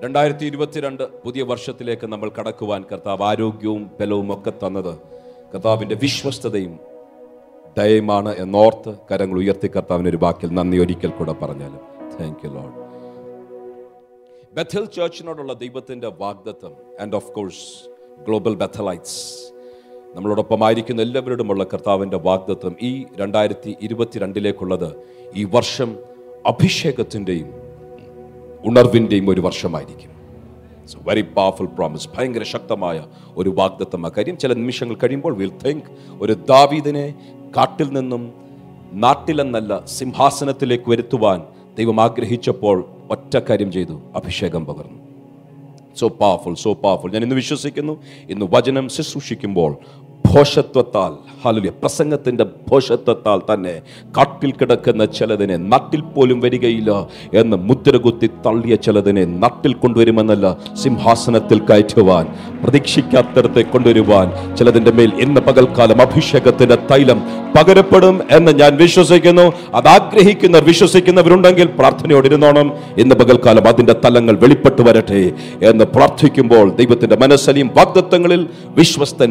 രണ്ടായിരത്തി ഇരുപത്തിരണ്ട് പുതിയ വർഷത്തിലേക്ക് നമ്മൾ കടക്കുവാൻ കർത്താവ് ആരോഗ്യവും ബലവും ഒക്കെ തന്നത് കർത്താവിന്റെ വിശ്വസ്തതയും ദയമാണ് എന്നോർത്ത് കരങ്ങൾ ഉയർത്തി കർത്താവിന് ഒരു വാക്കിൽ നന്ദി ഒരിക്കൽ കൂടെ പറഞ്ഞാലും. താങ്ക് യു ലോഡ് ബഥൽ ചേർച്ചിനോടുള്ള ദൈവത്തിന്റെ വാഗ്ദത്വം and of course global Bethelites നമ്മളോടൊപ്പം ആയിരിക്കുന്ന എല്ലാവരോടുമുള്ള കർത്താവിന്റെ വാഗ്ദത്വം ഈ രണ്ടായിരത്തി ഇരുപത്തിരണ്ടിലേക്കുള്ളത് ഈ വർഷം അഭിഷേകത്തിന്റെയും ഉണർവിന്റെയും ഒരു വർഷമായിരിക്കും. വെരി പവർഫുൾ പ്രോമിസ് ഭയങ്കര ശക്തമായ ഒരു വാഗ്ദത്തം ആ കാര്യം. ചില നിമിഷങ്ങൾ കഴിയുമ്പോൾ വിൽ തിങ്ക് ഒരു ദാവീദിനെ കാട്ടിൽ നിന്നും നാട്ടിലെന്നല്ല സിംഹാസനത്തിലേക്ക് വരുത്തുവാൻ ദൈവം ആഗ്രഹിച്ചപ്പോൾ ഒറ്റ കാര്യം ചെയ്തു. അഭിഷേകം പകർന്നു. സോ പവർഫുൾ സോ പവർഫുൾ ഞാൻ ഇന്ന് വിശ്വസിക്കുന്നു. ഇന്ന് വചനം ശുശ്രൂഷിക്കുമ്പോൾ ഭോഷത്വത്താൽ ഹാലുലിയ പ്രസംഗത്തിന്റെ ഭോഷത്വത്താൽ തന്നെ കാട്ടിൽ കിടക്കുന്ന ചിലതിനെ നട്ടിൽ പോലും വരികയില്ല എന്ന് മുദ്രകുത്തി തള്ളിയ ചിലതിനെ നട്ടിൽ കൊണ്ടുവരുമെന്നല്ല സിംഹാസനത്തിൽ കയറ്റുവാൻ പ്രതീക്ഷിക്കാത്തടത്തെ കൊണ്ടുവരുവാൻ ചിലതിന്റെ മേൽ ഇന്ന് പകൽക്കാലം അഭിഷേകത്തിന്റെ തൈലം പകരപ്പെടും എന്ന് ഞാൻ വിശ്വസിക്കുന്നു. അതാഗ്രഹിക്കുന്നവർ വിശ്വസിക്കുന്നവരുണ്ടെങ്കിൽ പ്രാർത്ഥനയോടെ ഇരുന്നോണം. ഇന്ന് പകൽക്കാലം അതിന്റെ തലങ്ങൾ വെളിപ്പെട്ടു വരട്ടെ എന്ന് പ്രാർത്ഥിക്കുമ്പോൾ ദൈവത്തിന്റെ മനസ്സലിയും വാഗ്ദത്വങ്ങളിൽ വിശ്വസ്തൻ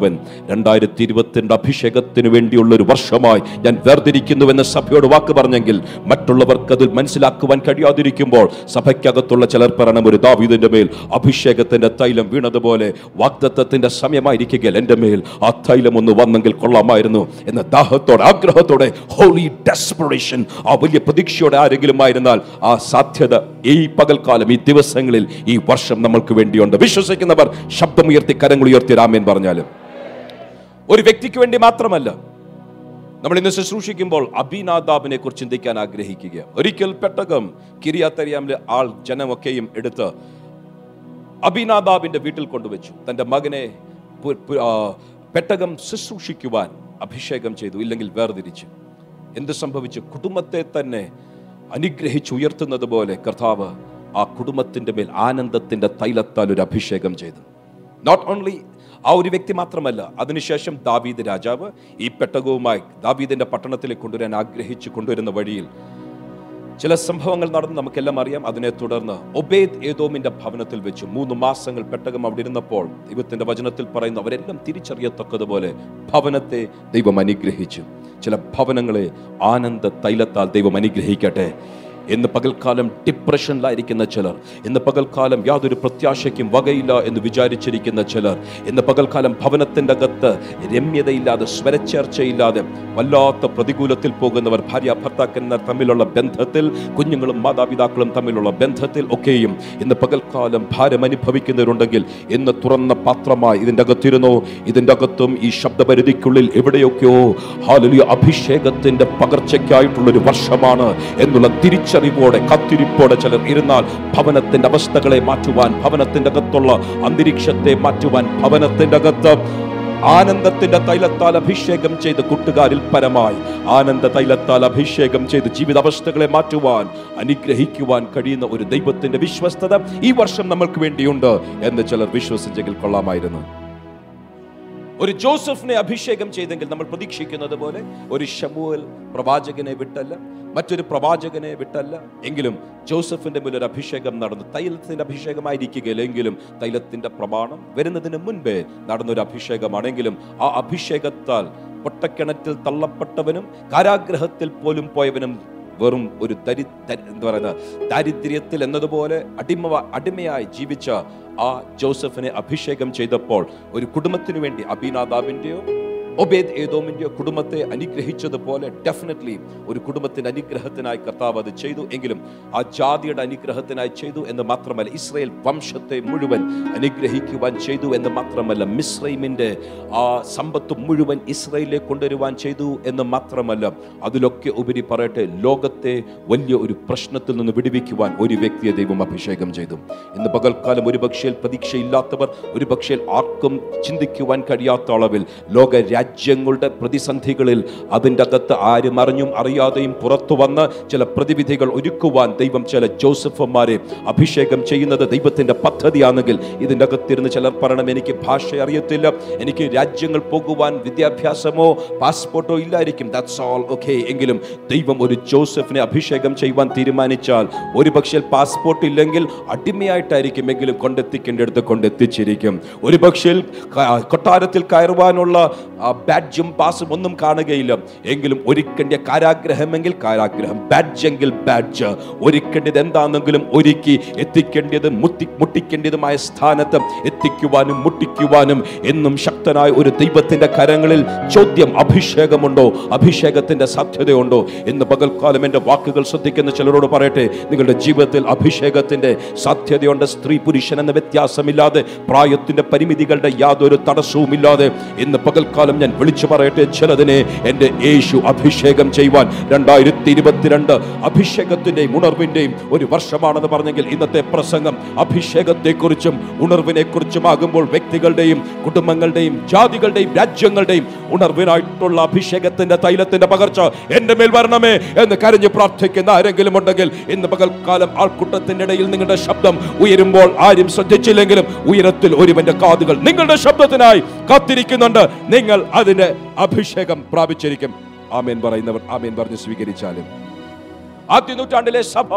വാക്കുമാറാത്തവൻ രണ്ടായിരത്തി ഇരുപത്തിരണ്ട് അഭിഷേകത്തിന് വേണ്ടിയുള്ള ഒരു വർഷമായി ഞാൻ വേർതിരിക്കുന്നുവെന്ന് സഭയോട് വാക്ക് പറഞ്ഞെങ്കിൽ മറ്റുള്ളവർക്ക് അതിൽ മനസ്സിലാക്കുവാൻ കഴിയാതിരിക്കുമ്പോൾ സഭയ്ക്കകത്തുള്ള ചിലർ പറയണം ഒരു ദാവീദിന്റെ മേൽ അഭിഷേകത്തിന്റെ തൈലം വീണതുപോലെ വാഗ്ദത്തത്തിന്റെ സമയമായിരിക്കുകയിൽ എന്റെ മേൽ. ആ തൈലം ഒന്ന് വന്നെങ്കിൽ കൊള്ളാമായിരുന്നു എന്ന ദാഹത്തോടെ ആഗ്രഹത്തോടെ ഹോളി ഡെസ്പറേഷൻ ആ വലിയ പ്രതീക്ഷയോടെ ആരെങ്കിലും ആയിരുന്നാൽ ആ സാധ്യത ഈ പകൽക്കാലം ഈ ദിവസങ്ങളിൽ ഈ വർഷം നമ്മൾക്ക് വേണ്ടിയുണ്ട്. വിശ്വസിക്കുന്നവർ ശബ്ദമുയർത്തി കരങ്ങൾ ഉയർത്തി രാമൻ പറഞ്ഞാലും. ഒരു വ്യക്തിക്ക് വേണ്ടി മാത്രമല്ല നമ്മൾ ഇന്ന് ശുശ്രൂഷിക്കുമ്പോൾ അഭിനാദാബിനെ കുറിച്ച് ചിന്തിക്കാൻ ആഗ്രഹിക്കുക. ഒരിക്കൽ പെട്ടകം കിരിയാത്തരിയാമിലെ ആൾ ജനമൊക്കെയും എടുത്ത് അഭിനാദാബിന്റെ വീട്ടിൽ കൊണ്ടുവച്ചു. തന്റെ മകനെ പെട്ടകം ശുശ്രൂഷിക്കുവാൻ അഭിഷേകം ചെയ്തു ഇല്ലെങ്കിൽ വേർതിരിച്ചു. എന്ത് സംഭവിച്ചു? കുടുംബത്തെ തന്നെ അനുഗ്രഹിച്ച് ഉയർത്തുന്നത് പോലെ കർത്താവ് ആ കുടുംബത്തിന്റെ മേൽ ആനന്ദത്തിന്റെ തൈലത്താൽ ഒരു അഭിഷേകം ചെയ്തു. നോട്ട് ഓൺലി ആ ഒരു വ്യക്തി മാത്രമല്ല അതിനുശേഷം ദാവീദ് രാജാവ് ഈ പെട്ടകവുമായി ദാവീദിന്റെ പട്ടണത്തിലേക്ക് കൊണ്ടുവരാൻ ആഗ്രഹിച്ചു കൊണ്ടുവരുന്ന വഴിയിൽ ചില സംഭവങ്ങൾ നടന്ന് നമുക്കെല്ലാം അറിയാം. അതിനെ തുടർന്ന് ഒബേദ് ഏതോമിന്റെ ഭവനത്തിൽ വെച്ച് മൂന്ന് മാസങ്ങൾ പെട്ടകം അവിടെ ഇരുന്നപ്പോൾ ദൈവത്തിന്റെ വചനത്തിൽ പറയുന്ന അവരെല്ലാം തിരിച്ചറിയത്തക്കതുപോലെ ഭവനത്തെ ദൈവം അനുഗ്രഹിച്ചു. ചില ഭവനങ്ങളെ ആനന്ദ തൈലത്താൽ ദൈവം അനുഗ്രഹിക്കട്ടെ. ഇന്ന് പകൽക്കാലം ഡിപ്രഷനിലായിരിക്കുന്ന ചിലർ ഇന്ന് പകൽക്കാലം യാതൊരു പ്രത്യാശയ്ക്കും വകയില്ല എന്ന് വിചാരിച്ചിരിക്കുന്ന ചിലർ ഇന്ന് പകൽക്കാലം ഭവനത്തിന്റെ അകത്ത് രമ്യതയില്ലാതെ സ്വരച്ചേർച്ചയില്ലാതെ വല്ലാത്ത പ്രതികൂലത്തിൽ പോകുന്നവർ ഭാര്യ ഭർത്താക്കന്മാർ തമ്മിലുള്ള ബന്ധത്തിൽ കുഞ്ഞുങ്ങളും മാതാപിതാക്കളും തമ്മിലുള്ള ബന്ധത്തിൽ ഒക്കെയും ഇന്ന് പകൽക്കാലം ഭാരം അനുഭവിക്കുന്നവരുണ്ടെങ്കിൽ ഇന്ന് തുറന്ന പാത്രമായി ഇതിന്റെ അകത്തിരുന്നോ. ഇതിന്റെ അകത്തും ഈ ശബ്ദപരിധിക്കുള്ളിൽ എവിടെയൊക്കെയോ ഹാലലി അഭിഷേകത്തിന്റെ പകർച്ചയ്ക്കായിട്ടുള്ളൊരു വർഷമാണ് എന്നുള്ള തിരിച്ചറിവോടെ കത്തിരിപ്പോടെ ചിലർ ഇരുന്നാൽ ഭവനത്തിന്റെ അവസ്ഥകളെ മാറ്റുവാൻ ഭവനത്തിന്റെ അകത്തുള്ള അന്തരീക്ഷത്തെ മാറ്റുവാൻ ഭവനത്തിന്റെ അകത്ത് ആനന്ദത്തിന്റെ തൈലത്താൽ അഭിഷേകം ചെയ്ത് കൂട്ടുകാരിൽ പരമായി. ആനന്ദ തൈലത്താൽ അഭിഷേകം ചെയ്ത് ജീവിതാവസ്ഥകളെ മാറ്റുവാൻ അനുഗ്രഹിക്കുവാൻ കഴിയുന്ന ഒരു ദൈവത്തിന്റെ വിശ്വസ്തത ഈ വർഷം നമ്മൾക്ക് വേണ്ടിയുണ്ട് എന്ന് ചിലർ വിശ്വസിച്ചെങ്കിൽ കൊള്ളാമായിരുന്നു. ഒരു ജോസഫിനെ അഭിഷേകം ചെയ്തെങ്കിൽ നമ്മൾ പ്രതീക്ഷിക്കുന്നത് പോലെ ഒരു ഷമുവൽ പ്രവാചകനെ വിട്ടല്ല മറ്റൊരു പ്രവാചകനെ വിട്ടല്ല. എങ്കിലും മുന്നിൽ ഒരു അഭിഷേകം നടന്നു. തൈലത്തിന്റെ അഭിഷേകമായിരിക്കുകയില്ല. എങ്കിലും തൈലത്തിന്റെ പ്രമാണം വരുന്നതിന് മുൻപേ നടന്നൊരു അഭിഷേകമാണെങ്കിലും ആ അഭിഷേകത്താൽ പൊട്ടക്കിണറ്റിൽ തള്ളപ്പെട്ടവനും കാരാഗ്രഹത്തിൽ പോലും പോയവനും വെറും ഒരു ദരി എന്താ പറയുന്നത്? ദാരിദ്ര്യത്തിൽ എന്നതുപോലെ അടിമ അടിമയായി ജീവിച്ച ആ ജോസഫിനെ അഭിഷേകം ചെയ്തപ്പോൾ ഒരു കുടുംബത്തിനു വേണ്ടി അബിനാദാബിന്റെയോ ഒബേദ് ഏതോമിന്റെ കുടുംബത്തെ അനുഗ്രഹിച്ചതുപോലെ ഡെഫിനറ്റ്ലി ഒരു കുടുംബത്തിന്റെ അനുഗ്രഹത്തിനായി കർത്താവ് അത് ചെയ്തു. എങ്കിലും ആ ജാതിയുടെ അനുഗ്രഹത്തിനായി ചെയ്തു എന്ന് മാത്രമല്ല ഇസ്രയേൽ വംശത്തെ മുഴുവൻ അനുഗ്രഹിക്കുവാൻ ചെയ്തു എന്ന് മാത്രമല്ല മിസ്രൈമിന്റെ ആ സമ്പത്ത് മുഴുവൻ ഇസ്രയേലിലേക്ക് കൊണ്ടുവരുവാൻ ചെയ്തു എന്ന് മാത്രമല്ല അതിലൊക്കെ ഉപരി പറയട്ടെ ലോകത്തെ വലിയ ഒരു പ്രശ്നത്തിൽ നിന്ന് വിടുവിക്കുവാൻ ഒരു വ്യക്തിയെ ദൈവം അഭിഷേകം ചെയ്തു. ഇന്ന് പകൽക്കാലം ഒരു പക്ഷേ പ്രതീക്ഷയില്ലാത്തവർ ഒരു പക്ഷേ ആർക്കും ചിന്തിക്കുവാൻ കഴിയാത്ത അളവിൽ ലോക രാജ്യങ്ങളുടെ പ്രതിസന്ധികളിൽ അതിന്റെ അകത്ത് ആരും അറിഞ്ഞും അറിയാതെയും പുറത്തു വന്ന് ചില പ്രതിവിധികൾ ഒരുക്കുവാൻ ദൈവം ചില ജോസഫന്മാരെ അഭിഷേകം ചെയ്യുന്നത് ദൈവത്തിന്റെ പദ്ധതിയാണെങ്കിൽ ഇതിന്റെ അകത്തിരുന്ന് ചിലർ പറയണം എനിക്ക് ഭാഷ അറിയത്തില്ല എനിക്ക് രാജ്യങ്ങൾ പോകുവാൻ വിദ്യാഭ്യാസമോ പാസ്പോർട്ടോ ഇല്ലായിരിക്കും. ദാറ്റ്സ് ഓൾ ഓക്കെ എങ്കിലും ദൈവം ഒരു ജോസഫിനെ അഭിഷേകം ചെയ്യുവാൻ തീരുമാനിച്ചാൽ ഒരുപക്ഷെ പാസ്പോർട്ട് ഇല്ലെങ്കിൽ അടിമയായിട്ടായിരിക്കും എങ്കിലും കൊണ്ടെത്തിക്കേണ്ടടുത്ത് കൊണ്ടെത്തിച്ചിരിക്കും. ഒരുപക്ഷെ കൊട്ടാരത്തിൽ കയറുവാനുള്ള ബാഡ്ജും പാസും ഒന്നും കാണുകയില്ല. എങ്കിലും ഒരുക്കേണ്ട കാരാഗ്രഹമെങ്കിൽ കാരാഗ്രഹം. ബാഡ്ജ് എങ്കിൽ ബാഡ്ജ് ഒരുക്കേണ്ടത് എന്താണെങ്കിലും ഒരുക്കി എത്തിക്കേണ്ടത് മുത്തി മുട്ടിക്കേണ്ടതുമായ സ്ഥാനത്ത് എത്തിക്കുവാനും മുട്ടിക്കുവാനും എന്നും ശക്തനായ ഒരു ദൈവത്തിന്റെ കരങ്ങളിൽ ചോദ്യം അഭിഷേകമുണ്ടോ? അഭിഷേകത്തിന്റെ സാധ്യതയുണ്ടോ? എന്ന് പകൽക്കാലം എന്റെ വാക്കുകൾ ശ്രദ്ധിക്കുന്ന ചിലരോട് പറയട്ടെ. നിങ്ങളുടെ ജീവിതത്തിൽ അഭിഷേകത്തിന്റെ സാധ്യതയുണ്ട്. സ്ത്രീ പുരുഷൻ എന്ന വ്യത്യാസമില്ലാതെ പ്രായത്തിന്റെ പരിമിതികളുടെ യാതൊരു തടസ്സവുമില്ലാതെ ഇന്ന് പകൽക്കാലം ഞാൻ വിളിച്ചു പറയട്ടെ ചിലതിനെ എന്റെ യേശു അഭിഷേകം ചെയ്യുവാൻ. രണ്ടായിരത്തി ഇരുപത്തിരണ്ട് അഭിഷേകത്തിന്റെയും ഉണർവിന്റെയും ഒരു വർഷമാണെന്ന് പറഞ്ഞെങ്കിൽ ഇന്നത്തെ പ്രസംഗം അഭിഷേകത്തെക്കുറിച്ചും ഉണർവിനെ കുറിച്ചുമാകുമ്പോൾ വ്യക്തികളുടെയും കുടുംബങ്ങളുടെയും ജാതികളുടെയും രാജ്യങ്ങളുടെയും ഉണർവിനായിട്ടുള്ള അഭിഷേകത്തിന്റെ തൈലത്തിന്റെ പകർച്ച എന്റെ മേൽ വരണമേ എന്ന് കരഞ്ഞ് പ്രാർത്ഥിക്കുന്ന ആരെങ്കിലും ഉണ്ടെങ്കിൽ ഇന്ന് പകൽക്കാലം ആൾക്കൂട്ടത്തിന്റെ ഇടയിൽ നിങ്ങളുടെ ശബ്ദം ഉയരുമ്പോൾ ആരും ശ്രദ്ധിച്ചില്ലെങ്കിലും ഉയരത്തിൽ ഒരുവന്റെ കാതുകൾ നിങ്ങളുടെ ശബ്ദത്തിനായി കാത്തിരിക്കുന്നുണ്ട്. നിങ്ങൾ അതിന് അഭിഷേകം പ്രാപിച്ചിരിക്കും. ആമേൻ പറയുന്നവർ ആമേൻ പറഞ്ഞ് സ്വീകരിച്ചാലും. ആദ്യ നൂറ്റാണ്ടിലെ സഭ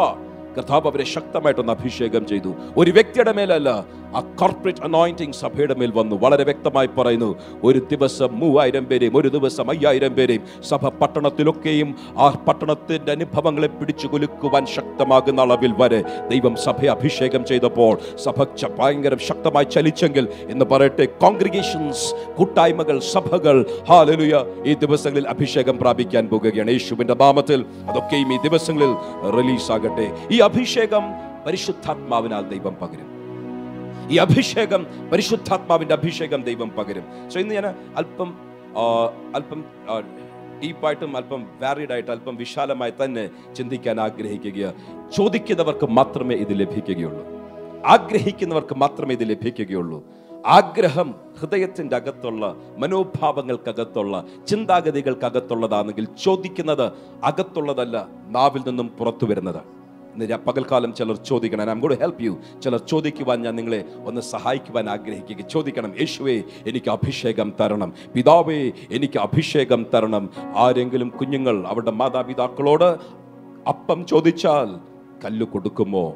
കർത്താവ് അവരെ ശക്തമായിട്ടൊന്ന് അഭിഷേകം ചെയ്തു. ഒരു വ്യക്തിയുടെ മേലല്ല ആ കോർപ്പറേറ്റ് അനോയിന്റിങ് സഭയുടെ മേൽ വന്നു. വളരെ വ്യക്തമായി പറയുന്നു ഒരു ദിവസം മൂവായിരം പേരെയും ഒരു ദിവസം അയ്യായിരം പേരെയും സഭ പട്ടണത്തിലൊക്കെയും ആ പട്ടണത്തിന്റെ അനുഭവങ്ങളെ പിടിച്ചു കുലുക്കുവാൻ ശക്തമാകുന്ന അളവിൽ വരെ ദൈവം സഭയെ അഭിഷേകം ചെയ്തപ്പോൾ സഭ ഭയങ്കര ശക്തമായി ചലിച്ചെങ്കിൽ എന്ന് പറയട്ടെ കോൺഗ്രിഗേഷൻസ് കൂട്ടായ്മകൾ സഭകൾ ഹാലലുയ ഈ ദിവസങ്ങളിൽ അഭിഷേകം പ്രാപിക്കാൻ പോകുകയാണ്. യേശുവിന്റെ നാമത്തിൽ അതൊക്കെയും ഈ ദിവസങ്ങളിൽ റിലീസാകട്ടെ ഈ അഭിഷേകം പരിശുദ്ധാത്മാവിനാൽ ദൈവം പകരും. ഈ അഭിഷേകം പരിശുദ്ധാത്മാവിന്റെ അഭിഷേകം ദൈവം പകരും. സോ ഇന്ന് ഞാൻ അല്പം അല്പം ഡീപ്പായിട്ടും അല്പം വാരിഡ് ആയിട്ട് അല്പം വിശാലമായി തന്നെ ചിന്തിക്കാൻ ആഗ്രഹിക്കുക ചോദിക്കുന്നവർക്ക് മാത്രമേ ഇത് ലഭിക്കുകയുള്ളൂ. ആഗ്രഹിക്കുന്നവർക്ക് മാത്രമേ ഇത് ലഭിക്കുകയുള്ളൂ. ആഗ്രഹം ഹൃദയത്തിന്റെ അകത്തുള്ള മനോഭാവങ്ങൾക്കകത്തുള്ള ചിന്താഗതികൾക്കകത്തുള്ളതാണെങ്കിൽ ചോദിക്കുന്നത് അകത്തുള്ളതല്ല നാവിൽ നിന്നും പുറത്തു വരുന്നതാണ് പകൽക്കാലം ചിലർ ചോദിക്കണം I am God help you ചിലർ ചോദിക്കുവാൻ ഞാൻ നിങ്ങളെ ഒന്ന് സഹായിക്കുവാൻ ആഗ്രഹിക്കുക ചോദിക്കണം യേശുവേ എനിക്ക് അഭിഷേകം തരണം. പിതാവേ എനിക്ക് അഭിഷേകം തരണം. ആരെങ്കിലും കുഞ്ഞുങ്ങൾ അവരുടെ മാതാപിതാക്കളോട് അപ്പം ചോദിച്ചാൽ കല്ല് കൊടുക്കുമോ?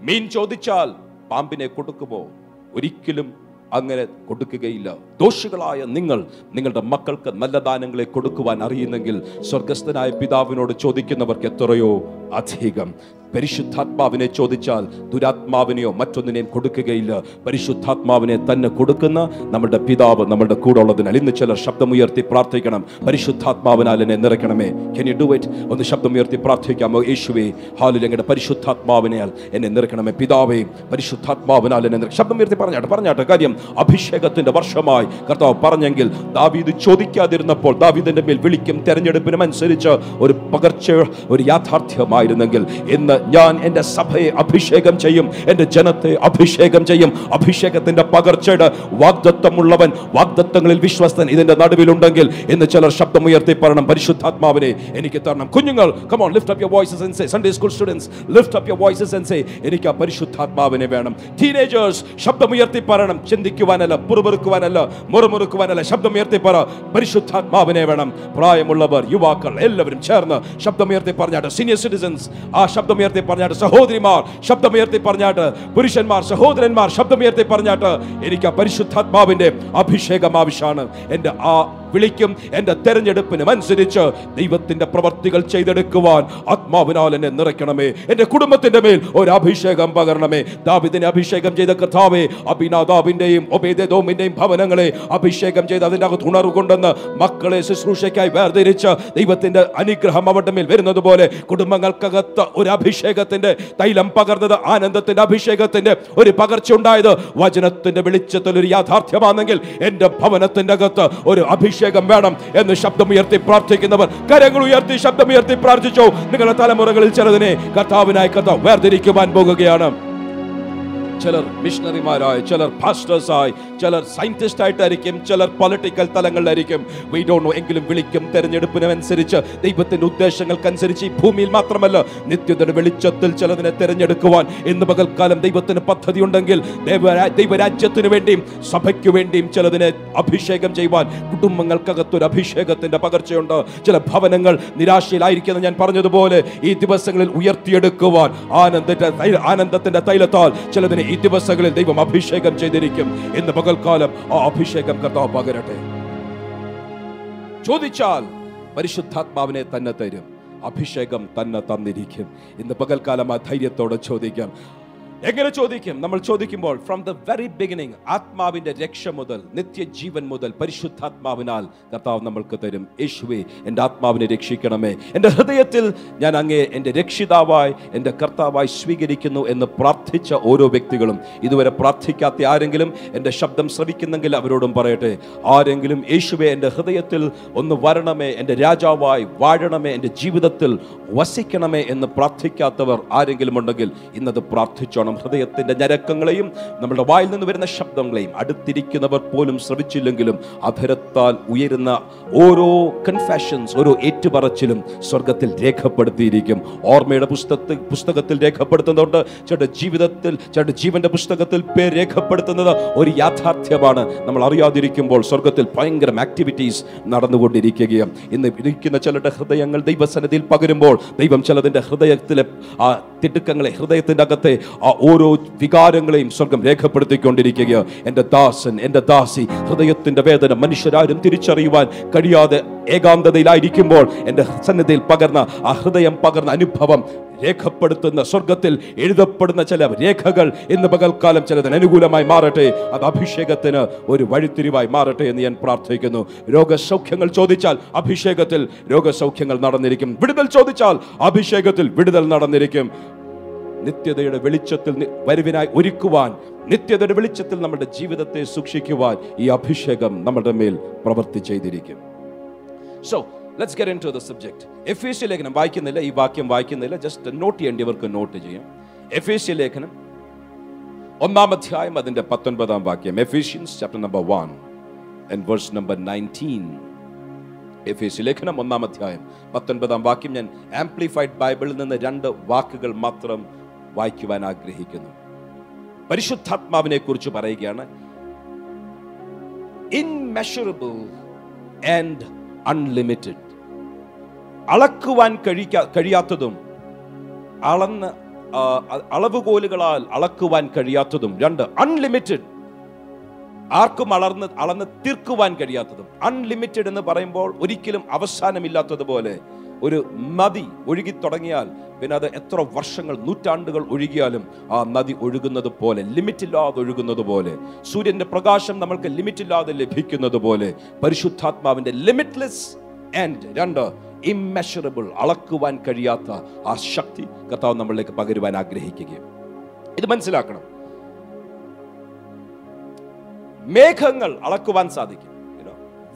മീൻ ചോദിച്ചാൽ പാമ്പിനെ കൊടുക്കുമോ? ഒരിക്കലും അങ്ങനെ കൊടുക്കുകയില്ല. ദോഷികളായ നിങ്ങൾ നിങ്ങളുടെ മക്കൾക്ക് നല്ല ദാനങ്ങളെ കൊടുക്കുവാൻ അറിയുന്നെങ്കിൽ സ്വർഗസ്ഥനായ പിതാവിനോട് ചോദിക്കുന്നവർക്ക് എത്രയോ അധികം പരിശുദ്ധാത്മാവിനെ ചോദിച്ചാൽ ദുരാത്മാവിനെയോ മറ്റൊന്നിനെയും കൊടുക്കുകയില്ല. പരിശുദ്ധാത്മാവിനെ തന്നെ കൊടുക്കുന്ന നമ്മുടെ പിതാവ് നമ്മുടെ കൂടെ ഉള്ളതിനാൽ ഇന്ന് ചിലർ ശബ്ദമുയർത്തി പ്രാർത്ഥിക്കണം. പരിശുദ്ധാത്മാവിനാൽ എന്നെ നിറയ്ക്കണമേ. കെൻ യു ഡു ഇറ്റ് ഒന്ന് ശബ്ദമുയർത്തി പ്രാർത്ഥിക്കാമോ? യേശുവേ ഹാലിൽ എങ്ങനെ പരിശുദ്ധാത്മാവിനാൽ എന്നെ നിറയ്ക്കണമേ. പിതാവേ പരിശുദ്ധാത്മാവിനാൽ എന്നെ ശബ്ദമുയർത്തി പറഞ്ഞാട്ടെ പറഞ്ഞാട്ടെ. കാര്യം അഭിഷേകത്തിന്റെ വർഷമായി കർത്താവ് പറഞ്ഞെങ്കിൽ ദാവീദ് ചോദിക്കാതിരുന്നപ്പോൾ ദാവീദിന്റെ മേൽ വിളിക്കും തെരഞ്ഞെടുപ്പിനും അനുസരിച്ച് ഒരു പകർച്ച ഒരു യാഥാർത്ഥ്യമായിരുന്നെങ്കിൽ ഇന്ന് ഞാൻ എന്റെ സഭയെ അഭിഷേകം ചെയ്യും എന്റെ ജനത്തെ അഭിഷേകം ചെയ്യും. അഭിഷേകത്തിന്റെ പകർച്ചയുടെ വാഗ്ദത്വമുള്ളവൻ വാഗ്ദത്വങ്ങളിൽ വിശ്വസ്തൻ ഇതിന്റെ നടുവിലുണ്ടെങ്കിൽ എന്ന് ചിലർ ശബ്ദമുയർത്തി പറയണം. പരിശുദ്ധാത്മാവിനെ എനിക്ക് തരണം. കുഞ്ഞുങ്ങൾ come on lift up your voices and say Sunday school students lift up your voices and say എനിക്ക് ആ പരിശുദ്ധാത്മാവിനെ വേണം. ടീനേജേഴ്സ് ശബ്ദമുയർത്തി പറയണം. ചിന്തിക്കുവാനല്ല പുറമുറുക്കുവാനല്ല മുറമുറുക്കുവാനല്ല ശബ്ദമുയർത്തി പറ. പരിശുദ്ധാത്മാവിനെ വേണം. പ്രായമുള്ളവർ യുവാക്കൾ എല്ലാവരും ചേർന്ന് ശബ്ദമുയർത്തി പറഞ്ഞാട്ടെ. സീനിയർ സിറ്റിസൻസ് ആ ശബ്ദമുയർത്തി പറഞ്ഞാട്ട് സഹോദരിമാർ ശബ്ദമുയർത്തി പറഞ്ഞാട്ട് പുരുഷന്മാർ സഹോദരന്മാർ ശബ്ദമുയർത്തി പറഞ്ഞാട്ട് എനിക്ക് ആ പരിശുദ്ധാത്മാവിന്റെ അഭിഷേകം ആവശ്യമാണ്. എന്റെ ആ വിളിക്കും. എന്റെ തെരഞ്ഞെടുപ്പിനും അനുസരിച്ച് ദൈവത്തിന്റെ പ്രവർത്തികൾ ചെയ്തെടുക്കുവാൻ ആത്മാവിനാൽ എന്നെ നിറയ്ക്കണമേ. എന്റെ കുടുംബത്തിന്റെ മേൽ ഒരു അഭിഷേകം പകരണമേ. ദാവിദിനെ അഭിഷേകം ചെയ്ത കഥാവേ അഭിനാദാബിന്റെയും ഒബേദോമിന്റെയും ഭവനങ്ങളെ അഭിഷേകം ചെയ്ത് അതിന്റെ അകത്ത് ഉണർവ് കൊണ്ടെന്ന് മക്കളെ ശുശ്രൂഷയ്ക്കായി വേർതിരിച്ച് ദൈവത്തിന്റെ അനുഗ്രഹം അവരുടെ മേൽ വരുന്നത് പോലെ കുടുംബങ്ങൾക്കകത്ത് ഒരു അഭിഷേകത്തിന്റെ തൈലം പകർന്നത് ആനന്ദത്തിന്റെ അഭിഷേകത്തിന്റെ ഒരു പകർച്ച ഉണ്ടായത് വചനത്തിന്റെ വെളിച്ചത്തിൽ ഒരു യാഥാർത്ഥ്യമാണെങ്കിൽ എന്റെ ഭവനത്തിന്റെ അകത്ത് ഒരു അഭിഷേകം വേണം എന്ന് ശബ്ദമുയർത്തി പ്രാർത്ഥിക്കുന്നവർ. കരങ്ങൾ ഉയർത്തി ശബ്ദമുയർത്തി പ്രാർത്ഥിച്ചോ. നിങ്ങളുടെ തലമുറകളിൽ ചിലതിനെ കർത്താവിനായി കർത്താവ് വേർതിരിക്കുവാൻ പോകുകയാണ്. ചിലർ മിഷണറിമാരായി ചിലർ പാസ്റ്റേഴ്സായി ചിലർ സയന്റിസ്റ്റ് ആയിട്ടായിരിക്കും ചിലർ പൊളിറ്റിക്കൽ തലങ്ങളിലായിരിക്കും. വി ഡോണ്ട് നോ എങ്കിലും വിളിക്കും തെരഞ്ഞെടുപ്പിനനുസരിച്ച് ദൈവത്തിന്റെ ഉദ്ദേശങ്ങൾക്കനുസരിച്ച് ഈ ഭൂമിയിൽ മാത്രമല്ല നിത്യതയുടെ വെളിച്ചത്തിൽ ചിലതിനെ തിരഞ്ഞെടുക്കുവാൻ ഇന്ന് പകൽക്കാലം ദൈവത്തിന് പദ്ധതി ഉണ്ടെങ്കിൽ ദൈവരാ- ദൈവരാജ്യത്തിന് വേണ്ടിയും സഭയ്ക്ക് വേണ്ടിയും ചിലതിനെ അഭിഷേകം ചെയ്യുവാൻ കുടുംബങ്ങൾക്കകത്തൊരു അഭിഷേകത്തിന്റെ പകർച്ചയുണ്ട്. ചില ഭവനങ്ങൾ നിരാശയിലായിരിക്കുന്ന ഞാൻ പറഞ്ഞതുപോലെ ഈ ദിവസങ്ങളിൽ ഉയർത്തിയെടുക്കുവാൻ തൈ- ആനന്ദത്തിന്റെ തൈലത്താൽ ചിലതിനെ ഈ ദിവസങ്ങളിൽ ദൈവം അഭിഷേകം ചെയ്തിരിക്കും ഇന്ന് പകൽക്കാലം ആ അഭിഷേകം കർത്താവ് പകരട്ടെ. ചോദിച്ചാൽ പരിശുദ്ധാത്മാവിനെ തന്നെ തരും അഭിഷേകം തന്നെ തന്നിരിക്കും ഇന്ന് പകൽക്കാലം ആ ധൈര്യത്തോടെ ചോദിക്കാം. എങ്ങനെ ചോദിക്കും? നമ്മൾ ചോദിക്കുമ്പോൾ ഫ്രം ദ വെരി ബിഗിനിങ് ആത്മാവിന്റെ രക്ഷ മുതൽ നിത്യജീവൻ മുതൽ പരിശുദ്ധാത്മാവിനാൽ കർത്താവ് നമ്മൾക്ക് തരും. യേശുവേ എന്റെ ആത്മാവിനെ രക്ഷിക്കണമേ. എന്റെ ഹൃദയത്തിൽ ഞാൻ അങ്ങേ എന്റെ രക്ഷിതാവായി എന്റെ കർത്താവായി സ്വീകരിക്കുന്നു എന്ന് പ്രാർത്ഥിച്ച ഓരോ വ്യക്തികളും ഇതുവരെ പ്രാർത്ഥിക്കാത്ത ആരെങ്കിലും എന്റെ ശബ്ദം ശ്രവിക്കുന്നെങ്കിൽ അവരോടും പറയട്ടെ. ആരെങ്കിലും യേശുവെ എന്റെ ഹൃദയത്തിൽ ഒന്ന് വരണമേ എന്റെ രാജാവായി വാഴണമേ എന്റെ ജീവിതത്തിൽ വസിക്കണമേ എന്ന് പ്രാർത്ഥിക്കാത്തവർ ആരെങ്കിലും ഉണ്ടെങ്കിൽ ഇന്നത് പ്രാർത്ഥിച്ചോണം. ഹൃദയത്തിന്റെ ഞരക്കങ്ങളെയും നമ്മുടെ വായിൽ നിന്ന് വരുന്ന ശബ്ദങ്ങളെയും അടുത്തിരിക്കുന്നവർ പോലും ശ്രമിച്ചില്ലെങ്കിലും അഭരത്താൽ ഉയരുന്ന ഓരോ കൺഫാഷൻസ് ഓരോ ഏറ്റുപറച്ചിലും സ്വർഗത്തിൽ രേഖപ്പെടുത്തിയിരിക്കും. ഓർമ്മയുടെ പുസ്തകത്തിൽ പുസ്തകത്തിൽ രേഖപ്പെടുത്തുന്നുണ്ട്. ചേട്ട ജീവിതത്തിൽ ചേട്ട ജീവന്റെ പുസ്തകത്തിൽ പേര് രേഖപ്പെടുത്തുന്നത് ഒരു യാഥാർത്ഥ്യമാണ്. നമ്മൾ അറിയാതിരിക്കുമ്പോൾ സ്വർഗത്തിൽ ഭയങ്കര ആക്ടിവിറ്റീസ് നടന്നുകൊണ്ടിരിക്കുകയാണ്. ഇന്ന് ഇരിക്കുന്ന ചിലരുടെ ഹൃദയങ്ങൾ ദൈവസന്നിധിയിൽ പകരുമ്പോൾ ദൈവം ചിലതിന്റെ ഹൃദയത്തിലെ ആ തിടുക്കങ്ങളെ ഹൃദയത്തിന്റെ അകത്തെ ആ ഓരോ വികാരങ്ങളെയും സ്വർഗം രേഖപ്പെടുത്തിക്കൊണ്ടിരിക്കുക എന്റെ ദാസൻ എന്റെ ദാസി ഹൃദയത്തിന്റെ വേദന മനുഷ്യരാരും തിരിച്ചറിയുവാൻ കഴിയാതെ ഏകാന്തതയിലായിരിക്കുമ്പോൾ എന്റെ സന്നിധിയിൽ പകർന്ന ആ ഹൃദയം പകർന്ന അനുഭവം രേഖപ്പെടുത്തുന്ന സ്വർഗത്തിൽ എഴുതപ്പെടുന്ന ചില രേഖകൾ ഇന്ന് പകൽക്കാലം ചിലതിന് അനുകൂലമായി മാറട്ടെ. അത് അഭിഷേകത്തിന് ഒരു വഴിത്തിരിവായി മാറട്ടെ എന്ന് ഞാൻ പ്രാർത്ഥിക്കുന്നു. രോഗസൗഖ്യങ്ങൾ ചോദിച്ചാൽ അഭിഷേകത്തിൽ രോഗസൗഖ്യങ്ങൾ നടന്നിരിക്കും. വിടുതൽ ചോദിച്ചാൽ അഭിഷേകത്തിൽ വിടുതൽ നടന്നിരിക്കും. നിത്യതയുടെ വെളിച്ചത്തിൽ വരുവിനായി ഒരുക്കുവാൻ നിത്യതയുടെ വെളിച്ചത്തിൽ നമ്മുടെ ജീവിതത്തെ സൂക്ഷിക്കുവാൻ ഈ അഭിഷേകം നമ്മുടെ മേൽ പ്രവൃത്തി ചെയ്തിരിക്കും. So let's get the subject എഫേസ്യ ലേഖനം വായിക്കുന്നില്ല ഈ വാക്യം വായിക്കുന്നില്ല. ജസ്റ്റ് നോട്ട് ചെയ്യേണ്ടിയവർക്ക് നോട്ട് ചെയ്യാം. എഫ് എസ് ലേഖനം ഒന്നാം അധ്യായം അതിന്റെ പത്തൊൻപതാം വാക്യം. Ephesians chapter number one and verse number nineteen എഫേസ്യ ലേഖനം ഒന്നാം അധ്യായം പത്തൊൻപതാം വാക്യം. ഞാൻ ആംപ്ലിഫൈഡ് ബൈബിളിൽ നിന്ന് രണ്ട് വാക്കുകൾ മാത്രം വായിക്കുവാൻ ആഗ്രഹിക്കുന്നു. പരിശുദ്ധാത്മാവിനെ കുറിച്ച് പറയുകയാണ് ഇൻമെഷറബിൾ ആൻഡ് അൺലിമിറ്റഡ് അളക്കുവാൻ കഴിക്കാ കഴിയാത്തതും അളന്ന് അളവുകോലുകളാൽ അളക്കുവാൻ കഴിയാത്തതും രണ്ട് അൺലിമിറ്റഡ് ആർക്കും അളർന്ന് അളന്ന് തീർക്കുവാൻ കഴിയാത്തതും അൺലിമിറ്റഡ് എന്ന് പറയുമ്പോൾ ഒരിക്കലും അവസാനമില്ലാത്തതുപോലെ ഒരു നദി ഒഴുകി തുടങ്ങിയാൽ പിന്നെ അത് എത്ര വർഷങ്ങൾ നൂറ്റാണ്ടുകൾ ഒഴുകിയാലും ആ നദി ഒഴുകുന്നത് പോലെ ലിമിറ്റ് ഇല്ലാതെ ഒഴുകുന്നത് പോലെ സൂര്യന്റെ പ്രകാശം നമ്മൾക്ക് ലിമിറ്റ് ഇല്ലാതെ ലഭിക്കുന്നത് പോലെ പരിശുദ്ധാത്മാവിന്റെ ലിമിറ്റ്ലെസ് ആൻഡ് രണ്ട് ഇമ്മെഷറബിൾ അളക്കുവാൻ കഴിയാത്ത ആ ശക്തി കർത്താവ് നമ്മളിലേക്ക് പകരുവാൻ ആഗ്രഹിക്കുകയും. ഇത് മനസ്സിലാക്കണം. മേഘങ്ങൾ അളക്കുവാൻ സാധിക്കും.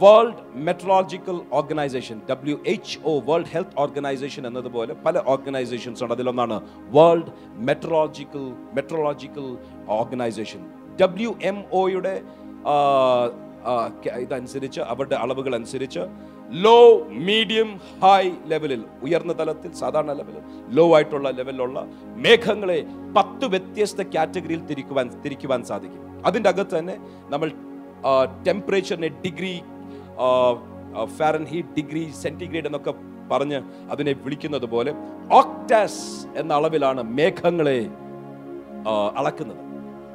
World meteorological organisation W H O world health organisation എന്നതുപോലെ പല ഓർഗനൈസേഷൻസ് ഉണ്ട്. അതിലൊന്നാണ് world meteorological meteorological organisation W M ഒയുടെ ഇതനുസരിച്ച് അവരുടെ അളവുകൾ അനുസരിച്ച് ലോ മീഡിയം ഹൈ ലെവലിൽ ഉയർന്ന തലത്തിൽ സാധാരണ ലെവലിൽ ലോ ആയിട്ടുള്ള ലെവലിലുള്ള മേഘങ്ങളെ പത്ത് വ്യത്യസ്ത കാറ്റഗറിയിൽ തിരിക്കുവാൻ തിരിക്കുവാൻ സാധിക്കും. അതിന്റെ അകത്ത് തന്നെ നമ്മൾ ടെമ്പറേച്ചറിനെ degree Fahrenheit degree centigrade എന്നൊക്കെ പറഞ്ഞ് അതിനെ വിളിക്കുന്നത് പോലെ ഓക്ടാസ് എന്ന അളവിലാണ് മേഘങ്ങളെ അളക്കുന്നത്.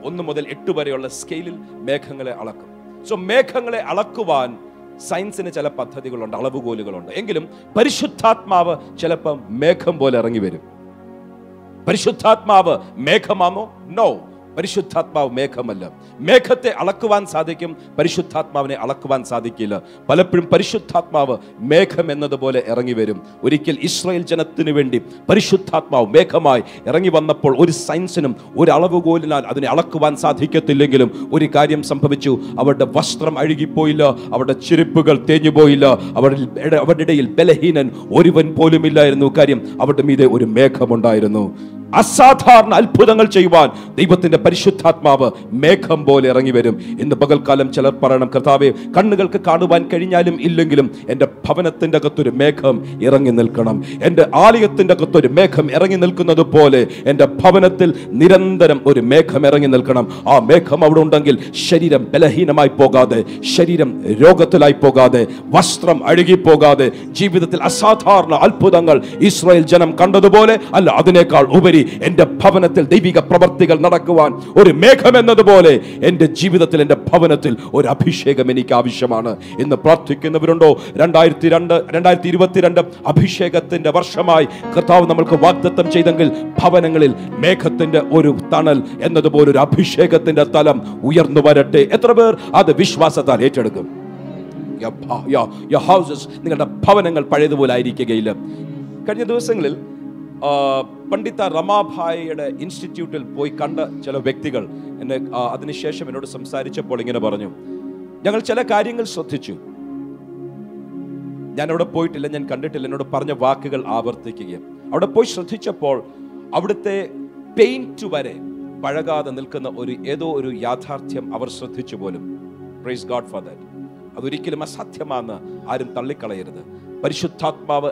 ഒന്ന് മുതൽ എട്ട് വരെയുള്ള സ്കെയിലിൽ മേഘങ്ങളെ അളക്കും. സോ മേഘങ്ങളെ അളക്കുവാൻ സയൻസിന് ചില പദ്ധതികളുണ്ട് അളവുകോലുകളുണ്ട്. എങ്കിലും പരിശുദ്ധാത്മാവ് ചിലപ്പം മേഘം പോലെ ഇറങ്ങി വരും. പരിശുദ്ധാത്മാവ് മേഘമാണോ? നോ പരിശുദ്ധാത്മാവ് മേഘമല്ല. മേഘത്തെ അളക്കുവാൻ സാധിക്കും പരിശുദ്ധാത്മാവിനെ അളക്കുവാൻ സാധിക്കില്ല. പലപ്പോഴും പരിശുദ്ധാത്മാവ് മേഘം എന്നതുപോലെ ഇറങ്ങി വരും. ഒരിക്കൽ ഇസ്രായേൽ ജനത്തിനു വേണ്ടി പരിശുദ്ധാത്മാവ് മേഘമായി ഇറങ്ങി വന്നപ്പോൾ ഒരു സയൻസിനും ഒരു അളവുകോലിനാൽ അതിനെ അളക്കുവാൻ സാധിക്കത്തില്ലെങ്കിലും ഒരു കാര്യം സംഭവിച്ചു. അവരുടെ വസ്ത്രം അഴുകിപ്പോയില്ല അവരുടെ ചെരുപ്പുകൾ തേഞ്ഞുപോയില്ല അവരുടെ അവരുടെ ഇടയിൽ ബലഹീനൻ ഒരുവൻ പോലുമില്ലായിരുന്നു. കാര്യം അവരുടെ മീതെ ഒരു മേഘമുണ്ടായിരുന്നു. അസാധാരണ അത്ഭുതങ്ങൾ ചെയ്യുവാൻ ദൈവത്തിന്റെ പരിശുദ്ധാത്മാവ് മേഘം പോലെ ഇറങ്ങി വരും. ഇന്ന് പകൽക്കാലം ചിലർ പറയണം കർത്താവെ കണ്ണുകൾക്ക് കാണുവാൻ കഴിഞ്ഞാലും ഇല്ലെങ്കിലും എന്റെ ഭവനത്തിന്റെ അകത്തൊരു മേഘം ഇറങ്ങി നിൽക്കണം. എന്റെ ആലയത്തിന്റെ അകത്തൊരു മേഘം ഇറങ്ങി നിൽക്കുന്നത് പോലെ എന്റെ ഭവനത്തിൽ നിരന്തരം ഒരു മേഘം ഇറങ്ങി നിൽക്കണം. ആ മേഘം അവിടെ ഉണ്ടെങ്കിൽ ശരീരം ബലഹീനമായി പോകാതെ ശരീരം രോഗത്തിലായി പോകാതെ വസ്ത്രം അഴുകിപ്പോകാതെ ജീവിതത്തിൽ അസാധാരണ അത്ഭുതങ്ങൾ ഇസ്രായേൽ ജനം കണ്ടതുപോലെ അല്ല അതിനേക്കാൾ ഉപരി എന്റെ ഭവനത്തിൽ ദൈവിക പ്രവർത്തികൾ നടക്കുവാൻ ഒരു മേഘം എന്നതുപോലെ എന്റെ ജീവിതത്തിൽ എന്റെ ഭവനത്തിൽ ഒരു അഭിഷേകം എനിക്ക് ആവശ്യമാണ് എന്ന് പ്രാർത്ഥിക്കുന്നവരുണ്ടോ? രണ്ടായിരത്തി രണ്ട് രണ്ടായിരത്തി ഇരുപത്തിരണ്ട് അഭിഷേകത്തിന്റെ വർഷമായി കർത്താവ് നമ്മൾക്ക് വാഗ്ദത്തം ചെയ്തെങ്കിൽ ഭവനങ്ങളിൽ മേഘത്തിന്റെ ഒരു തണൽ എന്നതുപോലെ ഒരു അഭിഷേകത്തിന്റെ തലം ഉയർന്നു വരട്ടെ. എത്ര പേർ അത് വിശ്വാസത്താൽ ഏറ്റെടുക്കും? ഹൗസസ് നിങ്ങളുടെ ഭവനങ്ങൾ പഴയതുപോലെ ആയിരിക്കുകയില്ല. കഴിഞ്ഞ ദിവസങ്ങളിൽ പണ്ഡിത റമാഭായിയുടെ ഇൻസ്റ്റിറ്റ്യൂട്ടിൽ പോയി കണ്ട ചില വ്യക്തികൾ എന്നെ അതിനുശേഷം എന്നോട് സംസാരിച്ചപ്പോൾ ഇങ്ങനെ പറഞ്ഞു. ഞങ്ങൾ ചില കാര്യങ്ങൾ ശ്രദ്ധിച്ചു. ഞാൻ അവിടെ പോയിട്ടില്ല ഞാൻ കണ്ടിട്ടില്ല. എന്നോട് പറഞ്ഞ വാക്കുകൾ ആവർത്തിക്കുകയും അവിടെ പോയി ശ്രദ്ധിച്ചപ്പോൾ അവിടുത്തെ പെയിന്റ് വരെ പഴകാതെ നിൽക്കുന്ന ഒരു ഏതോ ഒരു യാഥാർത്ഥ്യം അവർ ശ്രദ്ധിച്ചു പോലും. പ്രൈസ് ഗാഡ് ഫോർ ദാറ്റ് അതൊരിക്കലും അസാധ്യമാണെന്ന് ആരും തള്ളിക്കളയരുത്. പരിശുദ്ധാത്മാവ്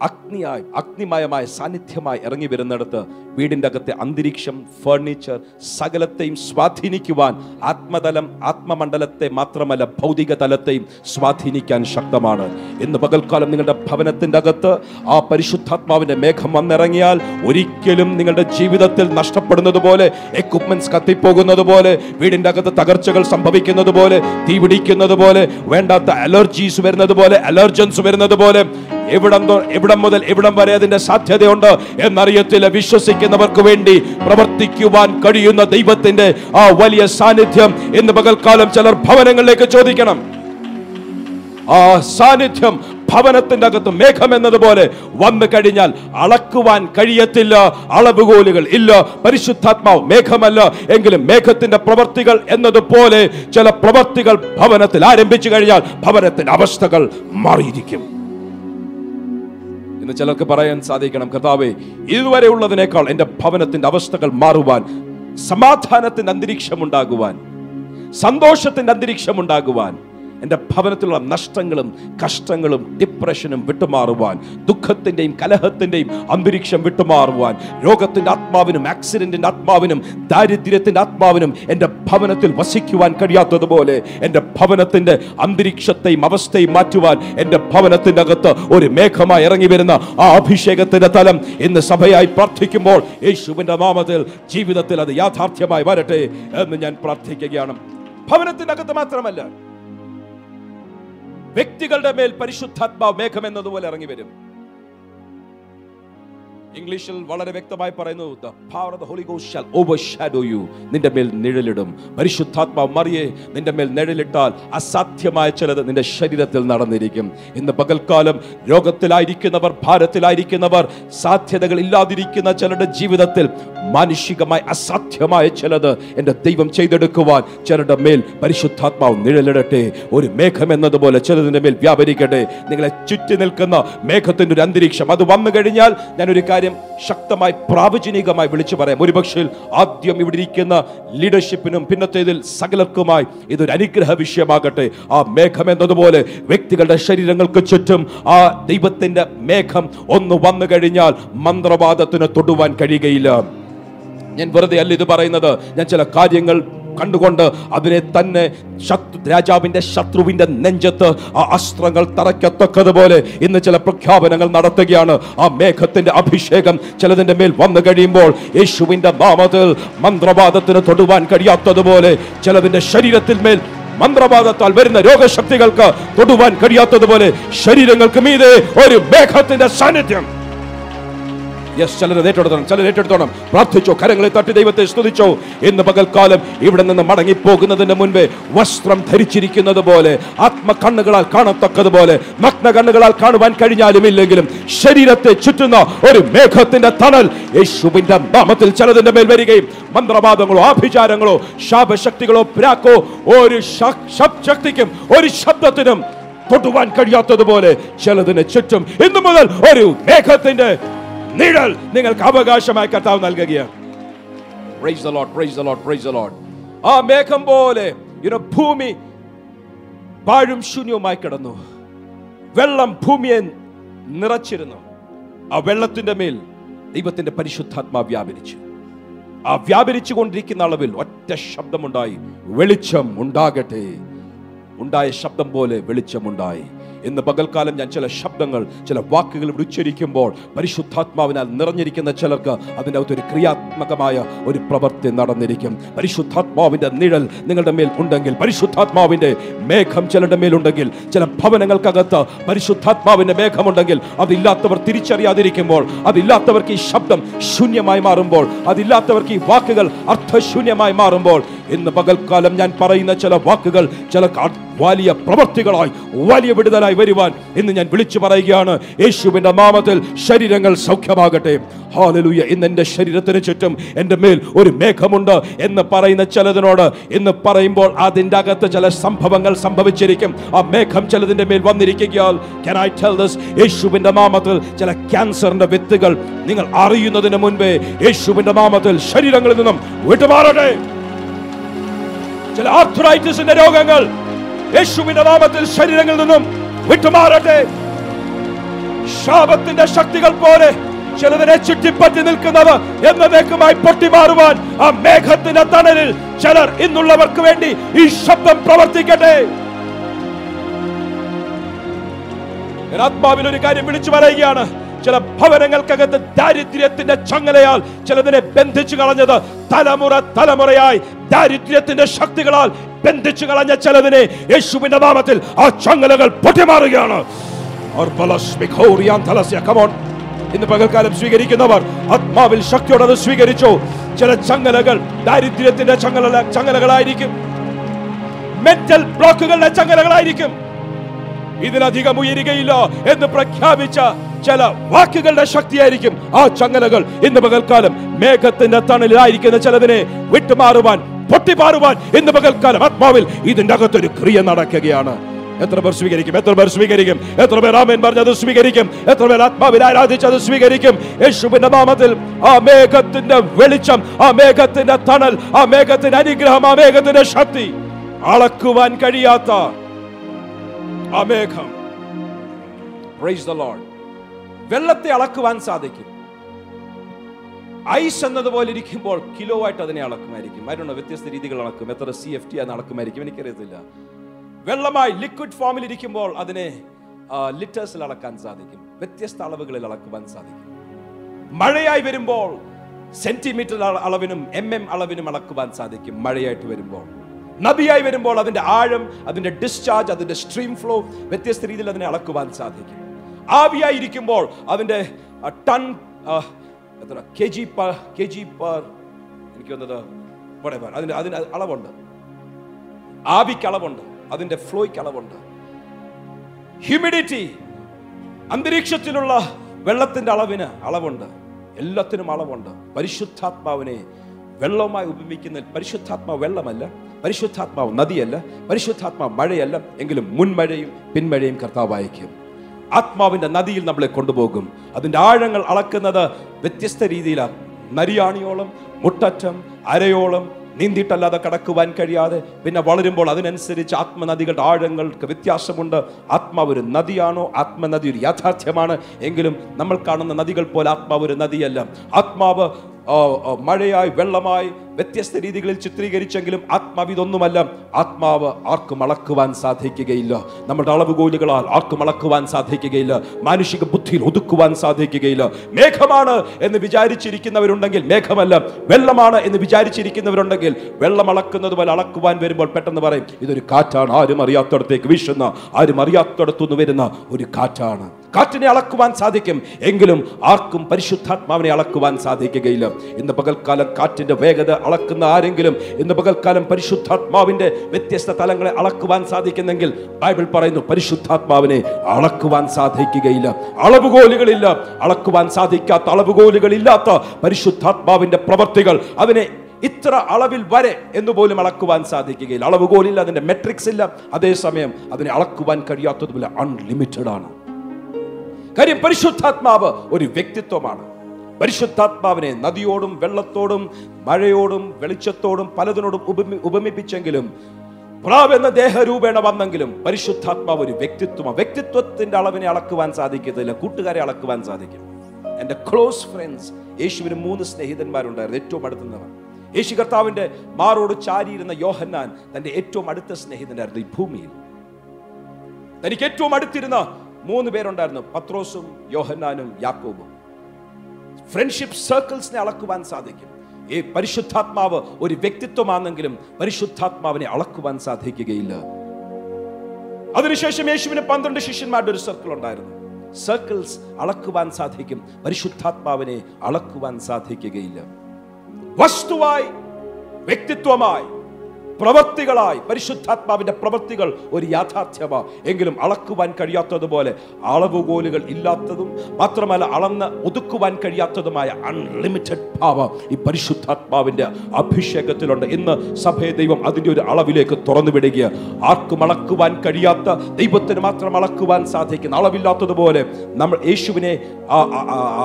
അഗ്നിയായി അഗ്നിമയമായ സാന്നിധ്യമായി ഇറങ്ങി വരുന്നിടത്ത് വീടിന്റെ അകത്തെ അന്തരീക്ഷം ഫർണിച്ചർ സകലത്തെയും സ്വാധീനിക്കുവാൻ ആത്മതലം ആത്മമണ്ഡലത്തെ മാത്രമല്ല ഭൗതിക തലത്തെയും സ്വാധീനിക്കാൻ ശക്തമാണ്. ഇന്ന് പകൽക്കാലം നിങ്ങളുടെ ഭവനത്തിന്റെ അകത്ത് ആ പരിശുദ്ധാത്മാവിന്റെ മേഘം വന്നിറങ്ങിയാൽ ഒരിക്കലും നിങ്ങളുടെ ജീവിതത്തിൽ നഷ്ടപ്പെടുന്നത് പോലെ എക്യുപ്മെന്റ്സ് കത്തിപ്പോകുന്നത് പോലെ വീടിന്റെ അകത്ത് തകർച്ചകൾ സംഭവിക്കുന്നത് പോലെ തീപിടിക്കുന്നത് പോലെ വേണ്ടാത്ത അലർജീസ് വരുന്നത് പോലെ അലർജൻസ് വരുന്നത് പോലെ എവിടം എവിടം മുതൽ എവിടം വരെ അതിന്റെ സാധ്യതയുണ്ട് എന്നറിയത്തില്ല. വിശ്വസിക്കുന്നവർക്ക് വേണ്ടി പ്രവർത്തിക്കുവാൻ കഴിയുന്ന ദൈവത്തിന്റെ ആ വലിയ സാന്നിധ്യം ഇന്ന് പകൽക്കാലം ചിലർ ഭവനങ്ങളിലേക്ക് ചോദിക്കണം. ആ സാന്നിധ്യം ഭവനത്തിന്റെ അകത്ത് മേഘം എന്നതുപോലെ വന്നു കഴിഞ്ഞാൽ അളക്കുവാൻ കഴിയത്തില്ല. അളവുകോലുകൾ ഇല്ല. പരിശുദ്ധാത്മാവ് മേഘമല്ല. എങ്കിലും മേഘത്തിന്റെ പ്രവർത്തികൾ എന്നതുപോലെ ചില പ്രവർത്തികൾ ഭവനത്തിൽ ആരംഭിച്ചു കഴിഞ്ഞാൽ ഭവനത്തിന്റെ അവസ്ഥകൾ മാറിയിരിക്കും. ഇന്ന് ചിലർക്ക് പറയാൻ സാധിക്കണം. കർത്താവെ ഇതുവരെ ഉള്ളതിനേക്കാൾ എന്റെ ഭവനത്തിന്റെ അവസ്ഥകൾ മാറുവാൻ സമാധാനത്തിന്റെ അന്തരീക്ഷം ഉണ്ടാകുവാൻ സന്തോഷത്തിന്റെ അന്തരീക്ഷം ഉണ്ടാകുവാൻ എന്റെ ഭവനത്തിലുള്ള നഷ്ടങ്ങളും കഷ്ടങ്ങളും ഡിപ്രഷനും വിട്ടുമാറുവാൻ ദുഃഖത്തിന്റെയും കലഹത്തിന്റെയും അന്തരീക്ഷം വിട്ടുമാറുവാൻ രോഗത്തിന്റെ ആത്മാവിനും ആക്സിഡന്റിന്റെ ആത്മാവിനും ദാരിദ്ര്യത്തിന്റെ ആത്മാവിനും എന്റെ ഭവനത്തിൽ വസിക്കുവാൻ കഴിയാത്തതുപോലെ എന്റെ ഭവനത്തിന്റെ അന്തരീക്ഷത്തെയും അവസ്ഥയും മാറ്റുവാൻ എന്റെ ഭവനത്തിന്റെ അകത്ത് ഒരു മേഘമായി ഇറങ്ങി വരുന്ന ആ അഭിഷേകത്തിന്റെ തലം ഇന്ന് സഭയായി പ്രാർത്ഥിക്കുമ്പോൾ യേശുവിന്റെ നാമത്തിൽ ജീവിതത്തിൽ അത് യാഥാർത്ഥ്യമായി വരട്ടെ എന്ന് ഞാൻ പ്രാർത്ഥിക്കുകയാണ്. ഭവനത്തിനകത്ത് മാത്രമല്ല വ്യക്തികളുടെ മേൽ പരിശുദ്ധാത്മാവ് മേഘം എന്നതുപോലെ ഇറങ്ങി വരും ഇംഗ്ലീഷിൽ വളരെ വ്യക്തമായി പറയുന്നു the power of the holy ghost shall overshadow you. നിന്റെ മേൽ നിഴലിടും. പരിശുദ്ധാത്മാവ് മറിയെ നിന്റെ മേൽ നിഴലിട്ടാൽ അസാധ്യമായ ചിലത് നിന്റെ ശരീരത്തിൽ നടന്നിരിക്കും. ഇന്ന് പകൽക്കാലം രോഗത്തിലായിരിക്കുന്നവർ ഭാരത്തിലായിരിക്കുന്നവർ സാധ്യതകൾ ഇല്ലാതിരിക്കുന്ന ചിലരുടെ ജീവിതത്തിൽ മാനുഷികമായി അസാധ്യമായ ചിലത് എന്റെ ദൈവം ചെയ്തെടുക്കുവാൻ ചിലരുടെ മേൽ പരിശുദ്ധാത്മാവ് നിഴലിടട്ടെ. ഒരു മേഘം എന്നതുപോലെ ചിലതിന്റെ മേൽ വ്യാപരിക്കട്ടെ. നിങ്ങളെ ചുറ്റി നിൽക്കുന്ന മേഘത്തിന്റെ ഒരു അന്തരീക്ഷം അത് വന്നു കഴിഞ്ഞാൽ ഞാൻ ഒരു കാര്യം ശക്തമായി പ്രാവചനികമായി വിളിച്ചു പറയാം. ഒരുപക്ഷെ ആദ്യം ഇവിടെ ഇരിക്കുന്ന ലീഡർഷിപ്പിനും പിന്നത്തേതിൽ സകലർക്കുമായി ഇതൊരു അനുഗ്രഹ വിഷയമാകട്ടെ. ആ മേഘം എന്നതുപോലെ വ്യക്തികളുടെ ശരീരങ്ങൾക്ക് ചുറ്റും ആ ദൈവത്തിന്റെ മേഘം ഒന്ന് വന്നു കഴിഞ്ഞാൽ മന്ത്രവാദത്തിന് തൊടുവാൻ കഴിയുകയില്ല. ഞാൻ വെറുതെ അല്ല ഇത് പറയുന്നത്. ഞാൻ ചില കാര്യങ്ങൾ കണ്ടുകൊണ്ട് അതിനെ തന്നെ ശത്രു രാജാവിന്റെ ശത്രുവിന്റെ നെഞ്ചത്ത് ആ അസ്ത്രങ്ങൾ തറയ്ക്കത്തക്കതുപോലെ ഇന്ന് ചില പ്രഖ്യാപനങ്ങൾ നടത്തുകയാണ്. ആ മേഘത്തിന്റെ അഭിഷേകം ചിലതിന്റെ മേൽ വന്നു കഴിയുമ്പോൾ യേശുവിന്റെ നാമത്തിൽ മന്ത്രവാദത്തിന് തൊടുവാൻ കഴിയാത്തതുപോലെ ചിലതിന്റെ ശരീരത്തിൽ മേൽ മന്ത്രവാദത്താൽ വരുന്ന രോഗശക്തികൾക്ക് തൊടുവാൻ കഴിയാത്തതുപോലെ ശരീരങ്ങൾക്ക് മീതെ ഒരു മേഘത്തിന്റെ സാന്നിധ്യം. യെസ് ചിലർ ഏറ്റെടുത്തോണം ചിലർ ഏറ്റെടുത്തോണം. പ്രാർത്ഥിച്ചോ കരങ്ങളെ തട്ടി ദൈവത്തെ സ്തുതിച്ചോ ഇന്ന് പകൽക്കാലം ഇവിടെ നിന്ന് മടങ്ങിപ്പോകുന്നതിന് മുൻപേ വസ്ത്രം ധരിച്ചിരിക്കുന്നത് പോലെ ആത്മകണ്ണുകളാൽ കാണത്തക്കതുപോലെ നഗ്ന കണ്ണുകളാൽ കാണുവാൻ കഴിഞ്ഞാലും ഇല്ലെങ്കിലും ശരീരത്തെ ചുറ്റുന്ന ഒരു മേഘത്തിന്റെ തണൽ യേശുവിന്റെ നാമത്തിൽ ചിലതിന്റെ മേൽ വരികയും മന്ത്രവാദങ്ങളോ ആഭിചാരങ്ങളോ ശാപശക്തികളോ പ്രാക്കോ ഒരു ശക്തിക്കും ഒരു ശബ്ദത്തിനും തൊട്ടുവാൻ കഴിയാത്തതുപോലെ ചിലതിന് ചുറ്റും ഇന്നു മുതൽ ഒരു മേഘത്തിന്റെ നിഴൽ നിങ്ങൾക്ക് അവകാശമായി കർത്താവ് നൽകുകയാണ്. ആ മേഘം പോലെ ഭൂമി പാഴും ശൂന്യവുമായി കിടന്നു. വെള്ളം ഭൂമിയെ നിറച്ചിരുന്നു. ആ വെള്ളത്തിന്റെ മേൽ ദൈവത്തിന്റെ പരിശുദ്ധാത്മാ വ്യാപരിച്ചു. ആ വ്യാപരിച്ചു കൊണ്ടിരിക്കുന്ന അളവിൽ ഒറ്റ ശബ്ദമുണ്ടായി. വെളിച്ചം ഉണ്ടാകട്ടെ. ഉണ്ടായ ശബ്ദം പോലെ വെളിച്ചമുണ്ടായി ഇന്ന് പകൽക്കാലം ഞാൻ ചില ശബ്ദങ്ങൾ ചില വാക്കുകൾ ഇവിടെ ഉച്ചരിക്കുമ്പോൾ പരിശുദ്ധാത്മാവിനാൽ നിറഞ്ഞിരിക്കുന്ന ചിലർക്ക് അതിന്റെ അകത്തൊരു ക്രിയാത്മകമായ ഒരു പ്രവൃത്തി നടന്നിരിക്കും. പരിശുദ്ധാത്മാവിന്റെ നിഴൽ നിങ്ങളുടെ മേൽ ഉണ്ടെങ്കിൽ പരിശുദ്ധാത്മാവിന്റെ മേഘം ചിലരുടെ മേലുണ്ടെങ്കിൽ ചില ഭവനങ്ങൾക്കകത്ത് പരിശുദ്ധാത്മാവിന്റെ മേഘമുണ്ടെങ്കിൽ അതില്ലാത്തവർ തിരിച്ചറിയാതിരിക്കുമ്പോൾ അതില്ലാത്തവർക്ക് ഈ ശബ്ദം ശൂന്യമായി മാറുമ്പോൾ അതില്ലാത്തവർക്ക് ഈ വാക്കുകൾ അർത്ഥശൂന്യമായി മാറുമ്പോൾ ഇന്ന് പകൽക്കാലം ഞാൻ പറയുന്ന ചില വാക്കുകൾ ചില വലിയ പ്രവൃത്തികളായി വലിയ വിടുതലായി വരുവാൻ ഇന്ന് ഞാൻ വിളിച്ചു പറയുകയാണ്. യേശുവിന്റെ നാമത്തിൽ ശരീരങ്ങൾ സൗഖ്യമാകട്ടെ. ഹാലലൂയ ഇന്ന് എന്റെ ശരീരത്തിന് ചുറ്റും എന്റെ മേൽ ഒരു മേഘമുണ്ട് എന്ന് പറയുന്ന ചിലതിനോട് ഇന്ന് പറയുമ്പോൾ അതിന്റെ അകത്ത് ചില സംഭവങ്ങൾ സംഭവിച്ചിരിക്കും. ആ മേഘം ചിലതിന്റെ മേൽ വന്നിരിക്കുകയാൽ കൻ ഐ ടെൽ this? യേശുവിന്റെ നാമത്തിൽ ചില ക്യാൻസറിന്റെ വിത്തുകൾ നിങ്ങൾ അറിയുന്നതിന് മുൻപേ യേശുവിന്റെ നാമത്തിൽ ശരീരങ്ങളിൽ നിന്നും വിട്ടുമാറട്ടെ. ചില ആർത്രൈറ്റിസിന്റെ രോഗങ്ങൾ യേശുവിന്റെ നാമത്തിൽ ശരീരങ്ങളിൽ നിന്നും വിട്ടുമാറട്ടെ. ശാപത്തിന്റെ ശക്തികൾ പോലെ ചിലതിനെ ചുറ്റിപ്പറ്റി നിൽക്കുന്നത് എന്നേക്കുമായി പൊട്ടിമാറുവാൻ ആ മേഘത്തിന്റെ തണലിൽ ചിലർ ഇന്നുള്ളവർക്ക് വേണ്ടി ഈ ശബ്ദം പ്രവർത്തിക്കട്ടെ. ആത്മാവിൽ ഒരു കാര്യം വിളിച്ചു പറയുകയാണ്. ചില ഭവനങ്ങൾക്കകത്ത് ദാരിദ്ര്യത്തിന്റെ ചങ്ങലയാൽ ചിലതിനെ ബന്ധിച്ചു കളഞ്ഞത് തലമുറ തലമുറയായി ദാരിദ്ര്യത്തിന്റെ ശക്തികളാൽ ബന്ധിച്ചു കളഞ്ഞ ചിലതിനെ യേശുവിന്റെ നാമത്തിൽ ആ ചങ്ങലകൾ പൊട്ടിമാറുകയാണ്. ഇന്ന് പകൽക്കാലം സ്വീകരിക്കുന്നവർ ആത്മാവിൽ ശക്തിയോടെ സ്വീകരിച്ചു. ചില ചങ്ങലകൾ ദാരിദ്ര്യത്തിന്റെ ചങ്ങല ചങ്ങലകളായിരിക്കും. മെന്റൽ ബ്ലോക്കുകളുടെ ചങ്ങലകളായിരിക്കും. ഇതിലധികം ഉയരുകയില്ല എന്ന് പ്രഖ്യാപിച്ച ചില വാക്കുകളുടെ ശക്തിയായിരിക്കും ആ ചങ്ങലകൾ. ഇന്ന് പകൽക്കാലം മേഘത്തിന്റെ തണലിലായിരിക്കുന്ന ചിലതിനെ വിട്ടുമാറുവാൻ പൊട്ടിമാറുവാൻ ഇന്ന് പകൽക്കാലം ആത്മാവിൽ ഇതിന്റെ അകത്തൊരു ക്രിയ നടക്കുകയാണ്. എത്ര പേർ സ്വീകരിക്കും? എത്ര പേർ സ്വീകരിക്കും? എത്ര പേർ ആമേൻ പറഞ്ഞത് സ്വീകരിക്കും? എത്ര പേർ ആത്മാവിൽ ആരാധിച്ചത് സ്വീകരിക്കും? യേശുവിന്റെ നാമത്തിൽ ആ മേഘത്തിന്റെ വെളിച്ചം ആ മേഘത്തിന്റെ തണൽ ആ മേഘത്തിന്റെ അനുഗ്രഹം ആ മേഘത്തിന്റെ ശക്തി അളക്കുവാൻ കഴിയാത്ത ആ മേഘം. പ്രൈസ് ദ ലോർഡ് വെള്ളത്തെ അളക്കുവാൻ സാധിക്കും. ഐസ് എന്നതുപോലെ ഇരിക്കുമ്പോൾ കിലോ ആയിട്ട് അതിനെ അളക്കുമായിരിക്കും. ആരുണ്ടോ വ്യത്യസ്ത രീതികൾ അളക്കും. എത്ര സി എഫ് ടി അളക്കുമായിരിക്കും. എനിക്കറിയത്തില്ല. വെള്ളമായി ലിക്വിഡ് ഫോമിൽ ഇരിക്കുമ്പോൾ അതിനെ ലിറ്റേഴ്സിൽ അളക്കാൻ സാധിക്കും. വ്യത്യസ്ത അളവുകളിൽ അളക്കുവാൻ സാധിക്കും. മഴയായി വരുമ്പോൾ സെന്റിമീറ്റർ അളവിനും എം എം അളവിനും അളക്കുവാൻ സാധിക്കും മഴയായിട്ട് വരുമ്പോൾ. നദിയായി വരുമ്പോൾ അതിന്റെ ആഴം അതിന്റെ ഡിസ്ചാർജ് അതിന്റെ സ്ട്രീം ഫ്ലോ വ്യത്യസ്ത രീതിയിൽ അതിനെ അളക്കുവാൻ സാധിക്കും. ആവിയായി ഇരിക്കുമ്പോൾ അതിന്റെ ടൺ എത്ര K G per K G per എനിക്ക് വന്നത് whatever. അതിന്റെ അതിന് അളവുണ്ട്. ആവിക്ക് അളവുണ്ട്. അതിന്റെ ഫ്ലോയ്ക്ക് അളവുണ്ട്. ഹ്യൂമിഡിറ്റി അന്തരീക്ഷത്തിലുള്ള വെള്ളത്തിന്റെ അളവിന് അളവുണ്ട്. എല്ലാത്തിനും അളവുണ്ട്. പരിശുദ്ധാത്മാവിനെ വെള്ളവുമായി ഉപമിക്കുന്ന പരിശുദ്ധാത്മാവ് വെള്ളമല്ല പരിശുദ്ധാത്മാവ് നദിയല്ല പരിശുദ്ധാത്മാവ് മഴയല്ല എങ്കിലും മുൻമഴയും പിന്മഴയും കർത്താവ് അയക്കും ആത്മാവിന്റെ നദിയിൽ നമ്മളെ കൊണ്ടുപോകും. അതിന്റെ ആഴങ്ങൾ അളക്കുന്നത് വ്യത്യസ്ത രീതിയിലാണ് നരിയാണിയോളം മുട്ടറ്റം അരയോളം നീന്തിയിട്ടല്ലാതെ കടക്കുവാൻ കഴിയാതെ പിന്നെ വളരുമ്പോൾ അതിനനുസരിച്ച് ആത്മനദികളുടെ ആഴങ്ങൾക്ക് വ്യത്യാസമുണ്ട്. ആത്മാവ് ഒരു നദിയാണോ? ആത്മനദി ഒരു യാഥാർത്ഥ്യമാണ്. എങ്കിലും നമ്മൾ കാണുന്ന നദികൾ പോലെ ആത്മാവ് ഒരു നദിയല്ല. ആത്മാവ് മഴയായി വെള്ളമായി വ്യത്യസ്ത രീതികളിൽ ചിത്രീകരിച്ചെങ്കിലും ആത്മാവ് ഇതൊന്നുമല്ല. ആത്മാവ് ആർക്കും അളക്കുവാൻ സാധിക്കുകയില്ല. നമ്മുടെ അളവുകോലുകളാൽ ആർക്കും അളക്കുവാൻ സാധിക്കുകയില്ല. മാനുഷിക ബുദ്ധിയിൽ ഒതുക്കുവാൻ സാധിക്കുകയില്ല. മേഘമാണ് എന്ന് വിചാരിച്ചിരിക്കുന്നവരുണ്ടെങ്കിൽ മേഘമല്ല. വെള്ളമാണ് എന്ന് വിചാരിച്ചിരിക്കുന്നവരുണ്ടെങ്കിൽ വെള്ളം അളക്കുന്നത് പോലെ അളക്കുവാൻ വരുമ്പോൾ പെട്ടെന്ന് പറയും ഇതൊരു കാറ്റാണ്. ആരും അറിയാത്തടത്തേക്ക് വീശുന്ന ആരും അറിയാത്തടത്തുനിന്ന് വരുന്ന ഒരു കാറ്റാണ്. കാറ്റിനെ അളക്കുവാൻ സാധിക്കും. എങ്കിലും ആർക്കും പരിശുദ്ധാത്മാവിനെ അളക്കുവാൻ സാധിക്കുകയില്ല. ഇന്ന് പകൽക്കാലം കാറ്റിന്റെ വേഗത അളക്കുന്ന ആരെങ്കിലും ഇന്ന് പകൽക്കാലം പരിശുദ്ധാത്മാവിന്റെ വ്യത്യസ്ത തലങ്ങളെ അളക്കുവാൻ സാധിക്കുന്നെങ്കിൽ ബൈബിൾ പറയുന്നു പരിശുദ്ധാത്മാവിനെ അളക്കുവാൻ സാധിക്കുകയില്ല. അളവുകോലുകളില്ല. അളക്കുവാൻ സാധിക്കാത്ത അളവുകോലുകളില്ലാത്ത പരിശുദ്ധാത്മാവിന്റെ പ്രവർത്തികൾ അവനെ ഇത്ര അളവിൽ വരെ എന്ന് പോലും അളക്കുവാൻ സാധിക്കുകയില്ല. അളവുകോലില്ല അതിന്റെ മെട്രിക്സ് ഇല്ല. അതേസമയം അതിനെ അളക്കുവാൻ കഴിയാത്തതുപോലെ അൺലിമിറ്റഡ് ആണ്. കാര്യം പരിശുദ്ധാത്മാവ് ഒരു വ്യക്തിത്വമാണ്. പരിശുദ്ധാത്മാവിനെ നദിയോടും വെള്ളത്തോടും മഴയോടും വെളിച്ചത്തോടും പലതിനോടും ഉപമി ഉപമിപ്പിച്ചെങ്കിലും പ്രാവ് എന്ന ദേഹരൂപേണ വന്നെങ്കിലും പരിശുദ്ധാത്മാവ് ഒരു വ്യക്തിത്വം വ്യക്തിത്വത്തിന്റെ അളവിനെ അളക്കുവാൻ സാധിക്കത്തില്ല. കൂട്ടുകാരെ അളക്കുവാൻ സാധിക്കും. എന്റെ ക്ലോസ് ഫ്രണ്ട്സ് യേശുവിന് മൂന്ന് സ്നേഹിതന്മാരുണ്ടായിരുന്നു. ഏറ്റവും അടുത്തുനിന്നവർ യേശു കർത്താവിന്റെ മാറോട് ചാരിയിരുന്ന യോഹന്നാൻ തന്റെ ഏറ്റവും അടുത്ത സ്നേഹിതനായിരുന്നു ഈ ഭൂമിയിൽ. തനിക്ക് ഏറ്റവും അടുത്തിരുന്ന മൂന്ന് പേരുണ്ടായിരുന്നു. പത്രോസും യോഹന്നാനും യാക്കോബും. ഫ്രണ്ട്ഷിപ്പ് സർക്കിൾസിനെ അളക്കുവാൻ സാധിക്കും. ഈ പരിശുദ്ധാത്മാവ് ഒരു വ്യക്തിത്വമാണെങ്കിലും പരിശുദ്ധാത്മാവിനെ അളക്കുവാൻ സാധിക്കുകയില്ല. അതിനുശേഷം യേശുവിന് പന്ത്രണ്ട് ശിഷ്യന്മാരുടെ ഒരു സർക്കിൾ ഉണ്ടായിരുന്നു. സർക്കിൾസ് അളക്കുവാൻ സാധിക്കും. പരിശുദ്ധാത്മാവിനെ അളക്കുവാൻ സാധിക്കുകയില്ല. വസ്തുവായി വ്യക്തിത്വമായി പ്രവൃത്തികളായി പരിശുദ്ധാത്മാവിന്റെ പ്രവൃത്തികൾ ഒരു യാഥാർത്ഥ്യമാണ് എങ്കിലും അളക്കുവാൻ കഴിയാത്തതുപോലെ അളവുകോലുകൾ ഇല്ലാത്തതും മാത്രമല്ല അളന്ന് ഒതുക്കുവാൻ കഴിയാത്തതുമായ അൺലിമിറ്റഡ് ഭാവം ഈ പരിശുദ്ധാത്മാവിന്റെ അഭിഷേകത്തിലുണ്ട്. ഇന്ന് സഭയെ ദൈവം അതിന്റെ ഒരു അളവിലേക്ക് തുറന്നു വിടുക ആർക്കും അളക്കുവാൻ കഴിയാത്ത ദൈവത്തിന് മാത്രം അളക്കുവാൻ സാധിക്കുന്ന അളവില്ലാത്തതുപോലെ നമ്മൾ യേശുവിനെ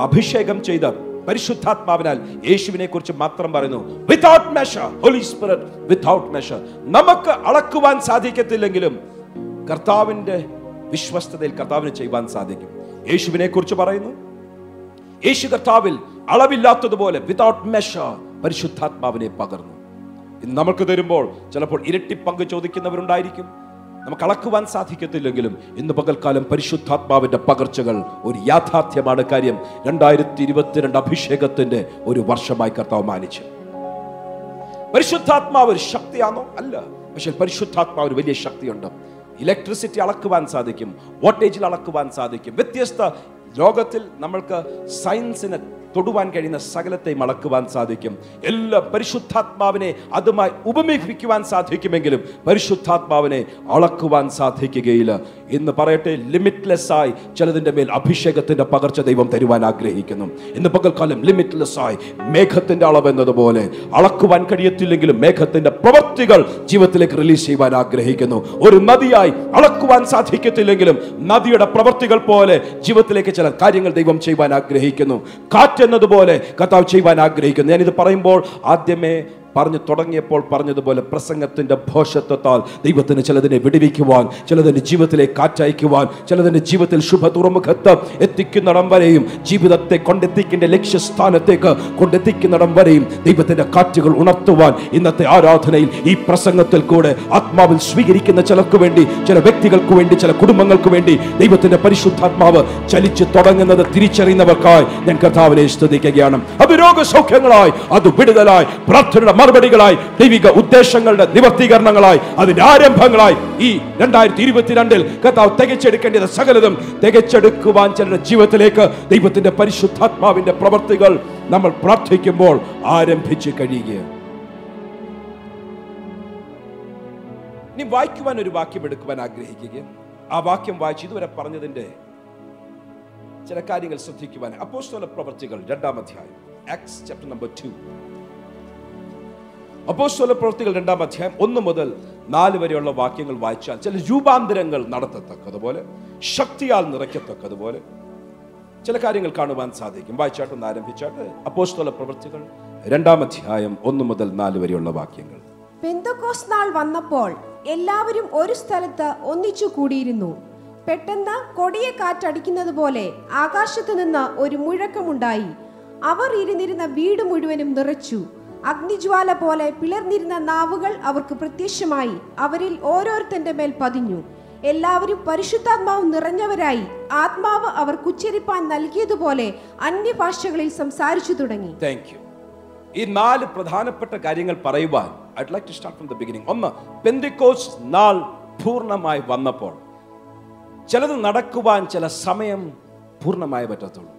അഭിഷേകം ചെയ്ത് പരിശുദ്ധാത്മാവിനാൽ യേശുവിനെ കുറിച്ച് മാത്രം പറയുന്നു without measure Holy Spirit without measure നമുക്ക് അളക്കുവാൻ സാധിക്കത്തില്ലെങ്കിലും കർത്താവിന്റെ വിശ്വസ്തതയിൽ കർത്താവിന് ചെയ്യുവാൻ സാധിക്കും. യേശുവിനെ കുറിച്ച് പറയുന്നു യേശു കർത്താവിൽ അളവില്ലാത്തതുപോലെ വിതൗട്ട് മെഷർ പരിശുദ്ധാത്മാവിനെ പകർന്നു. ഇന്ന് നമുക്ക് തരുമ്പോൾ ചിലപ്പോൾ ഇരട്ടി പങ്ക് ചോദിക്കുന്നവരുണ്ടായിരിക്കും. നമുക്ക് അളക്കുവാൻ സാധിക്കത്തില്ലെങ്കിലും ഇന്ന് പകൽക്കാലം പരിശുദ്ധാത്മാവിന്റെ പകർച്ചകൾ ഒരു യാഥാർത്ഥ്യമാണ് കാര്യം. രണ്ടായിരത്തി ഇരുപത്തിരണ്ട് അഭിഷേകത്തിന്റെ ഒരു വർഷമായി കർത്താവ് മാനിച്ചു. പരിശുദ്ധാത്മാവ് ഒരു ശക്തിയാണോ? അല്ല. പക്ഷെ പരിശുദ്ധാത്മാവ് ഒരു വലിയ ശക്തിയുണ്ട്. ഇലക്ട്രിസിറ്റി അളക്കുവാൻ സാധിക്കും. വോൾട്ടേജിൽ അളക്കുവാൻ സാധിക്കും. വ്യത്യസ്ത ലോകത്തിൽ നമ്മൾക്ക് സയൻസിന് തൊടുവാൻ കഴിയുന്ന സകലത്തെ മടക്കുവാൻ സാധിക്കും. എല്ലാ പരിശുദ്ധാത്മാവിനെ അതുമായി ഉപമേഖിക്കുവാൻ സാധിക്കുമെങ്കിലും പരിശുദ്ധാത്മാവിനെ അളക്കുവാൻ സാധിക്കുകയില്ല. ഇന്ന് പറയട്ടെ ലിമിറ്റ്ലെസ് ആയി ചിലതിന്റെ മേൽ അഭിഷേകത്തിന്റെ പകർച്ച ദൈവം തരുവാൻ ആഗ്രഹിക്കുന്നു. ഇന്ന് പകൽക്കാലം ലിമിറ്റ്ലെസ് ആയി മേഘത്തിന്റെ അളവ് എന്നതുപോലെ അളക്കുവാൻ കഴിയത്തില്ലെങ്കിലും മേഘത്തിന്റെ പ്രവൃത്തികൾ ജീവിതത്തിലേക്ക് റിലീസ് ചെയ്യുവാൻ ആഗ്രഹിക്കുന്നു. ഒരു നദിയായി അളക്കുവാൻ സാധിക്കത്തില്ലെങ്കിലും നദിയുടെ പ്രവൃത്തികൾ പോലെ ജീവിതത്തിലേക്ക് ചില കാര്യങ്ങൾ ദൈവം ചെയ്യുവാൻ ആഗ്രഹിക്കുന്നു. കാറ്റെന്നതുപോലെ കർത്താവ് ചെയ്യുവാൻ ആഗ്രഹിക്കുന്നു. ഞാനിത് പറയുമ്പോൾ ആദ്യമേ പറഞ്ഞു തുടങ്ങിയപ്പോൾ പറഞ്ഞതുപോലെ പ്രസംഗത്തിന്റെ ഭോഷത്വത്താൽ ദൈവത്തിന് ചിലതിനെ വിടുവിക്കുവാൻ ചിലതിന്റെ ജീവിതത്തിലേക്ക് കാറ്റയക്കുവാൻ ചിലതിന്റെ ജീവിതത്തിൽ ശുഭ തുറമുഖത്ത് എത്തിക്കുന്നിടം വരെയും ജീവിതത്തെ കൊണ്ടെത്തിക്കേണ്ട ലക്ഷ്യസ്ഥാനത്തേക്ക് കൊണ്ടെത്തിക്കുന്നിടം വരെയും ദൈവത്തിന്റെ കാറ്റുകൾ ഉണർത്തുവാൻ ഇന്നത്തെ ആരാധനയിൽ ഈ പ്രസംഗത്തിൽ കൂടെ ആത്മാവിൽ സ്വീകരിക്കുന്ന ചിലർക്ക് വേണ്ടി ചില വ്യക്തികൾക്ക് വേണ്ടി ചില കുടുംബങ്ങൾക്ക് വേണ്ടി ദൈവത്തിന്റെ പരിശുദ്ധാത്മാവ് ചലിച്ചു തുടങ്ങുന്നത് തിരിച്ചറിയുന്നവർക്കായി ഞാൻ കർത്താവിനെ സ്തുതിക്കുകയാണ്. അത് രോഗസൗഖ്യങ്ങളായി അത് വിടുതലായി പ്രാർത്ഥനയുടെ മറുപടികളായി ദൈവിക ഉദ്ദേശങ്ങളുടെ നിവർത്തീകരണങ്ങളായി അതിന്റെ ആരംഭങ്ങളായി. ഈ രണ്ടായിരത്തി ഇരുപത്തിരണ്ടിൽ കർത്താവ് തികച്ചെടുക്കേണ്ടത് സകലതും തികച്ചെടുക്കുവാൻ ചിലരുടെ ജീവിതത്തിലേക്ക് ദൈവത്തിന്റെ പരിശുദ്ധാത്മാവിന്റെ പ്രവർത്തികൾ നമ്മൾ പ്രാർത്ഥിക്കുമ്പോൾ ആരംഭിച്ച് കഴിയുക. ഇനി വായിക്കുവാൻ ഒരു വാക്യം എടുക്കുവാൻ ആഗ്രഹിക്കുക. ആ വാക്യം വായിച്ച് ഇതുവരെ പറഞ്ഞതിന്റെ ചില കാര്യങ്ങൾ ശ്രദ്ധിക്കുവാൻ അപ്പോസ്തല പ്രവർത്തികൾ രണ്ടാം അധ്യായം ആക്സ് ചാപ്റ്റർ നമ്പർ ടു അപ്പോസ്തല പ്രവർത്തികൾ രണ്ടാം അധ്യായം ഒന്ന് മുതൽ നാല് വരെയുള്ള വാക്യങ്ങൾ വായിച്ചാൽ ചില രൂപാന്തരങ്ങൾ നടത്തത്തക്കതുപോലെ ശക്തിയാൽ നിറയ്ക്കത്തക്കതുപോലെ ചില കാര്യങ്ങൾ കാണുവാൻ സാധിക്കും. വായിച്ചാട്ടൊന്ന് ആരംഭിച്ചാട്ട് അപ്പോസ്തല പ്രവർത്തികൾ രണ്ടാം അധ്യായം ഒന്ന് മുതൽ നാല് വരെയുള്ള വാക്യങ്ങൾ. പെന്തക്കോസ് നാൾ വന്നപ്പോൾ എല്ലാവരും ഒരു സ്ഥലത്ത് ഒന്നിച്ചു കൂടിയിരുന്നു. പെട്ടെന്ന് കൊടിയ കാറ്റടിക്കുന്നത് പോലെ ആകാശത്തു നിന്ന് ഒരു മുഴക്കമുണ്ടായി. അവർ ഇരുന്നിരുന്ന വീട് മുഴുവനും നിറച്ചു. അഗ്നിജ്വാല പോലെ പിളർന്നിരുന്ന നാവുകൾ അവർക്ക് പ്രത്യക്ഷമായി. അവരിൽ ഓരോരുത്തന്റെ മേൽ പതിഞ്ഞു. എല്ലാവരും പരിശുദ്ധാത്മാവ് നിറഞ്ഞവരായി. ആത്മാവ് അവർ ഉച്ചരിപ്പാൻ നൽകിയതുപോലെ അന്യഭാഷകളിൽ സംസാരിച്ചു തുടങ്ങി. താങ്ക് യു ഈ നാല് പ്രധാനപ്പെട്ട കാര്യങ്ങൾ പറയുവാൻ I'd like to start from ഒന്ന് നാൾ പൂർണമായി വന്നപ്പോൾ. ചിലത് നടക്കുവാൻ ചില സമയം പൂർണമായി പറ്റത്തുള്ളൂ.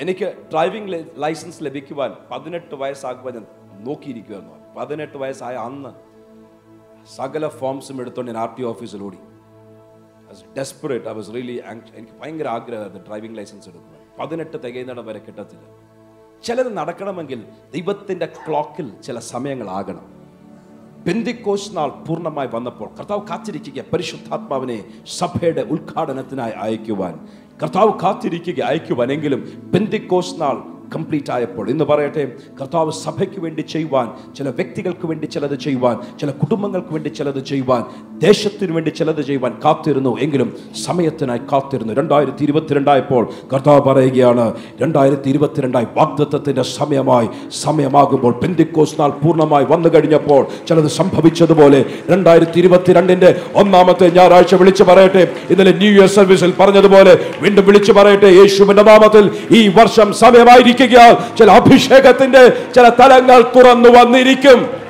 എനിക്ക് ഡ്രൈവിംഗ് ലൈസൻസ് ലഭിക്കുവാൻ പതിനെട്ട് വയസ്സാകുവാൻ ഞാൻ നോക്കിയിരിക്കുമായിരുന്നു പതിനെട്ട് വയസ്സായ അന്ന് സകല ഫോംസും എടുത്തുകൊണ്ട് ഞാൻ ആർ ടി ഓഫീസിൽ ഡെസ്പറേറ്റ് ഐ വാസ് റിയലി എനിക്ക് ഭയങ്കര ആഗ്രഹമായിരുന്നു ഡ്രൈവിംഗ് ലൈസൻസ് എടുക്കുവാൻ. പതിനെട്ട് തികയുന്നിടം വരെ കിട്ടത്തില്ല. ചിലത് നടക്കണമെങ്കിൽ ദൈവത്തിന്റെ ക്ലോക്കിൽ ചില സമയങ്ങളാകണം. പെന്തിക്കോസ് നാൾ പൂർണമായി വന്നപ്പോൾ കർത്താവ് കാത്തിരിക്കുക പരിശുദ്ധാത്മാവിനെ സഭയുടെ ഉദ്ഘാടനത്തിനായി അയക്കുവാൻ. കർത്താവ് കാത്തിരിക്കുക അയക്കുവാനെങ്കിലും പെന്തിക്കോസ് നാൾ കംപ്ലീറ്റ് ആയപ്പോൾ. ഇന്ന് പറയട്ടെ കർത്താവ് സഭയ്ക്ക് വേണ്ടി ചെയ്യുവാൻ ചില വ്യക്തികൾക്ക് വേണ്ടി ചിലത് ചെയ്യുവാൻ ചില കുടുംബങ്ങൾക്ക് വേണ്ടി ചിലത് ചെയ്യുവാൻ ദേശത്തിന് വേണ്ടി ചിലത് ചെയ്യുവാൻ കാത്തിരുന്നു. എങ്കിലും സമയത്തിനായി കാത്തിരുന്നു. രണ്ടായിരത്തി ഇരുപത്തിരണ്ടായപ്പോൾ കർത്താവ് പറയുകയാണ് രണ്ടായിരത്തി ഇരുപത്തിരണ്ടായി വാഗ്ദത്വത്തിന്റെ സമയമായി സമയമാകുമ്പോൾ പെന്തിക്കോസ് നാൾ പൂർണമായി വന്നു കഴിഞ്ഞപ്പോൾ ചിലത് സംഭവിച്ചതുപോലെ രണ്ടായിരത്തി ഇരുപത്തിരണ്ടിന്റെ ഒന്നാമത്തെ ഞായറാഴ്ച വിളിച്ചു പറയട്ടെ ഇന്നലെ ന്യൂ ഇയർ സർവീസിൽ പറഞ്ഞതുപോലെ വീണ്ടും വിളിച്ചു പറയട്ടെ യേശുവിന്റെ നാമത്തിൽ ഈ വർഷം സമയമായിരിക്കുകയാൽ ചില അഭിഷേകത്തിന്റെ ചില തലങ്ങൾ തുറന്നു വന്നിരിക്കും.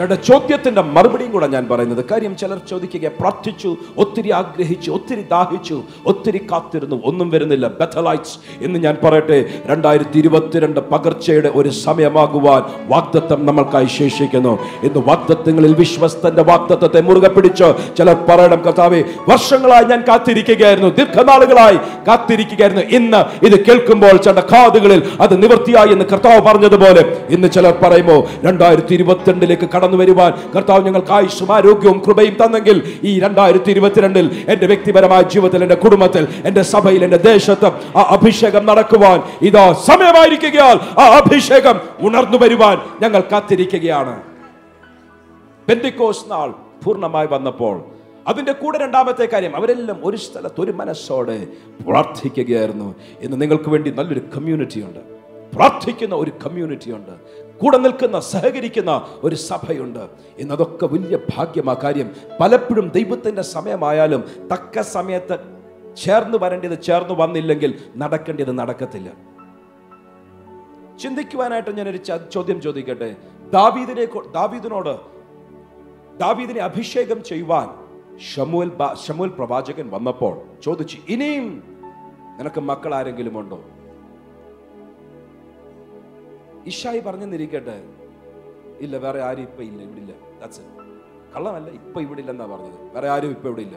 ചിലരുടെ ചോദ്യത്തിന്റെ മറുപടിയും കൂടെ ഞാൻ പറയുന്നത്. കാര്യം ചിലർ ചോദിക്കുക പ്രാർത്ഥിച്ചു ഒത്തിരി ആഗ്രഹിച്ചു ഒത്തിരി ദാഹിച്ചു ഒത്തിരി കാത്തിരുന്നു ഒന്നും വരുന്നില്ല. ബെഥലൈറ്റ്സ് എന്ന് ഞാൻ പറയട്ടെ രണ്ടായിരത്തി ഇരുപത്തിരണ്ട് പകർച്ചയുടെ ഒരു സമയമാകുവാൻ വാഗ്ദത്തം നമ്മൾക്കായി ശേഷിക്കുന്നു. ഇന്ന് വാഗ്ദത്തങ്ങളിൽ വിശ്വസ്തന്റെ വാഗ്ദത്തത്തെ മുറുകെ പിടിച്ച് ചിലർ പറയണം കർത്താവെ വർഷങ്ങളായി ഞാൻ കാത്തിരിക്കുകയായിരുന്നു ദീർഘനാളുകളായി കാത്തിരിക്കുകയായിരുന്നു. ഇന്ന് ഇത് കേൾക്കുമ്പോൾ ചേട്ട കാതുകളിൽ അത് നിവൃത്തിയായി എന്ന് കർത്താവ് പറഞ്ഞതുപോലെ ഇന്ന് ചിലർ പറയുമോ രണ്ടായിരത്തി ഇരുപത്തിരണ്ടിലേക്ക് കടന്നു വരുവാൻ കർത്താവ് ഞങ്ങൾക്ക് ആയുഷും ആരോഗ്യവും കൃപയും തന്നെങ്കിൽ ഈ രണ്ടായിരത്തി ഇരുപത്തിരണ്ടിൽ എന്റെ വ്യക്തിപരമായ ജീവിതത്തിൽ എന്റെ കുടുംബത്തിൽ എന്റെ സഭയിൽ എന്റെ ദേശത്ത് ആ അഭിഷേകം നടക്കുവാൻ ഇതാ സമയമായിരിക്കുകയാൽ ആ അഭിഷേകം ഉണർന്നു വരുവാൻ ഞങ്ങൾ കാത്തിരിക്കുകയാണ്. പെന്തിക്കോസ് നാൾ പൂർണമായി വന്നപ്പോൾ അതിന്റെ കൂടെ രണ്ടാമത്തെ കാര്യം അവരെല്ലാം ഒരു സ്ഥലത്ത് ഒരു മനസ്സോടെ പ്രാർത്ഥിക്കുകയായിരുന്നു. ഇന്ന് നിങ്ങൾക്ക് വേണ്ടി നല്ലൊരു കമ്മ്യൂണിറ്റിയുണ്ട് പ്രാർത്ഥിക്കുന്ന ഒരു കമ്മ്യൂണിറ്റി ഉണ്ട്. കൂടെ നിൽക്കുന്ന സഹകരിക്കുന്ന ഒരു സഭയുണ്ട്. എന്നതൊക്കെ വലിയ ഭാഗ്യം ആ കാര്യം. പലപ്പോഴും ദൈവത്തിന്റെ സമയമായാലും തക്ക സമയത്ത് ചേർന്ന് വരേണ്ടത് ചേർന്ന് വന്നില്ലെങ്കിൽ നടക്കേണ്ടത് നടക്കത്തില്ല. ചിന്തിക്കുവാനായിട്ട് ഞാനൊരു ചോദ്യം ചോദിക്കട്ടെ? ദാവീദിനെ ദാവീദിനോട് ദാവീദിനെ അഭിഷേകം ചെയ്യുവാൻ ഷമുൽ ഷമുൽ പ്രവാചകൻ വന്നപ്പോൾ ചോദിച്ചു ഇനിയും നിനക്ക് മക്കൾ ആരെങ്കിലും ഉണ്ടോ? ഇഷായി പറഞ്ഞെന്നിരിക്കട്ടെ ഇല്ല വേറെ ആരും ഇപ്പൊ ഇല്ല ഇവിടെ ഇല്ല കള്ളമല്ല ഇപ്പൊ ഇവിടെ ഇല്ലെന്നാ പറഞ്ഞത്. വേറെ ആരും ഇപ്പൊ ഇവിടെ ഇല്ല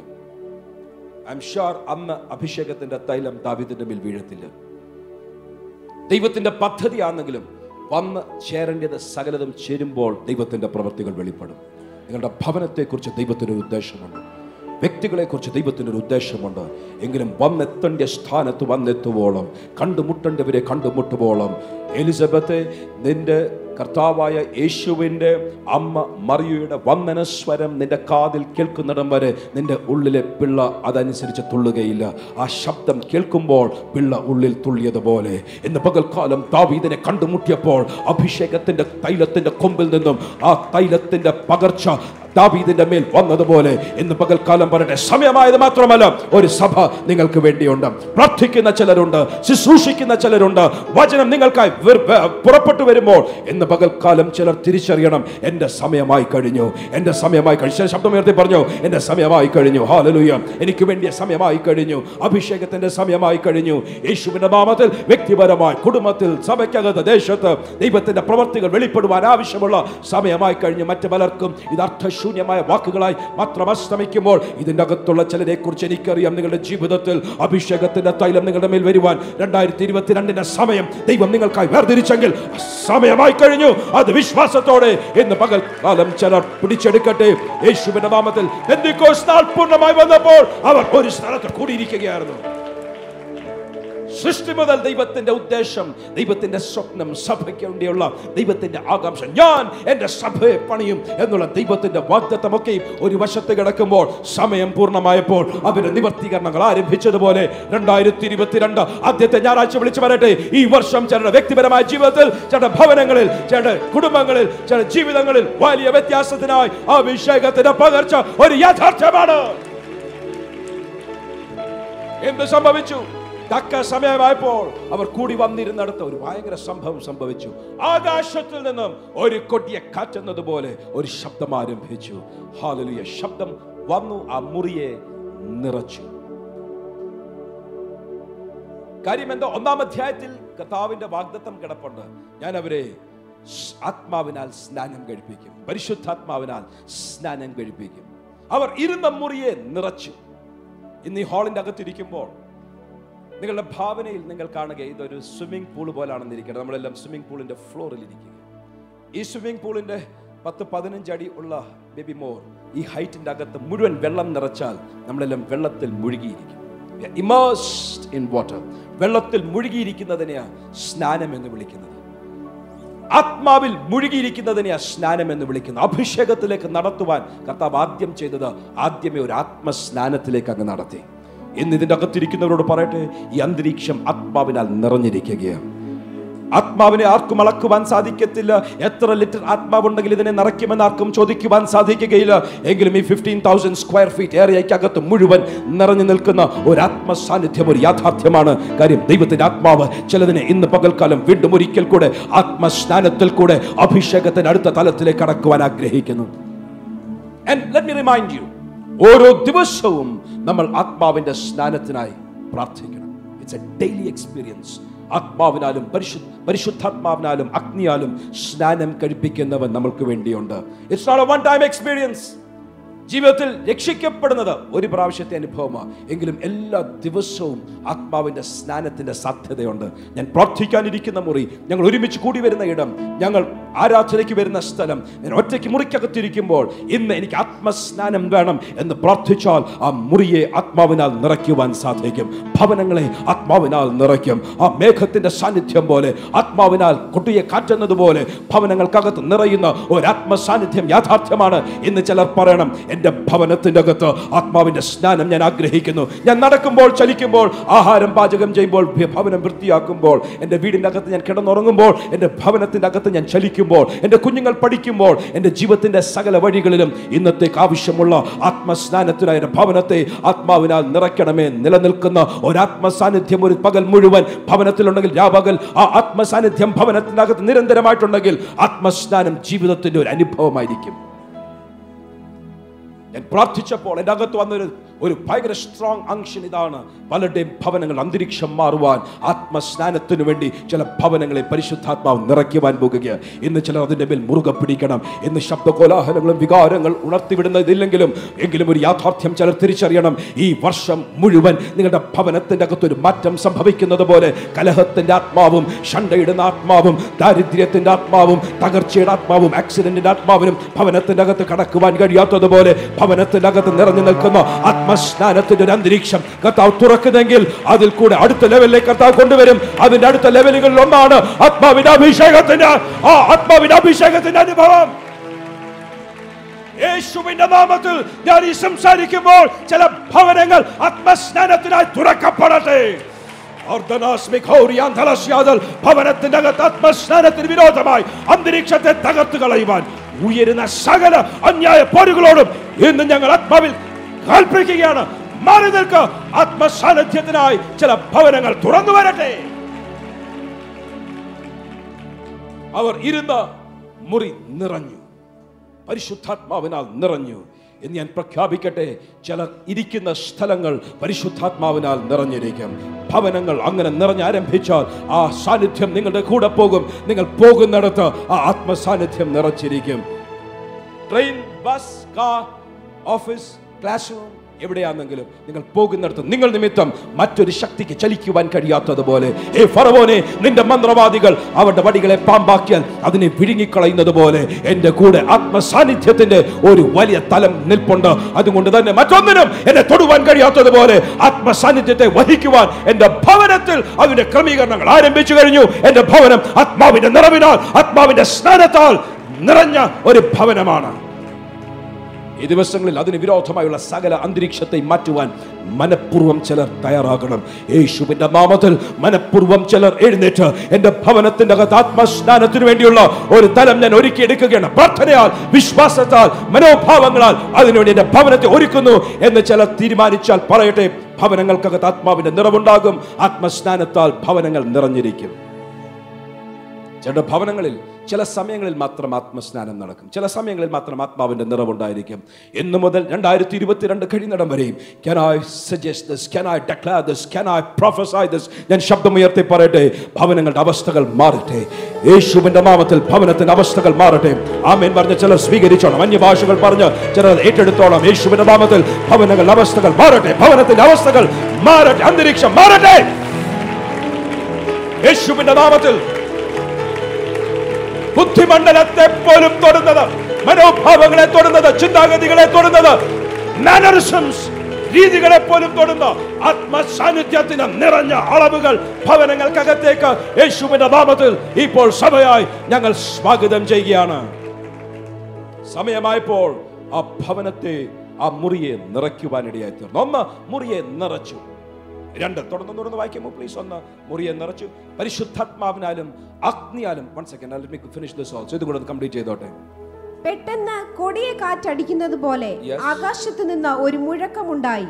ഐ എം ഷുവർ അന്ന് അഭിഷേകത്തിന്റെ തൈലം ദാവിദിന്റെ മേൽ വീഴത്തില്ല. ദൈവത്തിന്റെ പദ്ധതിയാണെങ്കിലും വന്ന് ചേരേണ്ടത് സകലതും ചേരുമ്പോൾ ദൈവത്തിന്റെ പ്രവൃത്തികൾ വെളിപ്പെടും. നിങ്ങളുടെ ഭവനത്തെക്കുറിച്ച് ദൈവത്തിനൊരു ഉദ്ദേശമുണ്ട്. വ്യക്തികളെക്കുറിച്ച് ദൈവത്തിന്റെ ഒരു ഉദ്ദേശമുണ്ട്. എങ്കിലും വന്നെത്തേണ്ട സ്ഥാനത്ത് വന്നെത്തുവോളം കണ്ടുമുട്ടേണ്ടവരെ കണ്ടുമുട്ടുവോളം എലിസബത്തെ നിന്റെ കർത്താവായ യേശുവിന്റെ അമ്മ മറിയയുടെ വന്ദനസ്വരം നിന്റെ കാതിൽ കേൾക്കുന്നിടം വരെ നിന്റെ ഉള്ളിലെ പിള്ള അതനുസരിച്ച് തുള്ളുകയില്ല. ആ ശബ്ദം കേൾക്കുമ്പോൾ പിള്ള ഉള്ളിൽ തുള്ളിയതുപോലെ. ഇന്ന് പകൽക്കാലം ദാവീദിനെ കണ്ടുമുട്ടിയപ്പോൾ അഭിഷേകത്തിന്റെ തൈലത്തിന്റെ കൊമ്പിൽ നിന്നും ആ തൈലത്തിന്റെ പകർച്ച ദാവീദിന്റെ മേൽ വന്നതുപോലെ ഇന്ന് പകൽക്കാലം പറയട്ടെ. സമയമായത് മാത്രമല്ല ഒരു സഭ നിങ്ങൾക്ക് വേണ്ടിയുണ്ട്. പ്രാർത്ഥിക്കുന്ന ചിലരുണ്ട് ശുശ്രൂഷിക്കുന്ന ചിലരുണ്ട്. വചനം നിങ്ങൾക്കായി പുറപ്പെട്ടു വരുമ്പോൾ ഇന്ന് പകൽക്കാലം ചിലർ തിരിച്ചറിയണം എന്റെ സമയമായി കഴിഞ്ഞു എന്റെ സമയമായി കഴിഞ്ഞു. ശബ്ദം ശബ്ദമുയർത്തി പറഞ്ഞു എന്റെ സമയമായി കഴിഞ്ഞു ഹാലലുയ എനിക്ക് വേണ്ടിയ സമയമായി കഴിഞ്ഞു അഭിഷേകത്തിന്റെ സമയമായി കഴിഞ്ഞു. യേശുവിന്റെ നാമത്തിൽ വ്യക്തിപരമായി കുടുംബത്തിൽ സഭയ്ക്കകത്ത് ദേശത്ത് ദൈവത്തിന്റെ പ്രവൃത്തികൾ വെളിപ്പെടുവാൻ ആവശ്യമുള്ള സമയമായി കഴിഞ്ഞു. മറ്റു പലർക്കും ഇത് അർത്ഥശൂന്യമായ വാക്കുകളായി മാത്രം അസ്തമിക്കുമ്പോൾ ഇതിന്റെ അകത്തുള്ള ചിലരെ കുറിച്ച് എനിക്കറിയാം. നിങ്ങളുടെ ജീവിതത്തിൽ അഭിഷേകത്തിന്റെ തൈലം നിങ്ങളുടെ മേൽ വരുവാൻ രണ്ടായിരത്തി ഇരുപത്തിരണ്ടിന്റെ സമയം ദൈവം നിങ്ങൾക്കായി വേർതിരിച്ചെങ്കിൽ സമയമായി കഴിഞ്ഞു. അത് വിശ്വാസത്തോടെ ഇന്ന് പകൽ കാലം ചിലർ പിടിച്ചെടുക്കട്ടെ. യേശുവിന്റെ നാമത്തിൽ പൂർണമായി വന്നപ്പോൾ അവർ ഒരു സ്ഥലത്ത് കൂടിയിരിക്കുകയായിരുന്നു. സൃഷ്ടി മുതൽ ദൈവത്തിന്റെ ഉദ്ദേശം ദൈവത്തിന്റെ സ്വപ്നം സഭയ്ക്ക് വേണ്ടിയുള്ള ദൈവത്തിന്റെ ആകാംക്ഷ. ഞാൻ എന്റെ സഭയെ പണിയും എന്നുള്ള ദൈവത്തിന്റെ വാഗ്ദത്തമൊക്കെ ഒരു വശത്ത് കിടക്കുമ്പോൾ സമയം പൂർണമായപ്പോൾ അവരുടെ നിവർത്തീകരണങ്ങൾ ആരംഭിച്ചതുപോലെ രണ്ടായിരത്തി ഇരുപത്തിരണ്ട് ആദ്യത്തെ ഞായറാഴ്ച വിളിച്ചു പറയട്ടെ ഈ വർഷം ചിലരുടെ വ്യക്തിപരമായ ജീവിതത്തിൽ ചില ഭവനങ്ങളിൽ ചില കുടുംബങ്ങളിൽ ചില ജീവിതങ്ങളിൽ വലിയ വ്യത്യാസത്തിനായി അഭിഷേകത്തിന്റെ പകർച്ച ഒരു യാഥാർത്ഥ്യമാണ്. എന്ത് സംഭവിച്ചു? തക്ക സമയമായപ്പോൾ അവർ കൂടി വന്നിരുന്നിടത്ത് ഒരു ഭയങ്കര സംഭവം സംഭവിച്ചു. ആകാശത്തിൽ നിന്നും ഒരു കൊടിയ കാറ്റുന്നതുപോലെ ഒരു ശബ്ദം ആരംഭിച്ചു ഹാലലിയ ശബ്ദം വന്നു ആ മുറിയെ നിറച്ചു. കാര്യം എന്താ ഒന്നാം അധ്യായത്തിൽ കർത്താവിന്റെ വാഗ്ദത്തം കിടപ്പുണ്ട്. ഞാൻ അവരെ ആത്മാവിനാൽ സ്നാനം കഴിപ്പിക്കും. പരിശുദ്ധാത്മാവിനാൽ സ്നാനം കഴിപ്പിക്കും. അവർ ഇരുന്ന മുറിയെ നിറച്ചു. ഇന്ന് ഈ ഹാളിന്റെ അകത്തിരിക്കുമ്പോൾ നിങ്ങളുടെ ഭാവനയിൽ നിങ്ങൾ കാണുക ഇതൊരു സ്വിമ്മിംഗ് പൂൾ പോലാണെന്ന് നമ്മളെല്ലാം സ്വിമ്മിംഗ് പൂളിന്റെ ഫ്ലോറിൽ ഇരിക്കുക ഈ സ്വിമ്മിംഗ് പൂളിന്റെ പത്ത് പതിനഞ്ച് അടി ഉള്ള ബേബി മോർ ഈ ഹൈറ്റിന്റെ അകത്ത് മുഴുവൻ വെള്ളം നിറച്ചാൽ നമ്മളെല്ലാം വെള്ളത്തിൽ മുഴുകിയിരിക്കും. ഇമേഴ്സ്ഡ് ഇൻ വാട്ടർ വെള്ളത്തിൽ മുഴുകിയിരിക്കുന്നതിനെയാ സ്നാനം എന്ന് വിളിക്കുന്നത്. ആത്മാവിൽ മുഴുകിയിരിക്കുന്നതിനെയാ സ്നാനം എന്ന് വിളിക്കുന്നത്. അഭിഷേകത്തിലേക്ക് നടത്തുവാൻ കർത്താവ് ആദ്യം ചെയ്തത് ആദ്യമേ ഒരു ആത്മസ്നാനത്തിലേക്ക് അങ്ങ് നടത്തി. ഇന്ന് ഇതിന്റെ അകത്തിരിക്കുന്നവരോട് പറയട്ടെ ഈ അന്തരീക്ഷം ആത്മാവിനാൽ നിറഞ്ഞിരിക്കുകയാണ്. ആത്മാവിനെ ആർക്കും അളക്കുവാൻ സാധിക്കത്തില്ല. എത്ര ലിറ്റർ ആത്മാവുണ്ടെങ്കിൽ ഇതിനെ നിറയ്ക്കുമെന്ന് ആർക്കും ചോദിക്കുവാൻ സാധിക്കുകയില്ല. എങ്കിലും ഈ ഫിഫ്റ്റീൻ തൗസൻഡ് സ്ക്വയർ ഫീറ്റ് ഏരിയയ്ക്കകത്ത് മുഴുവൻ നിറഞ്ഞു നിൽക്കുന്ന ഒരു ആത്മ സാന്നിധ്യം ഒരു യാഥാർത്ഥ്യമാണ്. കാര്യം ദൈവത്തിന്റെ ആത്മാവ് ചിലതിനെ ഇന്ന് പകൽക്കാലം വീണ്ടും ഒരിക്കൽ കൂടെ ആത്മസ്നാനത്തിൽ കൂടെ അഭിഷേകത്തിന് അടുത്ത തലത്തിലേക്ക് കടക്കുവാൻ ആഗ്രഹിക്കുന്നു. And let me remind you, ഓരോ ദിവസവും നമ്മൾ ആത്മാവിന്റെ സ്നാനത്തിനായി പ്രാർത്ഥിക്കണം. ഇറ്റ്സ് എ ഡെയിലി എക്സ്പീരിയൻസ് ആത്മാവിനാലും പരിശു പരിശുദ്ധാത്മാവിനാലും അഗ്നിയാലും സ്നാനം കഴിപ്പിക്കുന്നവൻ നമ്മൾക്ക് വേണ്ടിയുണ്ട്. It's not a one time experience ജീവിതത്തിൽ രക്ഷിക്കപ്പെടുന്നത് ഒരു പ്രാവശ്യത്തെ അനുഭവമാണ് എങ്കിലും എല്ലാ ദിവസവും ആത്മാവിന്റെ സ്നാനത്തിന്റെ സാധ്യതയുണ്ട്. ഞാൻ പ്രാർത്ഥിക്കാനിരിക്കുന്ന മുറി ഞങ്ങൾ ഒരുമിച്ച് കൂടി വരുന്ന ഇടം ഞങ്ങൾ ആരാധനയ്ക്ക് വരുന്ന സ്ഥലം ഞാൻ ഒറ്റയ്ക്ക് മുറിക്കകത്തിരിക്കുമ്പോൾ ഇന്ന് എനിക്ക് ആത്മസ്നാനം വേണം എന്ന് പ്രാർത്ഥിച്ചാൽ ആ മുറിയെ ആത്മാവിനാൽ നിറയ്ക്കുവാൻ സാധിക്കും. ഭവനങ്ങളെ ആത്മാവിനാൽ നിറയ്ക്കും. ആ മേഘത്തിന്റെ സാന്നിധ്യം പോലെ ആത്മാവിനാൽ കുട്ടിയെ കാറ്റുന്നത് പോലെ ഭവനങ്ങൾക്കകത്ത് നിറയുന്ന ഒരു ആത്മസാന്നിധ്യം യാഥാർത്ഥ്യമാണ് ഇന്ന് ചിലർ പറയണം. എന്റെ ഭവനത്തിന്റെ അകത്ത് ആത്മാവിന്റെ സ്നാനം ഞാൻ ആഗ്രഹിക്കുന്നു. ഞാൻ നടക്കുമ്പോൾ ചലിക്കുമ്പോൾ ആഹാരം പാചകം ചെയ്യുമ്പോൾ ഭവനം വൃത്തിയാക്കുമ്പോൾ എന്റെ വീടിന്റെ അകത്ത് ഞാൻ കിടന്നുറങ്ങുമ്പോൾ എന്റെ ഭവനത്തിന്റെ അകത്ത് ഞാൻ ചലിക്കുമ്പോൾ എന്റെ കുഞ്ഞുങ്ങൾ പഠിക്കുമ്പോൾ എന്റെ ജീവിതത്തിന്റെ സകല വഴികളിലും ഇന്നത്തേക്ക് ആവശ്യമുള്ള ആത്മസ്നാനത്തിനായ ഭവനത്തെ ആത്മാവിനാൽ നിറയ്ക്കണമേ. നിലനിൽക്കുന്ന ഒരാത്മ സാന്നിധ്യം ഒരു പകൽ മുഴുവൻ ഭവനത്തിലുണ്ടെങ്കിൽ രാപകൽ ആ ആത്മസാന്നിധ്യം ഭവനത്തിനകത്ത് നിരന്തരമായിട്ടുണ്ടെങ്കിൽ ആത്മസ്നാനം ജീവിതത്തിന്റെ ഒരു അനുഭവമായിരിക്കും. ഞാൻ പ്രാർത്ഥിച്ചപ്പോൾ എന്റെ അകത്ത് വന്നൊരു ഒരു ഭയങ്കര സ്ട്രോങ് അങ്ഷൻ ഇതാണ്. പലരുടെയും ഭവനങ്ങൾ അന്തരീക്ഷം മാറുവാൻ ആത്മസ്നാനത്തിനു വേണ്ടി ചില ഭവനങ്ങളെ പരിശുദ്ധാത്മാവ് നിറയ്ക്കുവാൻ പോകുക ഇന്ന് ചിലർ അതിന്റെ മേൽ മുറുകെ പിടിക്കണം. ഇന്ന് ശബ്ദകോലാഹലങ്ങളും വികാരങ്ങൾ ഉണർത്തിവിടുന്നതില്ലെങ്കിലും എങ്കിലും ഒരു യാഥാർത്ഥ്യം ചിലർ തിരിച്ചറിയണം. ഈ വർഷം മുഴുവൻ നിങ്ങളുടെ ഭവനത്തിന്റെ ഒരു മാറ്റം സംഭവിക്കുന്നത് പോലെ കലഹത്തിന്റെ ആത്മാവും ഷണ്ടയിടുന്ന ആത്മാവും ദാരിദ്ര്യത്തിന്റെ ആത്മാവും തകർച്ചയുടെ ആത്മാവും ആക്സിഡന്റിന്റെ ആത്മാവിനും ഭവനത്തിന്റെ അകത്ത് കടക്കുവാൻ കഴിയാത്തതുപോലെ ഭവനത്തിന്റെ അകത്ത് നിറഞ്ഞു നിൽക്കുന്ന ആത്മസ്നാനത്തിന്റെ ഒരു അന്തരീക്ഷം കർത്താവ് തുറക്കുന്നെങ്കിൽ അതിൽ കൂടെ അടുത്ത ലെവലിലേക്ക് കർത്താവ് കൊണ്ടുവരും. അതിന്റെ അടുത്ത ലെവലുകളിൽ ഒന്നാണ് ആത്മാവിന്റെ അഭിഷേകത്തിന്റെ ആ ആത്മാവിന്റെ അഭിഷേകത്തിന്റെ അനുഭവം. യേശുവിന്റെ നാമത്തിൽ ഞാൻ ഈ സംസാരിക്കുമ്പോൾ ചില ഭവനങ്ങൾ ആത്മസ്നാനത്തിനായി തുറക്കപ്പെടട്ടെ. ഭവനത്തിന്റെ അകത്ത് ആത്മസ്നാനത്തിന് വിരോധമായി അന്തരീക്ഷത്തെ തകർത്ത് കളയുവാൻ ഉയരുന്ന സകല അന്യായ പോരുകളോടും ഇന്ന് ഞങ്ങൾ ആത്മാവിൽ കൽപ്പിക്കുകയാണ്. മാറി നിൽക്ക. ആത്മസാന്നിധ്യത്തിനായി ചില ഭവനങ്ങൾ തുറന്നു വരട്ടെ. അവർ ഇരുന്ന മുറി നിറഞ്ഞു. പരിശുദ്ധാത്മാവിനാൽ നിറഞ്ഞു. എന്ന് ഞാൻ പ്രഖ്യാപിക്കട്ടെ. ചിലർ ഇരിക്കുന്ന സ്ഥലങ്ങൾ പരിശുദ്ധാത്മാവിനാൽ നിറഞ്ഞിരിക്കും. ഭവനങ്ങൾ അങ്ങനെ നിറഞ്ഞാരംഭിച്ചാൽ ആ സാന്നിധ്യം നിങ്ങളുടെ കൂടെ പോകും. നിങ്ങൾ പോകുന്നിടത്ത് ആ ആത്മസാന്നിധ്യം നിറച്ചിരിക്കും. Train bus car office class room. എവിടെയാണെങ്കിലും നിങ്ങൾ പോകുന്നിടത്ത് നിങ്ങൾ നിമിത്തം മറ്റൊരു ശക്തിക്ക് ചലിക്കുവാൻ കഴിയാത്തതുപോലെ. ഏ ഫറവോനെ നിന്റെ മന്ത്രവാദികൾ അവരുടെ വടികളെ പാമ്പാക്കിയാൽ അതിനെ വിഴുങ്ങിക്കളയുന്നത് പോലെ എന്റെ കൂടെ ആത്മസാന്നിധ്യത്തിന്റെ ഒരു വലിയ തലം നിൽപ്പുണ്ട്. അതുകൊണ്ട് തന്നെ മറ്റൊന്നിനും എന്നെ തൊടുവാൻ കഴിയാത്തതുപോലെ ആത്മസാന്നിധ്യത്തെ വഹിക്കുവാൻ എന്റെ ഭവനത്തിൽ അതിന്റെ ക്രമീകരണങ്ങൾ ആരംഭിച്ചു കഴിഞ്ഞു. എന്റെ ഭവനം ആത്മാവിന്റെ നിറവിനാൽ ആത്മാവിന്റെ സ്നാനത്താൽ നിറഞ്ഞ ഒരു ഭവനമാണ്. ഈ ദിവസങ്ങളിൽ അതിന് വിരോധമായുള്ള സകല അന്തരീക്ഷത്തെ മാറ്റുവാൻ മനഃപൂർവം ചിലർ തയ്യാറാകണം. യേശുവിന്റെ നാമത്തിൽ മനഃപൂർവം ചിലർ എഴുന്നേറ്റ് എന്റെ ഭവനത്തിന്റെ അകത്ത് ആത്മസ്നാനത്തിന് വേണ്ടിയുള്ള ഒരു തലം ഞാൻ ഒരുക്കി എടുക്കുകയാണ്. പ്രാർത്ഥനയാൽ വിശ്വാസത്താൽ മനോഭാവങ്ങളാൽ അതിനുവേണ്ടി എന്റെ ഭവനത്തെ ഒരുക്കുന്നു എന്ന് ചിലർ തീരുമാനിച്ചാൽ പറയട്ടെ ഭവനങ്ങൾക്കകത്ത് ആത്മാവിന്റെ നിറവുണ്ടാകും. ആത്മസ്നാനത്താൽ ഭവനങ്ങൾ നിറഞ്ഞിരിക്കും. ചില ഭവനങ്ങളിൽ ചില സമയങ്ങളിൽ മാത്രം ആത്മസ്നാനം നടക്കും. ചില സമയങ്ങളിൽ മാത്രം ആത്മാവിന്റെ നിറവുണ്ടായിരിക്കും. ഇന്നു മുതൽ രണ്ടായിരത്തി ഇരുപത്തിരണ്ട് കഴിയുന്നിടം വരെയും can I suggest this can I declare this can I prophesy this ഞാൻ ശബ്ദമുയർത്തി പറയട്ടെ ഭവനങ്ങളുടെ അവസ്ഥകൾ മാറട്ടെ. യേശുവിന്റെ നാമത്തിൽ ഭവനത്തിന്റെ അവസ്ഥകൾ മാറട്ടെ. ആമേൻ പറഞ്ഞ ചിലർ സ്വീകരിച്ചോണം. അന്യഭാഷകൾ പറഞ്ഞ് ചിലർ ഏറ്റെടുത്തോണം. യേശുവിന്റെ നാമത്തിൽ ഭവനങ്ങളുടെ അവസ്ഥകൾ മാറട്ടെ. ഭവനത്തിന്റെ അവസ്ഥകൾ മാറട്ടെ. അന്തരീക്ഷം മാറട്ടെ. യേശുവിന്റെ നാമത്തിൽ ബുദ്ധിമണ്ഡലത്തെ പോലും തൊടുന്നത് മനോഭാവങ്ങളെ തൊടുന്നത് ചിന്താഗതികളെ തൊടുന്നത് മാനറിസംസ് രീതികളെ പോലും തൊടുന്ന ആത്മസാന്നിധ്യത്തിന് നിറഞ്ഞ അളവുകൾ ഭവനങ്ങൾക്കകത്തേക്ക് യേശുവിന്റെ നാമത്തിൽ ഇപ്പോൾ സഭയായി ഞങ്ങൾ സ്വാഗതം ചെയ്യുകയാണ്. സമയമായപ്പോൾ ആ ഭവനത്തെ ആ മുറിയെ നിറയ്ക്കുവാനിടയായി തീർന്നു. ഒന്ന് മുറിയെ നിറച്ചു. രണ്ട്. തുടർന്ന് തുടർന്ന് വായിക്കുമ്പോൾ പ്ലീസ് ഒന്ന് മുറിയെ നിറച്ചു. പരിശുദ്ധാത്മാവിനാലും അഗ്നിയാലും one second finish this also ഇതുകൂടെ കംപ്ലീറ്റ് ചെയ്തോട്ടെ. പെട്ടെന്ന് കൊടിയ കാറ്റടിക്കുന്നത് പോലെ. ആകാശത്ത് നിന്ന് ഒരു മുഴക്കമുണ്ടായി.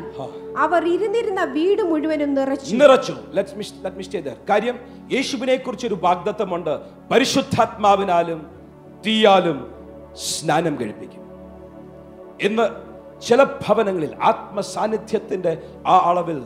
അവർ ഇരുന്നിരുന്ന വീട് മുഴുവനും നിറച്ചു. നിറച്ചു. കാര്യം യേശുവിനെ കുറിച്ച് ഒരു വാഗ്ദത്വമുണ്ട് പരിശുദ്ധാത്മാവിനാലും തീയാലും സ്നാനം കഴിപ്പിക്കും. ഇന്ന് ചില ഭവനങ്ങളിൽ ആത്മസാന്നിധ്യത്തിന്റെ ആ അളവിൽ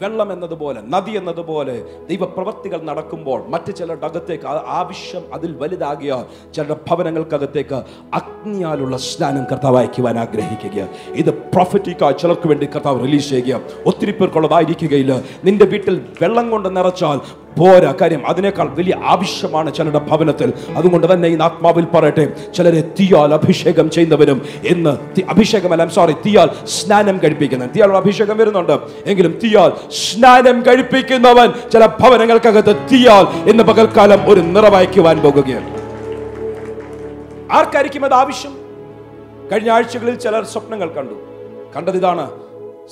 വെള്ളം എന്നതുപോലെ നദി എന്നതുപോലെ ദൈവപ്രവർത്തികൾ നടക്കുമ്പോൾ മറ്റു ചിലരുടെ അകത്തേക്ക് ആവശ്യം അതിൽ വലുതാകിയ ചിലരുടെ ഭവനങ്ങൾക്കകത്തേക്ക് അഗ്നിയാലുള്ള സ്നാനം കർത്താവ് അയക്കുവാൻ ആഗ്രഹിക്കുക ഇത് പ്രൊഫറ്റിക്കായി ചിലർക്ക് വേണ്ടി കർത്താവ് റിലീസ് ചെയ്യുക ഒത്തിരി പേർക്കുള്ളതായിരിക്കുകയില്ല. നിന്റെ വീട്ടിൽ വെള്ളം കൊണ്ട് നിറച്ചാൽ പോരാ. കാര്യം അതിനേക്കാൾ വലിയ ആവശ്യമാണ് ചിലരുടെ ഭവനത്തിൽ. അതുകൊണ്ട് തന്നെ ഈ ആത്മാവിൽ പറയട്ടെ ചിലരെ തീയാൽ അഭിഷേകം ചെയ്യുന്നവരും ഇന്ന് തി- അഭിഷേകമല്ല സോറി തീയാൽ സ്നാനം കഴിപ്പിക്കുന്ന തീയാൽ അഭിഷേകം വരുന്നുണ്ട്. എങ്കിലും തീയാൽ സ്നാനം കഴിപ്പിക്കുന്നവൻ ചില ഭവനങ്ങൾക്കകത്ത് തീയാൽ ഇന്ന് പകൽക്കാലം ഒരു നിറവായിക്കുവാൻ പോകുകയാണ്. ആർക്കായിരിക്കും അത് ആവശ്യം? കഴിഞ്ഞ ആഴ്ചകളിൽ ചിലർ സ്വപ്നങ്ങൾ കണ്ടു. കണ്ടതിതാണ്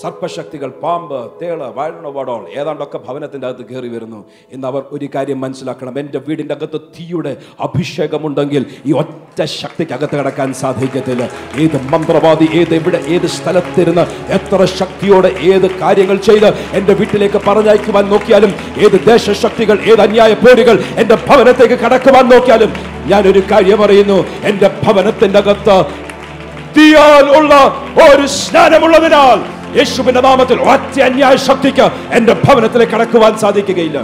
സർപ്പശക്തികൾ പാമ്പ് തേൾ വയലുണ വടോൾ ഏതാണ്ടൊക്കെ ഭവനത്തിന്റെ അകത്ത് കയറി വരുന്നു. ഇന്ന് അവർ ഒരു കാര്യം മനസ്സിലാക്കണം. എന്റെ വീടിന്റെ അകത്ത് തീയുടെ അഭിഷേകമുണ്ടെങ്കിൽ ഈ ഒറ്റ ശക്തിക്ക് അകത്ത് കിടക്കാൻ സാധിക്കത്തില്ല. ഏത് മന്ത്രവാദി ഏത് എവിടെ ഏത് സ്ഥലത്തിരുന്ന് എത്ര ശക്തിയോടെ ഏത് കാര്യങ്ങൾ ചെയ്ത് എന്റെ വീട്ടിലേക്ക് പറഞ്ഞയക്കുവാൻ നോക്കിയാലും ഏത് ദേശശക്തികൾ ഏത് അന്യായ പേരുകൾ എന്റെ ഭവനത്തേക്ക് കടക്കുവാൻ നോക്കിയാലും ഞാനൊരു കാര്യം പറയുന്നു എന്റെ ഭവനത്തിന്റെ അകത്ത് തീയാൽ ഉള്ള ഒരു സ്നാനമുള്ളതിനാൽ യേശുവിന്റെ നാമത്തിൽ ഒറ്റ അന്യായ ശക്തിക്ക് എന്റെ ഭവനത്തിലേക്ക് കടക്കുവാൻ സാധിക്കുകയില്ല.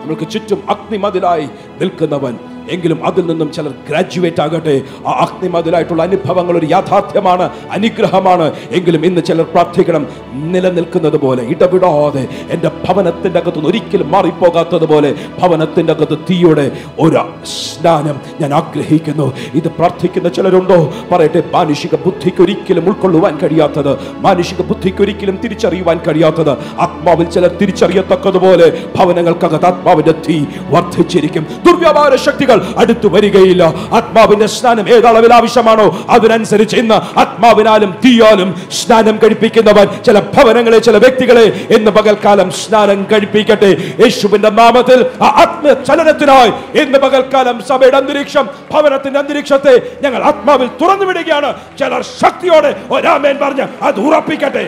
നമ്മൾക്ക് ചുറ്റും അഗ്നിമതിലായി നിൽക്കുന്നവൻ എങ്കിലും അതിൽ നിന്നും ചിലർ ഗ്രാജുവേറ്റ് ആകട്ടെ. ആ അഗ്നിമതിലായിട്ടുള്ള അനുഭവങ്ങൾ ഒരു യാഥാർത്ഥ്യമാണ് അനുഗ്രഹമാണ്. എങ്കിലും ഇന്ന് ചിലർ പ്രാർത്ഥിക്കണം നിലനിൽക്കുന്നത് പോലെ ഇടപെടാതെ എന്റെ ഭവനത്തിന്റെ അകത്തുനിന്ന് ഒരിക്കലും മാറിപ്പോകാത്തതുപോലെ ഭവനത്തിന്റെ അകത്ത് തീയുടെ ഒരു സ്നാനം ഞാൻ ആഗ്രഹിക്കുന്നു. ഇത് പ്രാർത്ഥിക്കുന്ന ചിലരുണ്ടോ? പറയട്ടെ മാനുഷിക ബുദ്ധിക്ക് ഒരിക്കലും ഉൾക്കൊള്ളുവാൻ കഴിയാത്തത് മാനുഷിക ബുദ്ധിക്ക് ഒരിക്കലും തിരിച്ചറിയുവാൻ കഴിയാത്തത് ആത്മാവിൽ ചിലർ തിരിച്ചറിയത്തക്കതുപോലെ ഭവനങ്ങൾക്കകത്ത് ആത്മാവിന്റെ തീ വർദ്ധിച്ചിരിക്കും. ദുർവ്യാപാര ശക്തികൾ അടുത്തു വരികയില്ല. ആത്മാവിന്റെ സ്നാനം ഏതളവിൽ ആവശ്യമാണോ അതിനനുസരിച്ച് ഇന്ന് ആത്മാവിനാലും തീയാലും സ്നാനം കഴിപ്പിക്കുന്നവൻ ചില ഭവനങ്ങളെ ചില വ്യക്തികളെ ഇന്ന് പകൽക്കാലം സ്നാനം കഴിപ്പിക്കട്ടെ. യേശുവിന്റെ നാമത്തിൽ ആ ആത്മചലനത്തിനായി ഇന്ന് പകൽക്കാലം സഭയുടെ അന്തരീക്ഷം ഭവനത്തിന്റെ അന്തരീക്ഷത്തെ ഞങ്ങൾ ആത്മാവിൽ തുറന്നു വിടുകയാണ് ചിലർ ശക്തിയോടെ ഒരാമേൻ പറഞ്ഞ് അത് ഉറപ്പിക്കട്ടെ.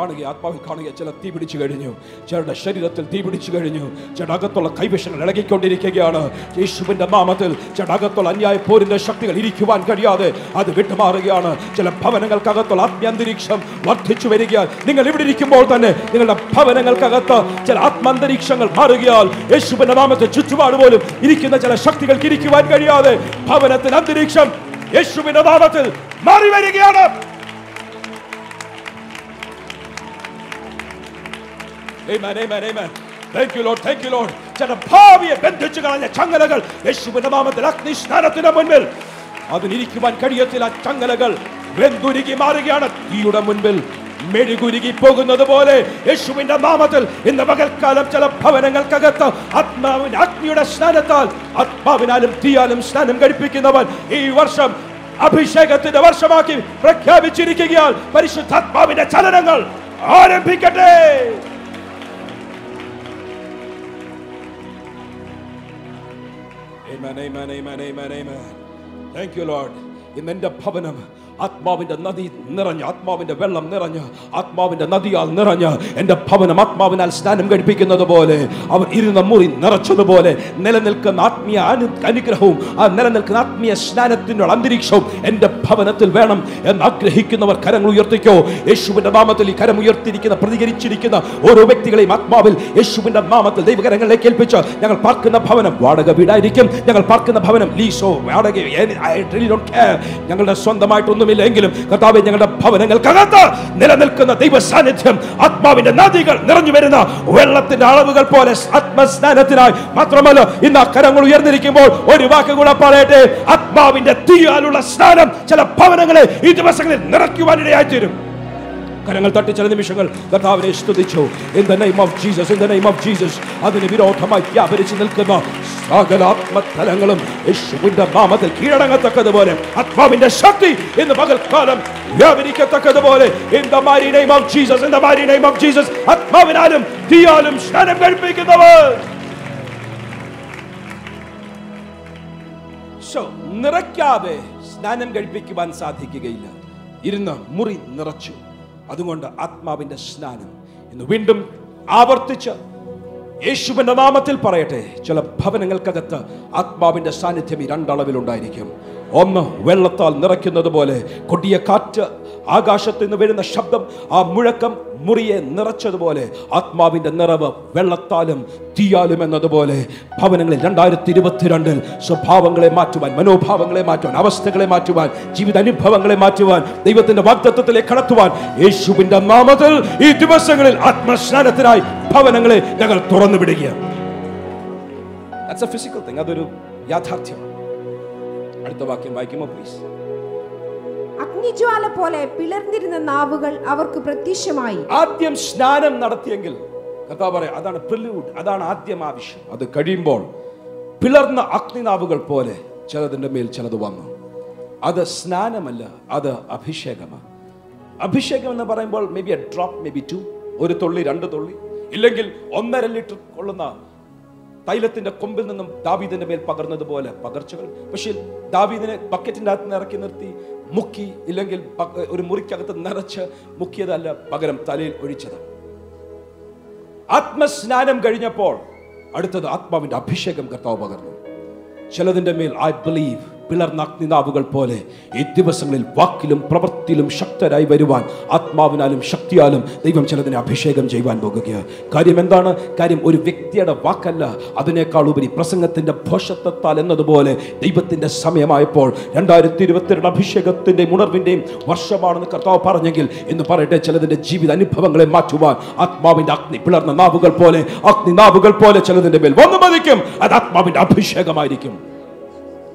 കാണുക ആത്മാവിൽ കാണുക ചില തീ പിടിച്ചു കഴിഞ്ഞു. ചിലരുടെ ശരീരത്തിൽ തീ പിടിച്ചു കഴിഞ്ഞു. ചടകത്തുള്ള കൈവശങ്ങൾ ഇളകിക്കൊണ്ടിരിക്കുകയാണ്. യേശുവിന്റെ നാമത്തിൽ ചടകത്തുള്ള അന്യായ പോരിന്റെ ശക്തികൾ ഇരിക്കുവാൻ കഴിയാതെ അത് വിട്ടുമാറുകയാണ്. ചില ഭവനങ്ങൾക്കകത്തുള്ള ആത്മീയന്തരീക്ഷം വർദ്ധിച്ചു വരികയാൽ നിങ്ങൾ ഇവിടെ ഇരിക്കുമ്പോൾ തന്നെ നിങ്ങളുടെ ഭവനങ്ങൾക്കകത്ത് ചില ആത്മാന്തരീക്ഷങ്ങൾ മാറുകയാൽ യേശുവിന്റെ നാമത്തെ ചുറ്റുപാട് പോലും ഇരിക്കുന്ന ചില ശക്തികൾക്ക് ഇരിക്കുവാൻ കഴിയാതെ ഭവനത്തിന് അന്തരീക്ഷം യേശുവിന്റെ നാമത്തിൽ മാറി വരികയാണ് Thank you, Lord. Thank you, Lord. ചില ഭാവിയെ ബന്ധിച്ചു കളഞ്ഞ ചങ്ങലകൾ യേശുവിന്റെ നാമത്തിൽ അഗ്നി സ്നാനത്തിന് മുൻപിൽ അതിനിരിക്കുവാൻ കഴിയത്തില്ല ചങ്ങലകൾ വെന്തുരുകി മാറുകയാണ് തീയുടെ മുൻപിൽ മെഴുകുരുകി പോകുന്നത് പോലെ യേശുവിന്റെ നാമത്തിൽ ഇന്ന് പകൽക്കാലം ചില ഭവനങ്ങൾക്കകത്ത് ആത്മാവിന്റെ അഗ്നിയുടെ സ്നാനത്താൽ ആത്മാവിനാലും തീയാലും സ്നാനം കഴിപ്പിക്കുന്നവൻ ഈ വർഷം അഭിഷേകത്തിന്റെ വർഷമാക്കി പ്രഖ്യാപിച്ചിരിക്കുകയാൽ പരിശുദ്ധാത്മാവിന്റെ ചലനങ്ങൾ ആരംഭിക്കട്ടെ Amen, amen, amen, amen, amen. Thank you, Lord. ഇന്ന് എൻ്റെ ഭവനം ആത്മാവിന്റെ നദി നിറഞ്ഞ് ആത്മാവിന്റെ വെള്ളം നിറഞ്ഞ് ആത്മാവിന്റെ നദിയാൽ നിറഞ്ഞ് എന്റെ ഭവനം ആത്മാവിനാൽ സ്നാനം കഴിപ്പിക്കുന്നത് പോലെ അവർ ഇരുന്ന മുറി നിറച്ചതുപോലെ നിലനിൽക്കുന്ന ആത്മീയ അനു അനുഗ്രഹവും ആ നിലനിൽക്കുന്ന ആത്മീയ സ്നാനത്തിനുള്ള അന്തരീക്ഷവും എന്റെ ഭവനത്തിൽ വേണം എന്ന് ആഗ്രഹിക്കുന്നവർ കരങ്ങൾ ഉയർത്തിക്കോ. യേശുവിന്റെ നാമത്തിൽ ഈ കരം ഉയർത്തിയിരിക്കുന്ന പ്രതികരിച്ചിരിക്കുന്ന ഓരോ വ്യക്തികളെയും ആത്മാവിൽ യേശുവിന്റെ നാമത്തിൽ ദൈവകരങ്ങളെ ഏൽപ്പിച്ച് ഞങ്ങൾ പാർക്കുന്ന ഭവനം വാടക വീടായിരിക്കും. ഞങ്ങൾ പാർക്കുന്ന ഭവനം ലീസോ വാടക ഞങ്ങളുടെ really എങ്കിലും കർത്താവ് ഞങ്ങളുടെ ഭവനങ്ങൾക്കകത്ത് നിലനിൽക്കുന്ന ദൈവ സാന്നിധ്യം ആത്മാവിന്റെ നദികൾ നിറഞ്ഞു വരുന്ന വെള്ളത്തിന്റെ അളവുകൾ പോലെ ആത്മസ്നാനത്തിനായി മാത്രമല്ല ഇന്ന് അക്കരങ്ങൾ കരങ്ങൾ ഉയർന്നിരിക്കുമ്പോൾ ഒരു വാക്ക് കൂടെ പറയട്ടെ ആത്മാ ആത്മാവിന്റെ തീയാലുള്ള സ്നാനം ചില ഭവനങ്ങളെ ഈ ദിവസങ്ങളിൽ നിറയ്ക്കുവാനിടയായി തീരും കരങ്ങൾ തട്ടി ചില നിമിഷങ്ങൾ കർത്താവിനെ സ്തുതിച്ചു. In the name of Jesus in the name of Jesus അതിന് വിരോധമായി വ്യാപരിച്ചു നിൽക്കുന്ന സകലാത്മതലങ്ങളും യേശുവിന്റെ നാമത്തിൽ കീഴടങ്ങത്തക്കതുപോലെ ആത്മാവിന്റെ ശക്തി ഇന്ന് പകൽക്കാലം വ്യാപരിക്കത്തക്കതുപോലെ in the mighty name of Jesus in the mighty name of Jesus ആത്മാവിനാലും തീയാലും സ്നാനം കഴിപ്പിക്കുന്നവർ. നിറയ്ക്കാതെ സ്നാനം കഴിപ്പിക്കുവാൻ സാധിക്കുകയില്ല. ഇരുന്ന് മുറി നിറച്ചു. അതുകൊണ്ട് ആത്മാവിന്റെ സ്നാനം ഇന്ന് വീണ്ടും ആവർത്തിച്ച് യേശുവിന്റെ നാമത്തിൽ പറയട്ടെ. ചില ഭവനങ്ങൾക്കകത്ത് ആത്മാവിന്റെ സാന്നിധ്യം ഈ രണ്ടളവിലുണ്ടായിരിക്കും. ഒന്ന് വെള്ളത്താൽ നിറയ്ക്കുന്നത് പോലെ കൊടിയ കാറ്റ് ആകാശത്ത് നിന്ന് വരുന്ന ശബ്ദം ആ മുഴക്കം മുറിയെ നിറച്ചതുപോലെ ആത്മാവിന്റെ നിറവ് വെള്ളത്താലും തീയാലും എന്നതുപോലെ ഭവനങ്ങളിൽ രണ്ടായിരത്തി ഇരുപത്തിരണ്ടിൽ സ്വഭാവങ്ങളെ മാറ്റുവാൻ മനോഭാവങ്ങളെ മാറ്റുവാൻ അവസ്ഥകളെ മാറ്റുവാൻ ജീവിത അനുഭവങ്ങളെ മാറ്റുവാൻ ദൈവത്തിന്റെ വാഗ്ദത്വത്തിലേക്ക് കടത്തുവാൻ യേശുവിന്റെ നാമത്തിൽ ഈ ദിവസങ്ങളിൽ ആത്മസ്നാനത്തിനായി ഭവനങ്ങളെ ഞങ്ങൾ തുറന്നു വിടുകയാണ്. അതൊരു യാഥാർത്ഥ്യമാണ് അടുത്ത വാക്യം വായിക്കുമോ പ്ലീസ് അഗ്നിജ്വാല പോലെ പിളർന്നിരുന്ന നാവുകൾ അവർക്ക് പ്രത്യക്ഷമായി. ആദ്യം സ്നാനം നടത്തിയെങ്കിൽ കർത്താവ് പറയാം അതാണ് പ്രിലൂഡ് അതാണ് ആദ്യം ആവശ്യം. അത് കഴിയുമ്പോൾ പിളർന്ന അഗ്നിനാവുകൾ പോലെ ചിലതിന്റെ മേൽ ചിലത് വന്നു. അത് സ്നാനമല്ല അത് അഭിഷേകമാണ്. അഭിഷേകം എന്ന് പറയുമ്പോൾ maybe a drop maybe two ഒരു തുള്ളി രണ്ട് തുള്ളി ഇല്ലെങ്കിൽ ഒന്നര ലിറ്റർ കൊള്ളുന്ന തൈലത്തിന്റെ കൊമ്പിൽ നിന്നും ദാവീദിന്റെ മേൽ പകർന്നതുപോലെ പകർച്ചകൾ. പക്ഷേ ദാവീദിനെ ബക്കറ്റിന്റെ അകത്ത് ഇറക്കി നിർത്തി മുക്കി ഇല്ലെങ്കിൽ ഒരു മുറിക്കകത്ത് നിറച്ച് മുക്കിയതല്ല പകരം തലയിൽ ഒഴിച്ചത്. ആത്മസ്നാനം കഴിഞ്ഞപ്പോൾ അടുത്തത് ആത്മാവിന്റെ അഭിഷേകം കർത്താവ് പകർന്നു. ചിലതിന്റെ മേൽ ഐ ബിലീവ് പിളർന്ന അഗ്നിനാവുകൾ പോലെ ഈ ദിവസങ്ങളിൽ വാക്കിലും പ്രവൃത്തിയിലും ശക്തരായി വരുവാൻ ആത്മാവിനാലും ശക്തിയാലും ദൈവം ചിലതിനെ അഭിഷേകം ചെയ്യുവാൻ പോകുകയാണ്. കാര്യം എന്താണ്? കാര്യം ഒരു വ്യക്തിയുടെ വാക്കല്ല. അതിനേക്കാൾ ഉപരി പ്രസംഗത്തിന്റെ ഭോഷത്വത്താൽ എന്നതുപോലെ ദൈവത്തിന്റെ സമയമായപ്പോൾ രണ്ടായിരത്തി ഇരുപത്തിരണ്ട് അഭിഷേകത്തിന്റെയും ഉണർവിന്റെയും വർഷമാണെന്ന് കർത്താവ് പറഞ്ഞെങ്കിൽ എന്ന് പറയട്ടെ ചിലതിന്റെ ജീവിത അനുഭവങ്ങളെ മാറ്റുവാൻ ആത്മാവിന്റെ അഗ്നി പിളർന്ന നാവുകൾ പോലെ അഗ്നി നാവുകൾ പോലെ ചിലതിന്റെ മേൽ വന്നു മതിക്കും അത് ആത്മാവിന്റെ അഭിഷേകമായിരിക്കും.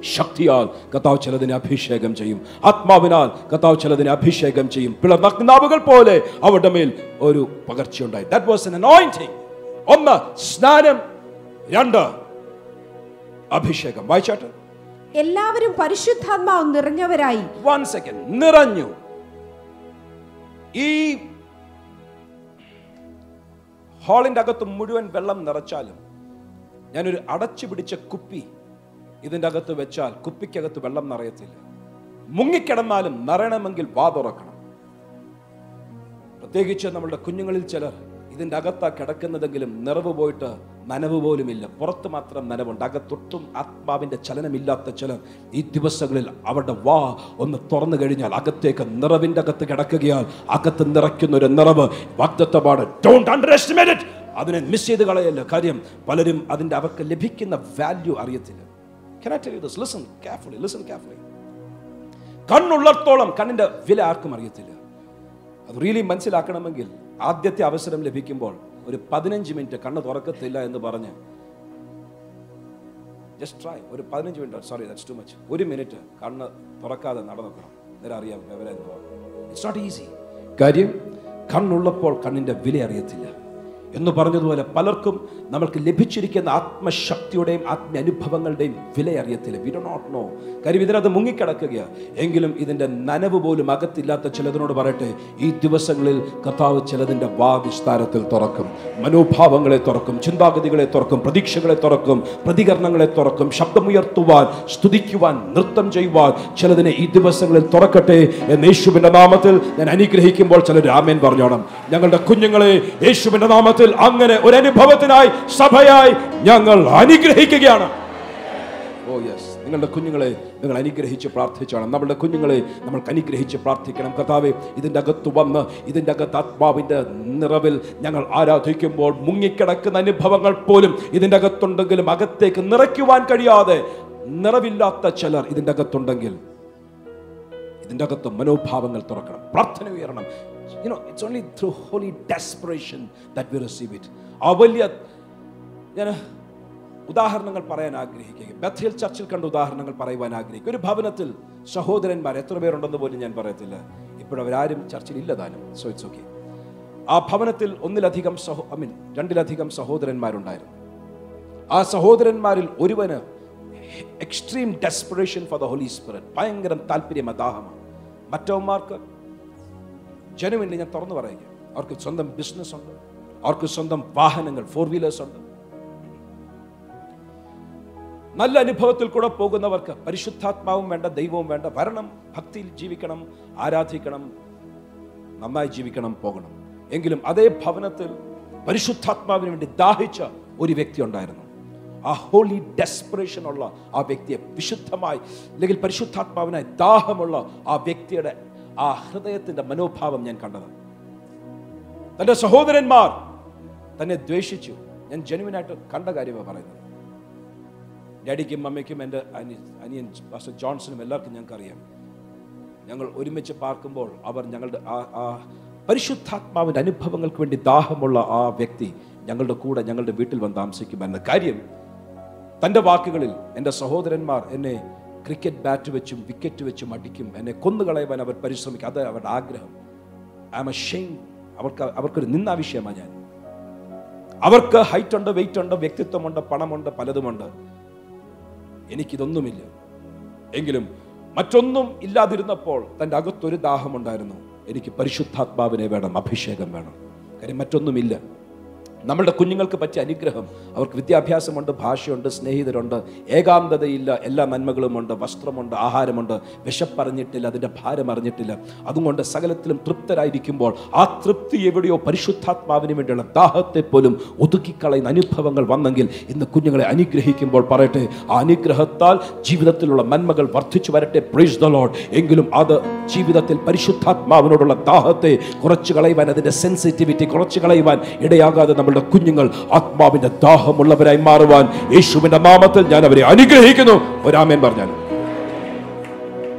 ശക്തിയാൽ കർത്താവ് ചിലതിനെ അഭിഷേകം ചെയ്യും. ആത്മാവിനാൽ കർത്താവ് ചിലതിനെ അഭിഷേകം ചെയ്യും. പിള്ള നഗ്നാവുകൾ പോലെ അവരുടെ മേൽ ഒരു പകർച്ചയുണ്ടായി ദാറ്റ് വാസ് എൻ anointing. ഒന്ന് സ്നാനം. രണ്ട് അഭിഷേകം. വായിച്ചാട്ടെ എല്ലാവരും പരിശുദ്ധാത്മാവ് നിറഞ്ഞവരായി. വൺ സെക്കൻഡ് നിറഞ്ഞു. ഈ ഹാളിന്റെ അകത്ത് മുഴുവൻ വെള്ളം നിറച്ചാലും ഞാനൊരു അടച്ചു പിടിച്ച കുപ്പി ഇതിന്റെ അകത്ത് വെച്ചാൽ കുപ്പിക്കകത്ത് വെള്ളം നിറയത്തില്ല. മുങ്ങിക്കിടന്നാലും നിറയണമെങ്കിൽ വാ തുറക്കണം. പ്രത്യേകിച്ച് നമ്മളുടെ കുഞ്ഞുങ്ങളിൽ ചിലർ ഇതിന്റെ അകത്താ കിടക്കുന്നതെങ്കിലും നിറവ് പോയിട്ട് നനവ് പോലുമില്ല. പുറത്ത് മാത്രം നനവുണ്ട്. അകത്തൊട്ടും ആത്മാവിന്റെ ചലനമില്ലാത്ത ചിലർ ഈ ദിവസങ്ങളിൽ അവരുടെ വാ ഒന്ന് തുറന്നു കഴിഞ്ഞാൽ അകത്തേക്ക് നിറവിന്റെ അകത്ത് കിടക്കുകയാൽ അകത്ത് നിറയ്ക്കുന്ന ഒരു നിറവ്. വാഗ്ദത്തമാണ് ഡോണ്ട് അണ്ടർ എസ്റ്റിമേറ്റ് അതിനെ മിസ് ചെയ്ത് കളയല്ല. കാര്യം പലരും അതിന്റെ അവർക്ക് ലഭിക്കുന്ന വാല്യൂ അറിയത്തില്ല. Can I tell you this? Listen carefully, listen carefully. കണ്ണുള്ളത്തോളം കണ്ണിന്റെ വില ആർക്കും അറിയത്തില്ല. അത് റിയലി മനസ്സിലാക്കണമെങ്കിൽ ആദ്യത്തെ അവസരം ലഭിക്കുമ്പോൾ ഒരു പതിനഞ്ച് മിനിറ്റ് കണ്ണ് തുറക്കത്തില്ല എന്ന് പറഞ്ഞ് ജസ്റ്റ് ട്രൈ ഒരു പതിനഞ്ച് minute sorry that's too much ഒരു മിനിറ്റ് കണ്ണ് തുറക്കാതെ നടന്നോക്കണം. നേരെ അറിയാം വിവരം ഇറ്റ്സ് നോട്ട് ഈസി കാര്യം കണ്ണുള്ളപ്പോൾ കണ്ണിന്റെ വില അറിയത്തില്ല. എന്ന് പറഞ്ഞതുപോലെ പലർക്കും നമ്മൾക്ക് ലഭിച്ചിരിക്കുന്ന ആത്മശക്തിയുടെയും ആത്മീയ അനുഭവങ്ങളുടെയും വില അറിയത്തില്ല വി ഡോ നോട്ട് നോ കാര്യം ഇതിനകത്ത് മുങ്ങിക്കിടക്കുകയാണ് എങ്കിലും ഇതിന്റെ നനവ് പോലും അകത്തില്ലാത്ത ചിലതിനോട് പറയട്ടെ ഈ ദിവസങ്ങളിൽ കർത്താവ് ചിലതിന്റെ വാവിസ്താരത്തിൽ തുറക്കും. മനോഭാവങ്ങളെ തുറക്കും ചിന്താഗതികളെ തുറക്കും പ്രതീക്ഷകളെ തുറക്കും പ്രതികരണങ്ങളെ തുറക്കും ശബ്ദമുയർത്തുവാൻ സ്തുതിക്കുവാൻ നൃത്തം ചെയ്യുവാൻ ചിലതിനെ ഈ ദിവസങ്ങളിൽ തുറക്കട്ടെ എന്ന് യേശുവിന്റെ നാമത്തിൽ ഞാൻ അനുഗ്രഹിക്കുമ്പോൾ ചിലർ രാമേൻ പറഞ്ഞോണം. ഞങ്ങളുടെ കുഞ്ഞുങ്ങളെ യേശുവിന്റെ നാമത്തിൽ അങ്ങനെ ഒരു അനുഭവത്തിനായി സഭയായി ഞങ്ങൾ അനുഗ്രഹിക്കുകയാണ്. ഓ യെസ് നിങ്ങളുടെ കുഞ്ഞുങ്ങളെ നിങ്ങൾ അനുഗ്രഹിച്ച് പ്രാർത്ഥിച്ചാണ്. നമ്മളുടെ കുഞ്ഞുങ്ങളെ നമ്മൾക്ക് അനുഗ്രഹിച്ച് പ്രാർത്ഥിക്കണം. കർത്താവെ ഇതിന്റെ അകത്ത് വന്ന് ഇതിന്റെ അകത്ത് ആത്മാവിന്റെ നിറവിൽ ഞങ്ങൾ ആരാധിക്കുമ്പോൾ മുങ്ങിക്കിടക്കുന്ന അനുഭവങ്ങൾ പോലും ഇതിന്റെ അകത്തുണ്ടെങ്കിലും അകത്തേക്ക് നിറയ്ക്കുവാൻ കഴിയാതെ നിറവില്ലാത്ത ചിലർ ഇതിന്റെ അകത്തുണ്ടെങ്കിൽ ഇതിന്റെ അകത്ത് മനോഭാവങ്ങൾ തുറക്കണം. പ്രാർത്ഥന ഉയരണം. You know it's only through holy desperation that we receive it ആ വലിയ ഞാൻ ഉദാഹരണങ്ങൾ പറയാൻ ആഗ്രഹിക്കുക ബഥേൽ ചർച്ചിൽ കണ്ട ഉദാഹരണങ്ങൾ പറയുവാൻ ആഗ്രഹിക്കുക ഒരു ഭവനത്തിൽ സഹോദരന്മാർ എത്ര പേരുണ്ടെന്ന് പോലും ഞാൻ പറയത്തില്ല. ഇപ്പോഴവരാരും ചർച്ചിൽ ഇല്ലതാനും സോ ഇറ്റ്സ് ഓക്കെ ആ ഭവനത്തിൽ ഒന്നിലധികം സഹോ ഐ മീൻ രണ്ടിലധികം സഹോദരന്മാരുണ്ടായിരുന്നു. ആ സഹോദരന്മാരിൽ ഒരുവന് extreme desperation for the Holy Spirit ഭയങ്കര താല്പര്യം അദാഹമാണ്. മറ്റവന്മാർക്ക് ജനുവിന് ഞാൻ തുറന്നു പറയുക അവർക്ക് സ്വന്തം ബിസിനസ് ഉണ്ട്. അവർക്ക് സ്വന്തം വാഹനങ്ങൾ ഫോർ വീലേഴ്സ് ഉണ്ട്. നല്ല അനുഭവത്തിൽ കൂടെ പോകുന്നവർക്ക് പരിശുദ്ധാത്മാവും വേണ്ട ദൈവവും വേണ്ട വരണം ഭക്തിയിൽ ജീവിക്കണം ആരാധിക്കണം നന്നായി ജീവിക്കണം പോകണം. എങ്കിലും അതേ ഭവനത്തിൽ പരിശുദ്ധാത്മാവിന് വേണ്ടി ദാഹിച്ച ഒരു വ്യക്തി ഉണ്ടായിരുന്നു. ആ ഹോളി ഡെസ്പിറേഷൻ ഉള്ള ആ വ്യക്തിയെ വിശുദ്ധമായി അല്ലെങ്കിൽ പരിശുദ്ധാത്മാവിനായി ദാഹമുള്ള ആ വ്യക്തിയുടെ ആ ഹൃദയത്തിന്റെ മനോഭാവം ഞാൻ കണ്ടത് തന്റെ സഹോദരന്മാർ തന്നെ ദ്വേഷിച്ചു. ഞാൻ ജനുവിനായിട്ട് കണ്ട കാര്യമാണ് പറയുന്നത്. ഡാഡിക്കും അമ്മയ്ക്കും എന്റെ അനി അനിയൻ പാസ്റ്റർ ജോൺസണും എല്ലാവർക്കും ഞങ്ങൾക്കറിയാം. ഞങ്ങൾ ഒരുമിച്ച് പാർക്കുമ്പോൾ അവർ ഞങ്ങളുടെ ആ ആ പരിശുദ്ധാത്മാവിന്റെ അനുഭവങ്ങൾക്ക് വേണ്ടി ദാഹമുള്ള ആ വ്യക്തി ഞങ്ങളുടെ കൂടെ ഞങ്ങളുടെ വീട്ടിൽ വന്ന് താമസിക്കുമെന്ന കാര്യം തന്റെ വാക്കുകളിൽ എന്റെ സഹോദരന്മാർ എന്നെ ക്രിക്കറ്റ് ബാറ്റ് വെച്ചും വിക്കറ്റ് വെച്ചും അടിക്കും. എന്നെ കൊന്നുകളയുവാൻ അവർ പരിശ്രമിക്കും. അത് അവരുടെ ആഗ്രഹം. ഐ എം എ ഷെയിം അവർക്ക് അവർക്കൊരു നിന്നാവിഷയമാണ് ഞാൻ. അവർക്ക് ഹൈറ്റ് ഉണ്ട് വെയിറ്റ് ഉണ്ട് വ്യക്തിത്വമുണ്ട് പണമുണ്ട് പലതുമുണ്ട് എനിക്കിതൊന്നുമില്ല. എങ്കിലും മറ്റൊന്നും ഇല്ലാതിരുന്നപ്പോൾ തന്റെ അകത്തൊരു ദാഹമുണ്ടായിരുന്നു എനിക്ക് പരിശുദ്ധാത്മാവിനെ വേണം അഭിഷേകം വേണം. കാര്യം മറ്റൊന്നുമില്ല. നമ്മളുടെ കുഞ്ഞുങ്ങൾക്ക് പറ്റിയ അനുഗ്രഹം. അവർക്ക് വിദ്യാഭ്യാസമുണ്ട് ഭാഷയുണ്ട് സ്നേഹിതരുണ്ട് ഏകാന്തതയില്ല എല്ലാ നന്മകളുമുണ്ട് വസ്ത്രമുണ്ട് ആഹാരമുണ്ട്. വിശപ്പറിഞ്ഞിട്ടില്ല അതിന്റെ ഭാരം അറിഞ്ഞിട്ടില്ല. അതുകൊണ്ട് സകലത്തിലും തൃപ്തരായിരിക്കുമ്പോൾ ആ തൃപ്തി എവിടെയോ പരിശുദ്ധാത്മാവിന് വേണ്ടിയുള്ള ദാഹത്തെ പോലും ഒതുക്കിക്കളയുന്ന അനുഭവങ്ങൾ വന്നെങ്കിൽ ഇന്ന് കുഞ്ഞുങ്ങളെ അനുഗ്രഹിക്കുമ്പോൾ പറയട്ടെ ആ അനുഗ്രഹത്താൽ ജീവിതത്തിലുള്ള നന്മകൾ വർദ്ധിച്ചു വരട്ടെ പ്രൈസ് ദ ലോഡ് എങ്കിലും അത് ജീവിതത്തിൽ പരിശുദ്ധാത്മാവിനോടുള്ള ദാഹത്തെ കുറച്ച് കളയുവാൻ അതിന്റെ സെൻസിറ്റിവിറ്റി കുറച്ച് കളയുവാൻ ഇടയാകാതെ നമ്മളുടെ കുഞ്ഞുങ്ങൾ ആത്മാവിന്റെ ദാഹമുള്ളവരായി മാറുവാൻ യേശുവിന്റെ നാമത്തിൽ ഞാൻ അവരെ അനുഗ്രഹിക്കുന്നു. ഒരാമേൻ പറഞ്ഞാൽ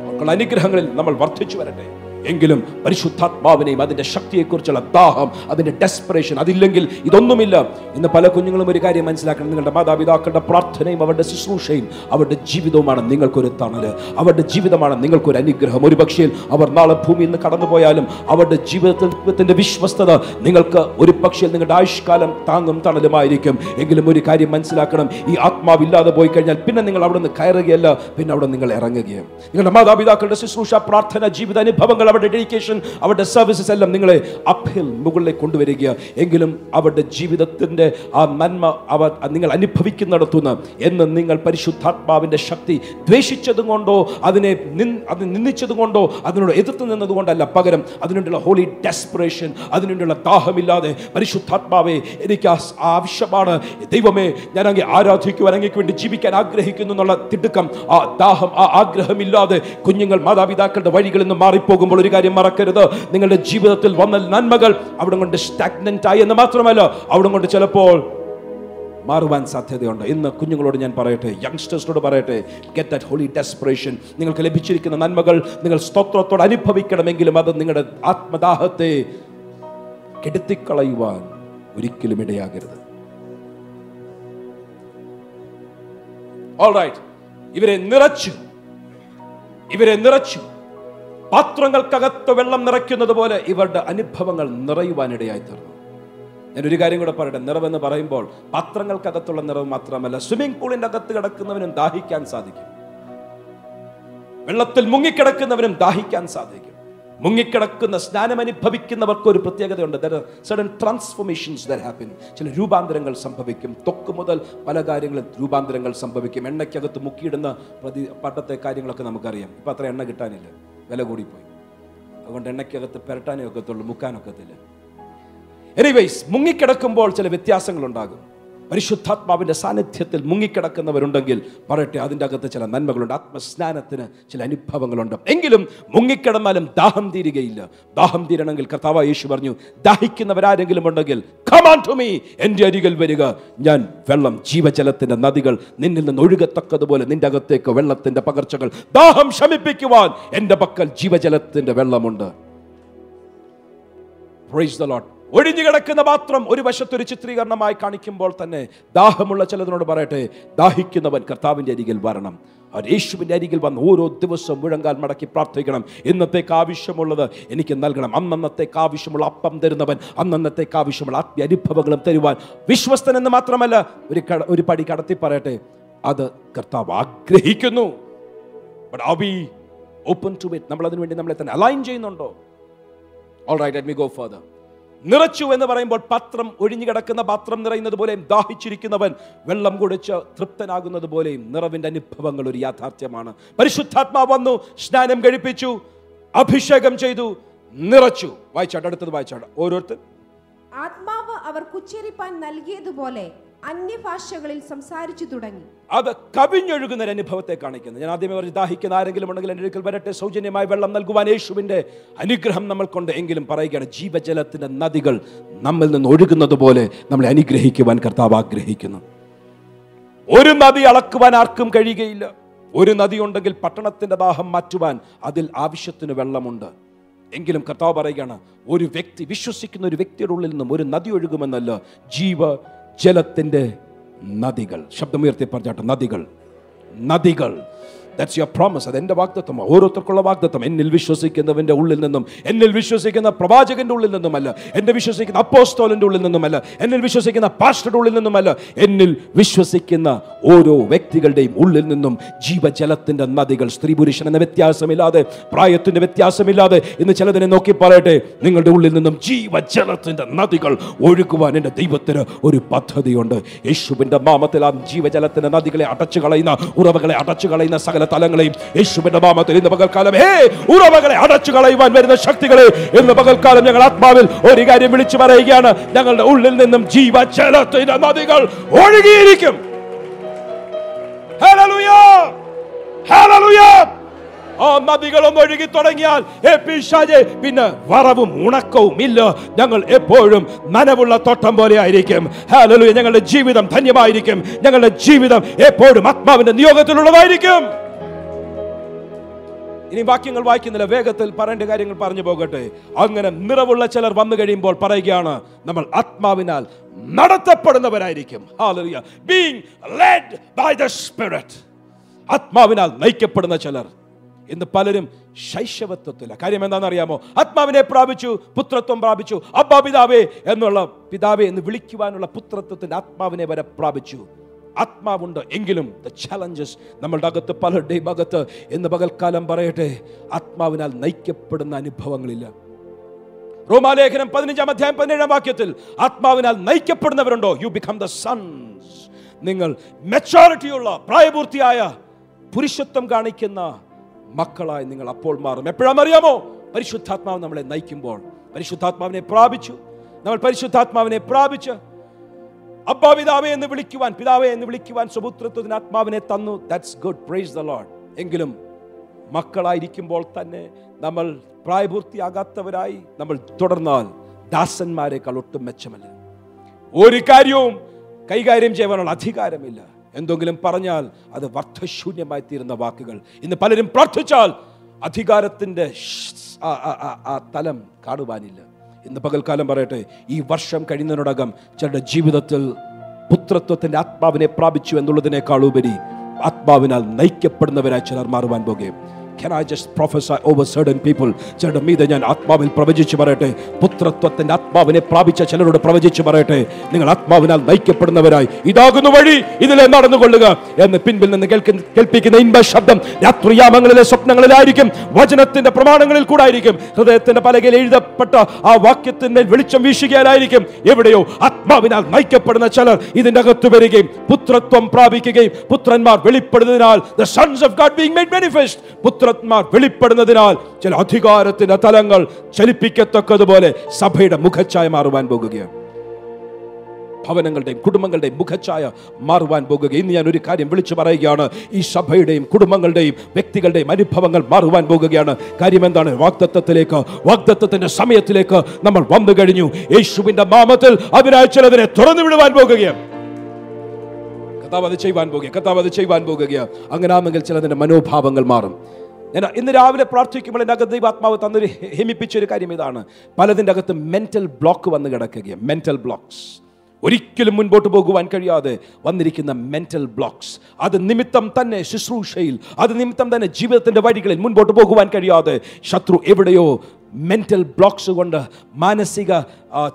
മക്കൾ അനുഗ്രഹങ്ങളിൽ നമ്മൾ വർദ്ധിച്ചു വരട്ടെ. എങ്കിലും പരിശുദ്ധാത്മാവിനെയും അതിന്റെ ശക്തിയെക്കുറിച്ചുള്ള ദാഹം അതിന്റെ ഡെസ്പിറേഷൻ അതില്ലെങ്കിൽ ഇതൊന്നുമില്ല. ഇന്ന് പല കുഞ്ഞുങ്ങളും ഒരു കാര്യം മനസ്സിലാക്കണം. നിങ്ങളുടെ മാതാപിതാക്കളുടെ പ്രാർത്ഥനയും അവരുടെ ശുശ്രൂഷയും അവരുടെ ജീവിതവുമാണ് നിങ്ങൾക്കൊരു തണൽ. അവരുടെ ജീവിതമാണ് നിങ്ങൾക്കൊരു അനുഗ്രഹം. ഒരു പക്ഷേ അവർ നാളെ ഭൂമിയിൽ നിന്ന് കടന്നുപോയാലും അവരുടെ ജീവിതത്തിന്റെ വിശ്വസ്തത നിങ്ങൾക്ക് ഒരു പക്ഷേ നിങ്ങളുടെ ആയുഷ്കാലം താങ്ങും തണലുമായിരിക്കും. എങ്കിലും ഒരു കാര്യം മനസ്സിലാക്കണം. ഈ ആത്മാവില്ലാതെ പോയി കഴിഞ്ഞാൽ പിന്നെ നിങ്ങൾ അവിടെ നിന്ന് കയറുകയല്ല പിന്നെ അവിടെ നിങ്ങൾ ഇറങ്ങുകയും. നിങ്ങളുടെ മാതാപിതാക്കളുടെ ശുശ്രൂഷ പ്രാർത്ഥന ജീവിത അനുഭവങ്ങൾ അവരുടെ ഡെഡിക്കേഷൻ അവരുടെ സർവീസസ് എല്ലാം നിങ്ങളെ അപ്ഹിൽ മുകളിലേക്ക് കൊണ്ടുവരിക. എങ്കിലും അവരുടെ ജീവിതത്തിന്റെ ആ നന്മ അവർ നിങ്ങൾ അനുഭവിക്കുന്നിടത്തുനിന്ന് എന്ന് നിങ്ങൾ പരിശുദ്ധാത്മാവിന്റെ ശക്തി ദ്വേഷിച്ചതും കൊണ്ടോ അതിനെ അത് നിന്ദിച്ചതും കൊണ്ടോ അതിനോട് എതിർത്ത് നിന്നതുകൊണ്ടല്ല. പകരം അതിനുവേണ്ടിയുള്ള ഹോളി ഡെസ്പിറേഷൻ അതിനുവേണ്ടിയുള്ള ദാഹമില്ലാതെ പരിശുദ്ധാത്മാവെ എനിക്ക് ആവശ്യമാണ്. ദൈവമേ ഞാൻ അങ്ങേ ആരാധിക്കുവാൻ അങ്ങേക്ക് വേണ്ടി ജീവിക്കാൻ ആഗ്രഹിക്കുന്നു എന്നുള്ള തിടുക്കം ആ ദാഹം ആ ആഗ്രഹമില്ലാതെ കുഞ്ഞുങ്ങൾ മാതാപിതാക്കളുടെ വഴികളിൽ നിന്ന് മാറിപ്പോകുമ്പോൾ ഒരു കാര്യം മറക്കരുത്. നിങ്ങളുടെ ജീവിതത്തിൽ വന്ന നന്മകൾ അവിടെ കൊണ്ട് സ്റ്റാഗ്നന്റ് ആയി എന്ന് മാത്രമല്ല അവിടെ കൊണ്ട് ചിലപ്പോൾ മാറുവാൻ സാധ്യതയുണ്ട്. ഇന്ന് കുഞ്ഞുങ്ങളോട് ഞാൻ പറയട്ടെ യങ്സ്റ്റേഴ്സിനോട് പറയട്ടെ ഗെറ്റ് ദാറ്റ് ഹോളി ഡെസ്പിറേഷൻ നിങ്ങൾക്ക് ലഭിച്ചിരിക്കുന്ന നന്മകൾ നിങ്ങൾ സ്തോത്രത്തോട് അനുഭവിക്കണമെങ്കിലും അത് നിങ്ങളുടെ ആത്മദാഹത്തെ കെടുത്തിക്കളയുവാൻ ഒരിക്കലും ഇടയാകരുത്. ഇവരെ നിറച്ചു. ഇവരെ നിറച്ചു. പാത്രങ്ങൾക്കകത്ത് വെള്ളം നിറയ്ക്കുന്നത് പോലെ ഇവരുടെ അനുഭവങ്ങൾ നിറയുവാനിടയായി തീർന്നു ഞാൻ ഒരു കാര്യം കൂടെ പറയട്ടെ നിറവെന്ന് പറയുമ്പോൾ പാത്രങ്ങൾക്കകത്തുള്ള നിറവ് മാത്രമല്ല സ്വിമ്മിംഗ് പൂളിന്റെ അകത്ത് കിടക്കുന്നവനും ദാഹിക്കാൻ സാധിക്കും. വെള്ളത്തിൽ മുങ്ങിക്കിടക്കുന്നവനും ദാഹിക്കാൻ സാധിക്കും. മുങ്ങിക്കിടക്കുന്ന സ്നാനം അനുഭവിക്കുന്നവർക്ക് ഒരു പ്രത്യേകതയുണ്ട് സഡൻ ട്രാൻസ്ഫോർമേഷൻസ് ദർ ഹാപ്പൻ ചില രൂപാന്തരങ്ങൾ സംഭവിക്കും. തൊക്ക് മുതൽ പല കാര്യങ്ങളും രൂപാന്തരങ്ങൾ സംഭവിക്കും. എണ്ണയ്ക്കകത്ത് മുക്കിയിടുന്ന പ്രതി പട്ടത്തെ കാര്യങ്ങളൊക്കെ നമുക്കറിയാം. ഇപ്പം അത്ര എണ്ണ കിട്ടാനില്ല. വില കൂടിപ്പോയി. അതുകൊണ്ട് എണ്ണയ്ക്കകത്ത് പെരട്ടാനേ ഒക്കത്തുള്ളൂ മുക്കാനൊക്കത്തില്ല. എനിവൈസ് മുങ്ങിക്കിടക്കുമ്പോൾ ചില വ്യത്യാസങ്ങൾ ഉണ്ടാകും പരിശുദ്ധാത്മാവിന്റെ സാന്നിധ്യത്തിൽ മുങ്ങിക്കിടക്കുന്നവരുണ്ടെങ്കിൽ പറയട്ടെ അതിന്റെ അകത്ത് ചില നന്മകളുണ്ട്. ആത്മസ്നാനത്തിന് ചില അനുഭവങ്ങളുണ്ട്. എങ്കിലും മുങ്ങിക്കിടന്നാലും ദാഹം തീരുകയില്ല. ദാഹം തീരണമെങ്കിൽ കർത്താവ് യേശു പറഞ്ഞു ദാഹിക്കുന്നവരാരെങ്കിലും ഉണ്ടെങ്കിൽ കമാൻ ടു മീ എന്റെ അരികിൽ വരിക. ഞാൻ വെള്ളം ജീവജലത്തിന്റെ നദികൾ നിന്നിൽ നിന്ന് ഒഴുകത്തക്കതുപോലെ നിന്റെ അകത്തേക്ക് വെള്ളത്തിന്റെ പകർച്ചകൾ ദാഹം ശമിപ്പിക്കുവാൻ എന്റെ പക്കൽ ജീവജലത്തിന്റെ വെള്ളമുണ്ട്. പ്രൈസ് ദ ലോട്ട് ഒഴിഞ്ഞു കിടക്കുന്ന പാത്രം ഒരു വശത്തൊരു ചിത്രീകരണമായി കാണിക്കുമ്പോൾ തന്നെ ദാഹമുള്ള ചിലതിനോട് പറയട്ടെ ദാഹിക്കുന്നവൻ കർത്താവിന്റെ അരികിൽ വരണം. അവർ യേശുവിന്റെ അരികിൽ വന്ന് ഓരോ ദിവസവും മുഴങ്കാൽ മടക്കി പ്രാർത്ഥിക്കണം. ഇന്നത്തേക്ക് ആവശ്യമുള്ളത് എനിക്ക് നൽകണം. അന്നന്നത്തേക്ക് ആവശ്യമുള്ള അപ്പം തരുന്നവൻ അന്നന്നത്തേക്ക് ആവശ്യമുള്ള ആത്മീയ അനുഭവങ്ങളും തരുവാൻ വിശ്വസ്തൻ എന്ന് മാത്രമല്ല ഒരു ഒരു പടി കടത്തി പറയട്ടെ അത് കർത്താവ് ആഗ്രഹിക്കുന്നു. ഓപ്പൺ ടു ഇറ്റ് നമ്മൾ അതിനുവേണ്ടി നമ്മളെ തന്നെ അലൈൻ ചെയ്യുന്നുണ്ടോ? All right let me go further നിറച്ചു എന്ന് പറയുമ്പോൾ പത്രം ഒഴിഞ്ഞു കിടക്കുന്ന പാത്രം നിറയുന്നത് പോലെയും ദാഹിച്ചിരിക്കുന്നവൻ വെള്ളം കുടിച്ച് തൃപ്തനാകുന്നത് പോലെയും നിറവിന്റെ അനുഭവങ്ങൾ ഒരു യാഥാർത്ഥ്യമാണ്. പരിശുദ്ധാത്മാവ് വന്നു സ്നാനം കഴിപ്പിച്ചു അഭിഷേകം ചെയ്തു നിറച്ചു. വായിച്ചാട്ട് അടുത്തത് വായിച്ചാട്ട്. ഓരോരുത്തർ. ആത്മാവ് അവർ കുച്ചേരിപ്പാൻ നൽകിയതുപോലെ അന്യഭാഷകളിൽ സംസാരിച്ചു തുടങ്ങി. അത് കവിഞ്ഞൊഴുകുന്ന ഒരു അനുഭവത്തെ കാണിക്കുന്നു. ഞാൻ ആദ്യമേ പറഞ്ഞു ദാഹിക്കുന്ന ആരെങ്കിലും ഉണ്ടെങ്കിൽ എന്റെ അടുക്കൽ വരട്ടെ സൗജന്യമായി വെള്ളം നൽകുവാൻ യേശുവിന്റെ അനുഗ്രഹം നമ്മൾക്കുണ്ട് എങ്കിലും പറയുകയാണ് ജീവജലത്തിന്റെ നദികൾ നമ്മിൽ നിന്ന് ഒഴുകുന്നത് പോലെ നമ്മളെ അനുഗ്രഹിക്കുവാൻ കർത്താവ് ആഗ്രഹിക്കുന്നു. ഒരു നദി അളക്കുവാൻ ആർക്കും കഴിയുകയില്ല. ഒരു നദി ഉണ്ടെങ്കിൽ പട്ടണത്തിന്റെ ദാഹം മാറ്റുവാൻ അതിൽ ആവശ്യത്തിന് വെള്ളമുണ്ട്. എങ്കിലും കർത്താവ് പറയുകയാണ് ഒരു വ്യക്തി വിശ്വസിക്കുന്ന ഒരു വ്യക്തിയുടെ ഉള്ളിൽ നിന്നും ഒരു നദി ഒഴുകുമെന്നല്ല ജീവ ജലത്തിന്റെ നദികൾ. ശബ്ദമുയർത്തി പറഞ്ഞാട്ടെ നദികൾ. നദികൾ. ദാറ്റ്സ് യുവർ പ്രോമിസ് അത് എന്റെ വാഗ്ദത്വം ഓരോരുത്തർക്കുള്ള വാഗ്ദത്വം എന്നിൽ വിശ്വസിക്കുന്നവന്റെ ഉള്ളിൽ നിന്നും എന്നിൽ വിശ്വസിക്കുന്ന പ്രവാചകന്റെ ഉള്ളിൽ നിന്നുമല്ല എന്നെ വിശ്വസിക്കുന്ന അപ്പോസ്തോലിന്റെ ഉള്ളിൽ നിന്നുമല്ല എന്നിൽ വിശ്വസിക്കുന്ന പാസ്റ്ററുടെ ഉള്ളിൽ നിന്നുമല്ല എന്നിൽ വിശ്വസിക്കുന്ന ഓരോ വ്യക്തികളുടെയും ഉള്ളിൽ നിന്നും ജീവജലത്തിന്റെ നദികൾ സ്ത്രീ പുരുഷൻ എന്ന വ്യത്യാസമില്ലാതെ പ്രായത്തിന്റെ വ്യത്യാസമില്ലാതെ ഇന്ന് ചിലതിനെ നോക്കി പറയട്ടെ നിങ്ങളുടെ ഉള്ളിൽ നിന്നും ജീവജലത്തിന്റെ നദികൾ ഒഴുകുവാൻ എന്റെ ദൈവത്തിന് ഒരു പദ്ധതിയുണ്ട്. യേശുവിന്റെ മാമത്തിൽ ആ ജീവജലത്തിന്റെ നദികളെ അടച്ചു കളയുന്ന ഉറവകളെ അടച്ചു കളയുന്ന സകല തലങ്ങളെയും യേശുവിന്റെ നാമത്തിൽ ഇന്ന് പകൽക്കാലം ഹേ ഉറവകളെ അടച്ചു കളയുവാൻ വരുന്ന ശക്തികളെ ഇന്ന് പകൽക്കാലം ഞങ്ങൾ ആത്മാവിൽ ഒരു കാര്യം വിളിച്ചു പറയുകയാണ്. ഞങ്ങളുടെ ഉള്ളിൽ നിന്നും ജീവജലത്തിന്റെ നദികൾ ഒഴുകിയിരിക്കും! ആ നദികളൊന്നും ഒഴുകി തുടങ്ങിയാൽ പിന്നെ വറവും ഉണക്കവും ഇല്ല. ഞങ്ങൾ എപ്പോഴും നനവുള്ള തോട്ടം പോലെ ആയിരിക്കും. ഹാലലുയ ഞങ്ങളുടെ ജീവിതം ധന്യമായിരിക്കും. ഞങ്ങളുടെ ജീവിതം എപ്പോഴും ആത്മാവിന്റെ നിയോഗത്തിലുള്ളതായിരിക്കും. ഇനി വാക്യങ്ങൾ വായിക്കുന്നില്ല. വേഗത്തിൽ പറയേണ്ട കാര്യങ്ങൾ പറഞ്ഞു പോകട്ടെ. അങ്ങനെ നിറവുള്ള ചിലർ വന്നു കഴിയുമ്പോൾ പറയുകയാണ് നമ്മൾ ആത്മാവിനാൽ നടത്തപ്പെടുന്നവരായിരിക്കും. Led by the Spirit. ആത്മാവിനാൽ നയിക്കപ്പെടുന്ന ചിലർ. ഇന്ന് പലരും ശൈശവത്വത്തില്ല കാര്യം എന്താണെന്നറിയാമോ? ആത്മാവിനെ പ്രാപിച്ചു പുത്രത്വം പ്രാപിച്ചു അബ്ബാ പിതാവേ എന്നുള്ള പിതാവേ എന്ന് വിളിക്കുവാനുള്ള പുത്രത്വത്തിന്റെ ആത്മാവിനെ വരെ പ്രാപിച്ചു. ആത്മാവുണ്ട് എങ്കിലും ദ ചലഞ്ചസ് നമ്മളുടെ അകത്ത് പലരുടെയും അകത്ത് എന്ന് പകൽക്കാലം പറയട്ടെ ആത്മാവിനാൽ നയിക്കപ്പെടുന്ന അനുഭവങ്ങളില്ല. റോമാലേഖനം പതിനഞ്ചാം അധ്യായം പതിനേഴാം വാക്യത്തിൽ ആത്മാവിനാൽ നയിക്കപ്പെടുന്നവരുണ്ടോ? യു ബിക്കം ദ സൺസ് നിങ്ങൾ മെച്ചോറിറ്റിയുള്ള പ്രായപൂർത്തിയായ പുരുഷത്വം കാണിക്കുന്ന മക്കളായി നിങ്ങൾ അപ്പോൾ മാറും. എപ്പോഴാണെന്നറിയാമോ പരിശുദ്ധാത്മാവ് നമ്മളെ നയിക്കുമ്പോൾ. പരിശുദ്ധാത്മാവിനെ പ്രാപിച്ചു. നമ്മൾ പരിശുദ്ധാത്മാവിനെ പ്രാപിച്ച് അബ്ബാ പിതാവേ എന്ന് വിളിക്കുവാൻ പിതാവേ എന്ന് വിളിക്കുവാൻ സുപുത്രത്വത്തിന് ആത്മാവിനെ തന്നു. That's good praise the Lord എങ്കിലും മക്കളായിരിക്കുമ്പോൾ തന്നെ നമ്മൾ പ്രായപൂർത്തിയാകാത്തവരായി നമ്മൾ തുടർന്നാൽ ദാസന്മാരെക്കാൾ ഒട്ടും മെച്ചമല്ല. ഒരു കാര്യവും കൈകാര്യം ചെയ്യാനുള്ള അധികാരമില്ല. എന്തെങ്കിലും പറഞ്ഞാൽ അത് വർദ്ധശൂന്യമായി തീരുന്ന വാക്കുകൾ. ഇന്ന് പലരും പ്രാർത്ഥിച്ചാൽ അധികാരത്തിന്റെ തലം കാണുവാനില്ല ഇന്ന് പകൽക്കാലം പറയട്ടെ ഈ വർഷം കഴിയുന്നതിനോടകം ചിലരുടെ ജീവിതത്തിൽ പുത്രത്വത്തിന്റെ ആത്മാവിനെ പ്രാപിച്ചു എന്നുള്ളതിനേക്കാൾ ഉപരി ആത്മാവിനാൽ നയിക്കപ്പെടുന്നവരായി ചിലർ മാറുവാൻ പോകുകയും Can I just prophesy over certain people? ചിലരുടെ മീതെ ഞാൻ ആത്മാവിൽ പ്രവചിച്ചു പറയട്ടെ. പുത്രത്വത്തിന്റെ ആത്മാവിനെ പ്രാപിച്ച ചിലരോട് പ്രവചിച്ചു പറയട്ടെ. നിങ്ങൾ ആത്മാവിനാൽ നയിക്കപ്പെടുന്നവരായി. ഇതാകുന്ന വഴി ഇതിലെ നടന്നുകൊള്ളുക എന്ന് പിൻപിൽ നിന്ന് കേൾക്കുന്ന കേൾപ്പിക്കുന്ന ഇൻപ ശബ്ദം രാത്രിയാമങ്ങളിലെ സ്വപ്നങ്ങളിലായിരിക്കും. വചനത്തിന്റെ പ്രമാണങ്ങളിൽ കൂടായിരിക്കും. ഹൃദയത്തിന്റെ പലകയിൽ എഴുതപ്പെട്ട ആ വാക്യത്തിന്മേൽ വെളിച്ചം വീശുകയാലായിരിക്കും. എവിടെയോ ആത്മാവിനാൽ നയിക്കപ്പെടുന്ന ചിലർ ഇതിന്റെ അകത്ത് വരികയും പുത്രത്വം പ്രാപിക്കുകയും പുത്രന്മാർ വെളിപ്പെടുന്നതിനാൽ sons of God being made manifest. പുത്രന്മാർ വെളിപ്പെടുന്നതിനാൽ ചില അധികാരത്തിന്റെ തലങ്ങൾ ചലിപ്പിക്കത്തക്കതുപോലെ സഭയുടെ മുഖച്ഛായ മാറുവാൻ പോകുകയാണ്. ഭവനങ്ങളുടെയും കുടുംബങ്ങളുടെയും മുഖച്ഛായ മാറുവാൻ പോകുക ഇന്ന് ഞാൻ ഒരു കാര്യം വിളിച്ചു പറയുകയാണ്. ഈ സഭയുടെയും കുടുംബങ്ങളുടെയും വ്യക്തികളുടെയും അനുഭവങ്ങൾ മാറുവാൻ പോകുകയാണ്. കാര്യം എന്താണ്? വാഗ്ദത്വത്തിലേക്ക് വാഗ്ദത്വത്തിന്റെ സമയത്തിലേക്ക് നമ്മൾ വന്നു കഴിഞ്ഞു. യേശുവിന്റെ മാമത്തിൽ അതിനായി ചിലതിനെ തുറന്നു വിടുവാൻ പോകുകയാണ്. അത് ചെയ്യുവാൻ പോകുക അത് ചെയ്യുവാൻ പോകുക അങ്ങനാണെങ്കിൽ ചിലതിന്റെ മനോഭാവങ്ങൾ മാറും. ഞാൻ ഇന്ന് രാവിലെ പ്രാർത്ഥിക്കുമ്പോൾ എന്റെ അകത്ത് ദൈവാത്മാവ് തന്നൊരു ഹിമിപ്പിച്ചൊരു കാര്യം ഇതാണ്. പലതിന്റെ അകത്ത് മെന്റൽ ബ്ലോക്ക് വന്ന് കിടക്കുകയാണ്. മെന്റൽ ബ്ലോക്ക്സ് ഒരിക്കലും മുൻപോട്ട് പോകുവാൻ കഴിയാതെ വന്നിരിക്കുന്ന മെന്റൽ ബ്ലോക്സ് അത് നിമിത്തം തന്നെ ശുശ്രൂഷയിൽ അത് നിമിത്തം തന്നെ ജീവിതത്തിന്റെ വഴികളിൽ മുൻപോട്ട് പോകുവാൻ കഴിയാതെ ശത്രു എവിടെയോ മെന്റൽ ബ്ലോക്സ് കൊണ്ട് മാനസിക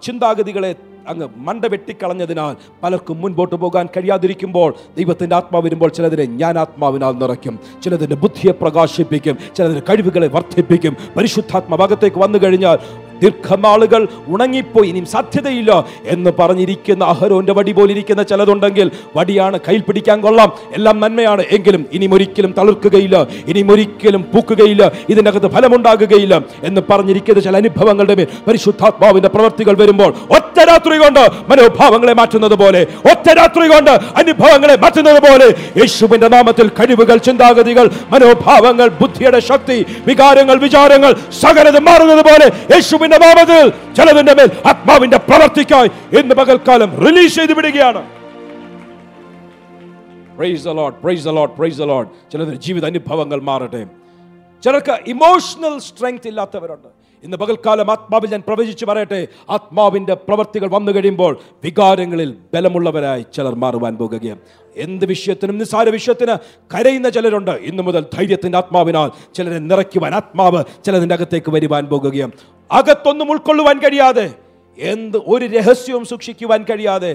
ചിന്താഗതികളെ അങ്ങ് മണ്ട വെട്ടിക്കളഞ്ഞതിനാൽ പലർക്കും മുൻപോട്ട് പോകാൻ കഴിയാതിരിക്കുമ്പോൾ ദൈവത്തിന്റെ ആത്മാവ് വരുമ്പോൾ ചിലതിനെ ഞാൻ ആത്മാവിനാൽ നിറയ്ക്കും. ചിലതിന്റെ ബുദ്ധിയെ പ്രകാശിപ്പിക്കും. ചിലതിന്റെ കഴിവുകളെ വർദ്ധിപ്പിക്കും. പരിശുദ്ധാത്മാഭാഗത്തേക്ക് വന്നു കഴിഞ്ഞാൽ ദീർഘനാളുകൾ ഉണങ്ങിപ്പോയി ഇനിയും സാധ്യതയില്ല എന്ന് പറഞ്ഞിരിക്കുന്ന അഹരോന്റെ വടി പോലിരിക്കുന്ന ചിലതുണ്ടെങ്കിൽ വടിയാണ് കയ്യിൽ പിടിക്കാൻ കൊള്ളാം. എല്ലാം നന്മയാണ്. എങ്കിലും ഇനി ഒരിക്കലും തളിർക്കുകയില്ല. ഇനി ഒരിക്കലും പൂക്കുകയില്ല. ഇതിനകത്ത് ഫലമുണ്ടാകുകയില്ല എന്ന് പറഞ്ഞിരിക്കുന്ന ചില അനുഭവങ്ങളുടെ മേൽ പരിശുദ്ധാത്മാവിന്റെ പ്രവർത്തികൾ വരുമ്പോൾ ഒറ്റ രാത്രി കൊണ്ട് മനോഭാവങ്ങളെ മാറ്റുന്നത് പോലെ ഒറ്റ രാത്രി കൊണ്ട് അനുഭവങ്ങളെ മാറ്റുന്നത് പോലെ യേശുവിന്റെ നാമത്തിൽ കഴിവുകൾ ചിന്താഗതികൾ മനോഭാവങ്ങൾ ബുദ്ധിയുടെ ശക്തി വികാരങ്ങൾ വിചാരങ്ങൾ സകലത് മാറുന്നത് പോലെ യേശുവിന്റെ നാമത്തിൽ ചിലതിന്റെ മേൽ ആത്മാവിന്റെ പ്രവർത്തിക്കായി ഇന്ന് പകൽക്കാലം റിലീസ് ചെയ്ത് വിടുകയാണ്. പ്രൈസ്. ചിലതിന് ജീവിത അനുഭവങ്ങൾ മാറട്ടെ. ചിലർക്ക് ഇമോഷണൽ സ്ട്രെങ്ത് ഇല്ലാത്തവരുണ്ട്. ഇന്ന് പകൽക്കാലം ആത്മാവിൽ ഞാൻ പ്രവചിച്ച് പറയട്ടെ ആത്മാവിന്റെ പ്രവൃത്തികൾ വന്നു കഴിയുമ്പോൾ വികാരങ്ങളിൽ ബലമുള്ളവരായി ചിലർ മാറുവാൻ പോകുകയും എന്ത് വിഷയത്തിനും നിസ്സാര വിഷയത്തിന് കരയുന്ന ചിലരുണ്ട്. ഇന്നു മുതൽ ധൈര്യത്തിന്റെ ആത്മാവിനാൽ ചിലരെ നിറയ്ക്കുവാൻ ആത്മാവ് ചിലതിന്റെ അകത്തേക്ക് വരുവാൻ പോകുകയും അകത്തൊന്നും ഉൾക്കൊള്ളുവാൻ കഴിയാതെ എന്ത് ഒരു രഹസ്യവും സൂക്ഷിക്കുവാൻ കഴിയാതെ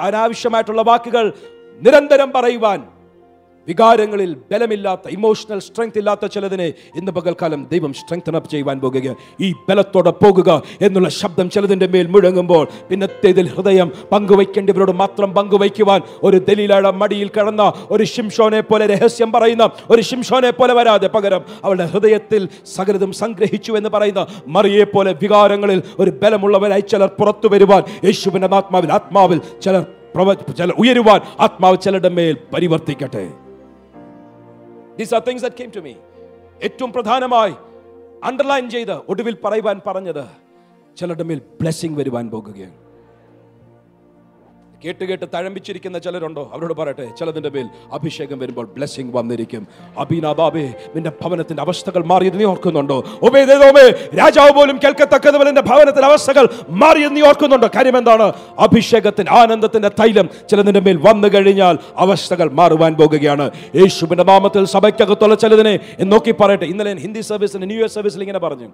അനാവശ്യമായിട്ടുള്ള വാക്കുകൾ നിരന്തരം പറയുവാൻ വികാരങ്ങളിൽ ബലമില്ലാത്ത ഇമോഷണൽ സ്ട്രെങ്ത് ഇല്ലാത്ത ചിലതിനെ ഇന്ന് പകൽക്കാലം ദൈവം സ്ട്രെങ്തൻ അപ്പ് ചെയ്യുവാൻ പോകുക ഈ ബലത്തോടെ പോകുക എന്നുള്ള ശബ്ദം ചിലതിന്റെ മേൽ മുഴങ്ങുമ്പോൾ പിന്നത്തേതിൽ ഹൃദയം പങ്കുവയ്ക്കേണ്ടവരോട് മാത്രം പങ്കുവയ്ക്കുവാൻ ഒരു ദലീലയുടെ മടിയിൽ കിടന്ന ഒരു ശിംഷോനെ പോലെ രഹസ്യം പറയുന്ന ഒരു ശിംഷോനെ പോലെ വരാതെ പകരം അവളുടെ ഹൃദയത്തിൽ സകലതും സംഗ്രഹിച്ചു എന്ന് പറയുന്ന മറിയെ പോലെ വികാരങ്ങളിൽ ഒരു ബലമുള്ളവരായി ചിലർ പുറത്തു വരുവാൻ യേശുവിന്റെ ആത്മാവിൽ ആത്മാവിൽ ചിലർ ചില ഉയരുവാൻ ആത്മാവ് ചിലരുടെ മേൽ പരിവർത്തിക്കട്ടെ. These are things that came to me ഏറ്റവും പ്രധാനമായി അണ്ടർലൈൻ ചെയ്ത് ഒടുവിൽ പറയുവാൻ പറഞ്ഞത് ചിലരുടെ മേൽ ബ്ലെസ്സിങ് വരുവാൻ പോകുകയാണ്. കേട്ട് കേട്ട് തഴമ്പിച്ചിരിക്കുന്ന ചിലരുണ്ടോ? അവരോട് പറയട്ടെ ചിലതിന്റെ മേൽ അഭിഷേകം വരുമ്പോൾ ബ്ലെസ്സിങ് വന്നിരിക്കും. അബീനാബാബേ നിന്റെ ഭവനത്തിന്റെ അവസ്ഥകൾ മാറിയത് നീ ഓർക്കുന്നുണ്ടോ? ഒബേദേതോമേ രാജാവ് പോലും കേൾക്കത്തക്കതുപോലെ നിന്റെ ഭവനത്തിന്റെ അവസ്ഥകൾ മാറിയത് നീ ഓർക്കുന്നുണ്ടോ? കാര്യം എന്താണ്? അഭിഷേകത്തിന്റെ ആനന്ദത്തിന്റെ തൈലം ചിലതിന്റെ മേൽ വന്നു കഴിഞ്ഞാൽ അവസ്ഥകൾ മാറുവാൻ പോകുകയാണ്. യേശുവിന്റെ നാമത്തിൽ സഭയ്ക്കകത്തുള്ള ചിലതിനെ നോക്കി പറയട്ടെ. ഇന്നലെ ഹിന്ദി സർവീസിന് ന്യൂ ഇയർ സർവീസിൽ ഇങ്ങനെ പറഞ്ഞു.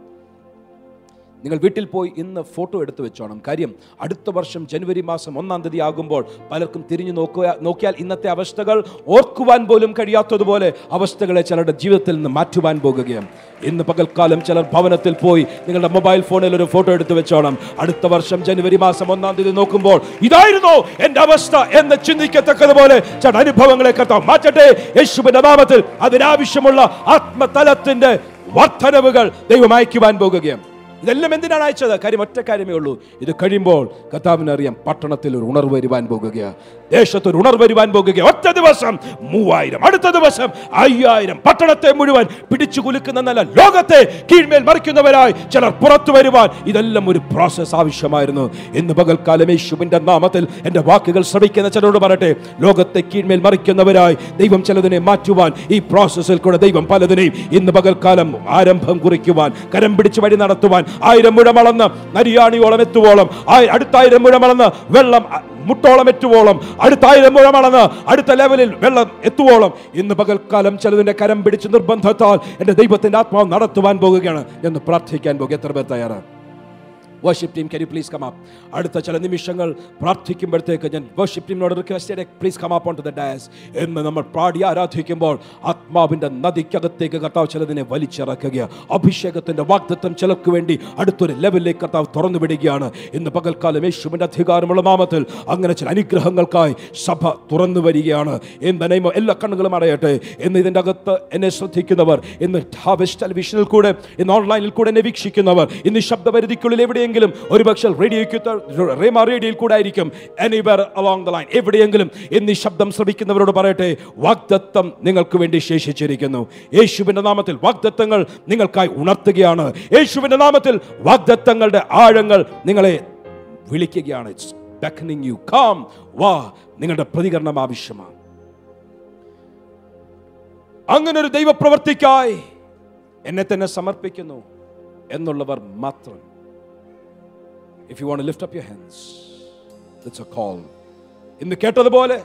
നിങ്ങൾ വീട്ടിൽ പോയി ഇന്ന് ഫോട്ടോ എടുത്തു വെച്ചോണം. കാര്യം അടുത്ത വർഷം ജനുവരി മാസം ഒന്നാം തീയതി ആകുമ്പോൾ പലർക്കും തിരിഞ്ഞു നോക്കുക നോക്കിയാൽ ഇന്നത്തെ അവസ്ഥകൾ ഓർക്കുവാൻ പോലും കഴിയാത്തതുപോലെ അവസ്ഥകളെ ചിലരുടെ ജീവിതത്തിൽ നിന്ന് മാറ്റുവാൻ പോകുകയാണ് ഇന്ന് പകൽക്കാലം ചിലർ ഭവനത്തിൽ പോയി നിങ്ങളുടെ മൊബൈൽ ഫോണിൽ ഒരു ഫോട്ടോ എടുത്തു വെച്ചോണം. അടുത്ത വർഷം ജനുവരി മാസം ഒന്നാം തീയതി നോക്കുമ്പോൾ ഇതായിരുന്നു എന്റെ അവസ്ഥ എന്ന് ചിന്തിക്കത്തക്കതുപോലെ ചില അനുഭവങ്ങളെ കർത്താവ് മാറ്റട്ടെ. യേശുവിന്റെ നാമത്തിൽ അതിനാവശ്യമുള്ള ആത്മതലത്തിന്റെ വർധനവുകൾ ദൈവം അയക്കുവാൻ പോകുകയാണ് ഇതെല്ലാം എന്തിനാണ് അയച്ചത്? കാര്യം ഒറ്റ കാര്യമേ ഉള്ളൂ. ഇത് കഴിയുമ്പോൾ കർത്താവിന് അറിയാം പട്ടണത്തിൽ ഒരു ഉണർവ് വരുവാൻ പോകുകയാണ്. ദേശത്ത് ഒരു ഉണർവ് വരുവാൻ പോകുക ഒറ്റ ദിവസം മൂവായിരം. അടുത്ത ദിവസം അയ്യായിരം. പട്ടണത്തെ മുഴുവൻ പിടിച്ചു കുലുക്കുന്ന നല്ല ലോകത്തെ കീഴ്മേൽ മറിക്കുന്നവരായി ചിലർ പുറത്തു വരുവാൻ ഇതെല്ലാം ഒരു പ്രോസസ് ആവശ്യമായിരുന്നു. ഇന്ന് പകൽക്കാലം യേശുവിന്റെ നാമത്തിൽ എന്റെ വാക്കുകൾ ശ്രമിക്കുന്ന ചിലരോട് പറയട്ടെ ലോകത്തെ കീഴ്മേൽ മറിക്കുന്നവരായി ദൈവം ചിലതിനെ മാറ്റുവാൻ ഈ പ്രോസസ്സിൽ കൂടെ ദൈവം പലതിനെയും ഇന്ന് പകൽക്കാലം ആരംഭം കുറിക്കുവാൻ കരം പിടിച്ച് വഴി നടത്തുവാൻ ആയിരം മുഴമളന്ന് നരിയാണിയോളം എത്തുവോളം അടുത്തായിരം മുഴമളന്ന് വെള്ളം മുട്ടോളം എറ്റുവോളം അടുത്ത ആയിരം മുഴമളന്ന് അടുത്ത ലെവലിൽ വെള്ളം എത്തുവോളം. ഇന്ന് പകൽക്കാലം ചിലതിന്റെ കരം പിടിച്ച് നിർബന്ധത്താൽ എന്റെ ദൈവത്തിന്റെ ആത്മാവ് നടത്തുവാൻ പോകുകയാണ്. എന്ന് പ്രാർത്ഥിക്കാൻ പോകുക. എത്ര പേർ തയ്യാറാണ്? വർഷിപ്പ് ടീം കരി പ്ലീസ് കം അപ്പ് അടുത്ത ചില നിമിഷങ്ങൾ പ്രാർത്ഥിക്കുമ്പോഴത്തേക്ക് ഞാൻ worship ടീമിനോട് request please come up on to the dais എന്ന് നമ്മൾ പാടി ആരാധിക്കുമ്പോൾ ആത്മാവിന്റെ നദിക്കകത്തേക്ക് കർത്താവ് ചിലതിനെ വലിച്ചിറക്കുക അഭിഷേകത്തിന്റെ വാഗ്ദത്വം ചിലർക്ക് വേണ്ടി അടുത്തൊരു ലെവലിലേക്ക് കർത്താവ് തുറന്നു വിടുകയാണ്. ഇന്ന് പകൽക്കാലം യേശുവിന്റെ അധികാരമുള്ള നാമത്തിൽ അങ്ങനെ ചില അനുഗ്രഹങ്ങൾക്കായി സഭ തുറന്നു വരികയാണ്. നെയ്മോ എല്ലാ കണ്ണുകളും അടയട്ടെ. എന്ന് ഇതിന്റെ അകത്ത് എന്നെ ശ്രദ്ധിക്കുന്നവർ ഇന്ന് ടെലിവിഷനിൽ കൂടെ ഇന്ന് ഓൺലൈനിൽ കൂടെ എന്നെ വീക്ഷിക്കുന്നവർ ഇന്ന് ശബ്ദപരിധിക്കുള്ളിൽ എവിടെയെങ്കിലും ഒരുപക്ഷെ റേഡിയോയ്ക്ക് റേമ റേഡിയോയിൽ കൂടെ ആയിരിക്കും എനിവർ അലോങ് ദ ലൈൻ എവിടെയെങ്കിലും എന്നീ ശബ്ദം ശ്രമിക്കുന്നവരോട് പറയട്ടെ വാഗ്ദത്തം നിങ്ങൾക്ക് വേണ്ടി ശേഷിച്ചിരിക്കുന്നു. യേശുവിന്റെ നാമത്തിൽ വാഗ്ദത്തങ്ങൾ നിങ്ങൾക്കായി ഉണർത്തുകയാണ്. യേശുവിന്റെ നാമത്തിൽ വാഗ്ദത്തങ്ങളുടെ ആഴങ്ങൾ നിങ്ങളെ വിളിക്കുകയാണ്. It's you. Come. വാ. നിങ്ങളുടെ പ്രതികരണം ആവശ്യമാണ്. അങ്ങനെ ഒരു ദൈവപ്രവർത്തിക്കായി എന്നെ തന്നെ സമർപ്പിക്കുന്നു എന്നുള്ളവർ മാത്രം. if you want lift up your hands it's a call ഇന്ന് കേട്ടതുപോലെ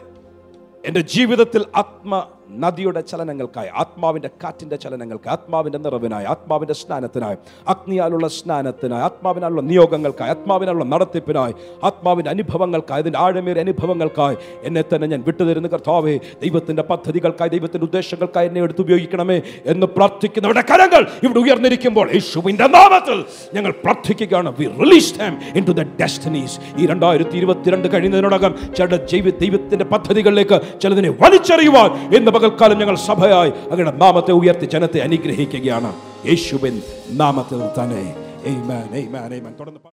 എൻ്റെ ജീവിതത്തിൽ ആത്മ നദിയുടെ ചലനങ്ങൾക്കായി ആത്മാവിന്റെ കാറ്റിന്റെ ചലനങ്ങൾക്ക് ആത്മാവിന്റെ നിറവിനായി ആത്മാവിന്റെ സ്നാനത്തിനായി അഗ്നിയാലുള്ള സ്നാനത്തിനായി ആത്മാവിനാലുള്ള നിയോഗങ്ങൾക്കായി ആത്മാവിനുള്ള നടത്തിപ്പിനായി ആത്മാവിന്റെ അനുഭവങ്ങൾക്കായി അതിന്റെ ആഴമേറിയ അനുഭവങ്ങൾക്കായി എന്നെ തന്നെ ഞാൻ വിട്ടുതരുന്ന കർത്താവേ. ദൈവത്തിന്റെ പദ്ധതികൾക്കായി ദൈവത്തിന്റെ ഉദ്ദേശങ്ങൾക്കായി എന്നെ എടുത്ത് ഉപയോഗിക്കണമേ എന്ന് പ്രാർത്ഥിക്കുന്നവരുടെ കരങ്ങൾ ഇവിടെ ഉയർന്നിരിക്കുമ്പോൾ യേശുവിന്റെ നാമത്തിൽ ഞങ്ങൾ പ്രാർത്ഥിക്കുകയാണ്. We release into the destinies ഈ രണ്ടായിരത്തി ഇരുപത്തിരണ്ട് കഴിയുന്നതിനോടകം ചില ജൈവ ദൈവത്തിന്റെ പദ്ധതികളിലേക്ക് ചിലതിനെ വലിച്ചെറിയുവാൻ ഇന്ന് പകൽക്കാലം ഞങ്ങൾ സഭയായി അങ്ങയുടെ നാമത്തെ ഉയർത്തി ജനത്തെ അനുഗ്രഹിക്കുകയാണ് യേശുവിൻ നാമത്തിൽ തന്നെ. തുടർന്ന്